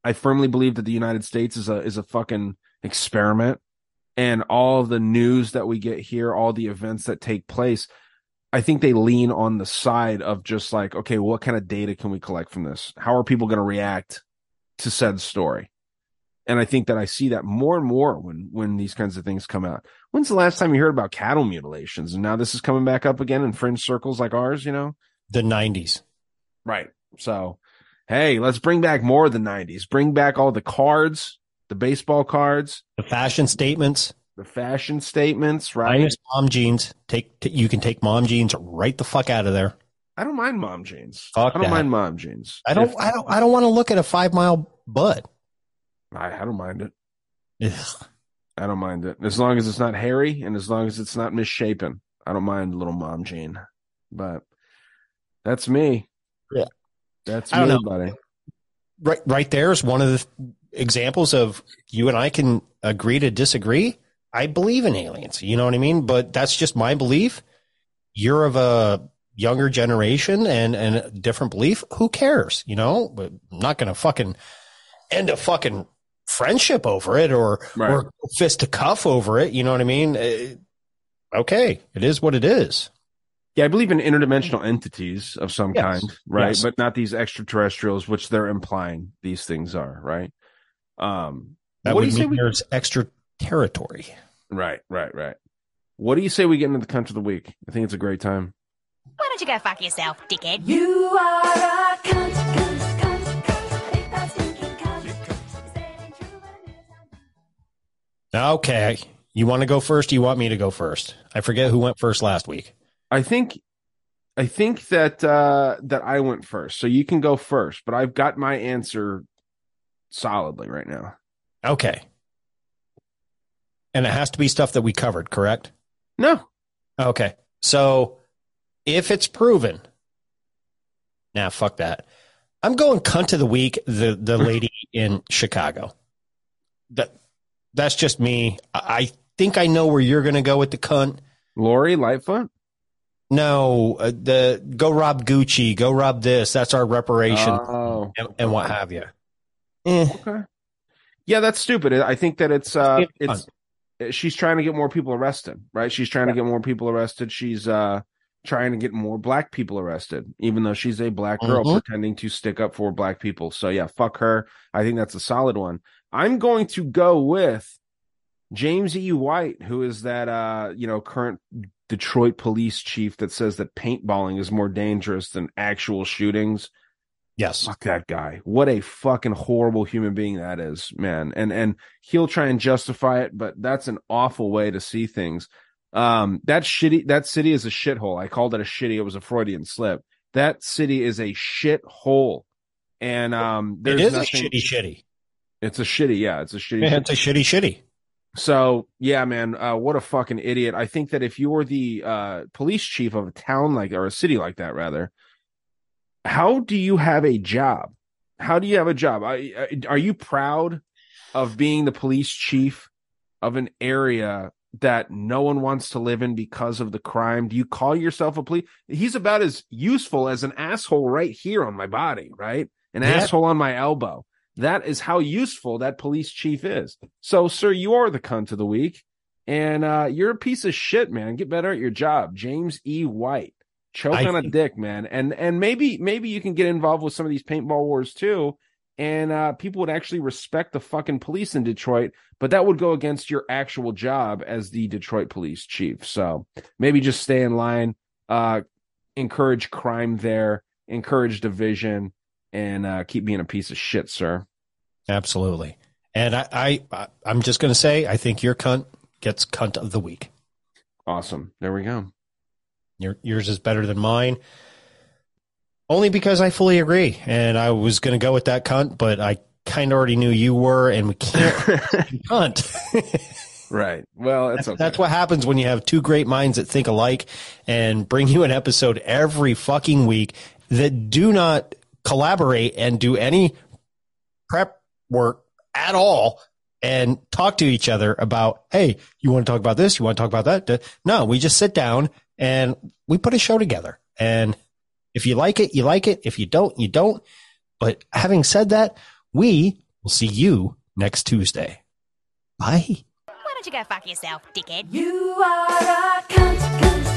Speaker 4: I firmly believe that the United States is a is a fucking experiment and all the news that we get here, all the events that take place, I think they lean on the side of just like, okay, what kind of data can we collect from this? How are people going to react to said story? And I think that I see that more and more when when these kinds of things come out. When's the last time you heard about cattle mutilations? And now this is coming back up again in fringe circles like ours, you know?
Speaker 3: The 90s.
Speaker 4: Right. So, hey, let's bring back more of the 90s. Bring back all the cards, the baseball cards,
Speaker 3: The fashion statements.
Speaker 4: the fashion statements, right?
Speaker 3: Minus mom jeans. Take t- you can take mom jeans right the fuck out of there.
Speaker 4: I don't mind mom jeans.
Speaker 3: Fuck
Speaker 4: I don't
Speaker 3: that.
Speaker 4: mind mom jeans.
Speaker 3: I don't
Speaker 4: If-
Speaker 3: I don't I don't want to look at a five mile butt.
Speaker 4: I, I don't mind it.
Speaker 3: Ugh.
Speaker 4: I don't mind it as long as it's not hairy and as long as it's not misshapen. I don't mind a little mom jean, but that's me.
Speaker 3: Yeah.
Speaker 4: That's
Speaker 3: I
Speaker 4: me, buddy.
Speaker 3: Right right there is one of the examples of you and I can agree to disagree. I believe in aliens. You know what I mean? But that's just my belief. You're of a younger generation and, and a different belief. Who cares? You know, but I'm not going to fucking end a fucking friendship over it or,
Speaker 4: Right.
Speaker 3: or fist to cuff over it. You know what I mean? Uh, okay. It is what it is.
Speaker 4: Yeah, I believe in interdimensional entities of some
Speaker 3: Yes.
Speaker 4: kind, right?
Speaker 3: Yes.
Speaker 4: But not these extraterrestrials, which they're implying these things are, right? Um,
Speaker 3: That
Speaker 4: what do
Speaker 3: would
Speaker 4: you say
Speaker 3: mean
Speaker 4: we?
Speaker 3: there's extra territory.
Speaker 4: Right, right, right. What do you say we get into the country of the week? I think it's a great time.
Speaker 22: Why don't you go fuck yourself, dickhead?
Speaker 2: You are a cunt, cunt, cunt, cunt. If that stinking cunt is saying true, but it is
Speaker 3: Okay. You want to go first? Or you want me to go first? I forget who went first last week.
Speaker 4: I think I think that uh that I went first, so you can go first, but I've got my answer solidly right now.
Speaker 3: Okay. And it has to be stuff that we covered, correct?
Speaker 4: No.
Speaker 3: Okay. So if it's proven, nah, fuck that. I'm going cunt of the week, the the (laughs) lady in Chicago. That that's just me. I I think I know where you're going to go with the cunt.
Speaker 4: Lori Lightfoot?
Speaker 3: No, uh, the go rob Gucci, go rob this. That's our reparation
Speaker 4: Oh.
Speaker 3: and, and what have you. Eh.
Speaker 4: Okay. Yeah, that's stupid. I think that it's uh
Speaker 3: It's
Speaker 4: she's trying to get more people arrested, right? She's trying to get more people arrested. She's uh trying to get more black people arrested, even though she's a black girl
Speaker 3: Mhm.
Speaker 4: pretending to stick up for black people. So yeah, fuck her. I think that's a solid one. I'm going to go with James E. White, who is that uh, you know, current Detroit police chief that says that paintballing is more dangerous than actual shootings.
Speaker 3: Yes.
Speaker 4: Fuck that guy. What a fucking horrible human being that is, man. And and he'll try and justify it, but that's an awful way to see things. Um that shitty that city is a shithole. I called it a shitty, it was a Freudian slip. That city is a shithole. And um
Speaker 3: It
Speaker 4: there's
Speaker 3: is
Speaker 4: nothing,
Speaker 3: a shitty shitty.
Speaker 4: It's a shitty, yeah, it's a shitty
Speaker 3: Yeah, it's a shitty shitty.
Speaker 4: so yeah, man, uh, what a fucking idiot! I think that if you were the uh, police chief of a town like or a city like that, rather, how do you have a job? How do you have a job? Are you proud of being the police chief of an area that no one wants to live in because of the crime? Do you call yourself a police? He's about as useful as an asshole right here on my body, right? An
Speaker 3: Yeah.
Speaker 4: asshole on my elbow. That is how useful that police chief is. So, sir, you are the cunt of the week, and uh, you're a piece of shit, man. Get better at your job, James E. White. Choke
Speaker 3: I
Speaker 4: on a dick, man, and and maybe maybe you can get involved with some of these paintball wars too, and uh, people would actually respect the fucking police in Detroit. But that would go against your actual job as the Detroit police chief. So maybe just stay in line, uh, encourage crime there, encourage division, and uh, keep being a piece of shit, sir.
Speaker 3: Absolutely. And I, I I- I'm just going to say, I think your cunt gets cunt of the week.
Speaker 4: Awesome. There we go.
Speaker 3: Your, yours is better than mine. Only because I fully agree. And I was going to go with that cunt, but I kind of already knew you were, and we can't (laughs) cunt.
Speaker 4: Right. Well,
Speaker 3: That's,
Speaker 4: okay.
Speaker 3: that's what happens when you have two great minds that think alike and bring you an episode every fucking week that do not collaborate and do any prep work at all and talk to each other about, hey, you want to talk about this? You want to talk about that? No, we just sit down and we put a show together. And if you like it, you like it. If you don't, you don't. But having said that, we will see you next Tuesday. Bye.
Speaker 22: Why don't you go fuck yourself, dickhead?
Speaker 2: You are a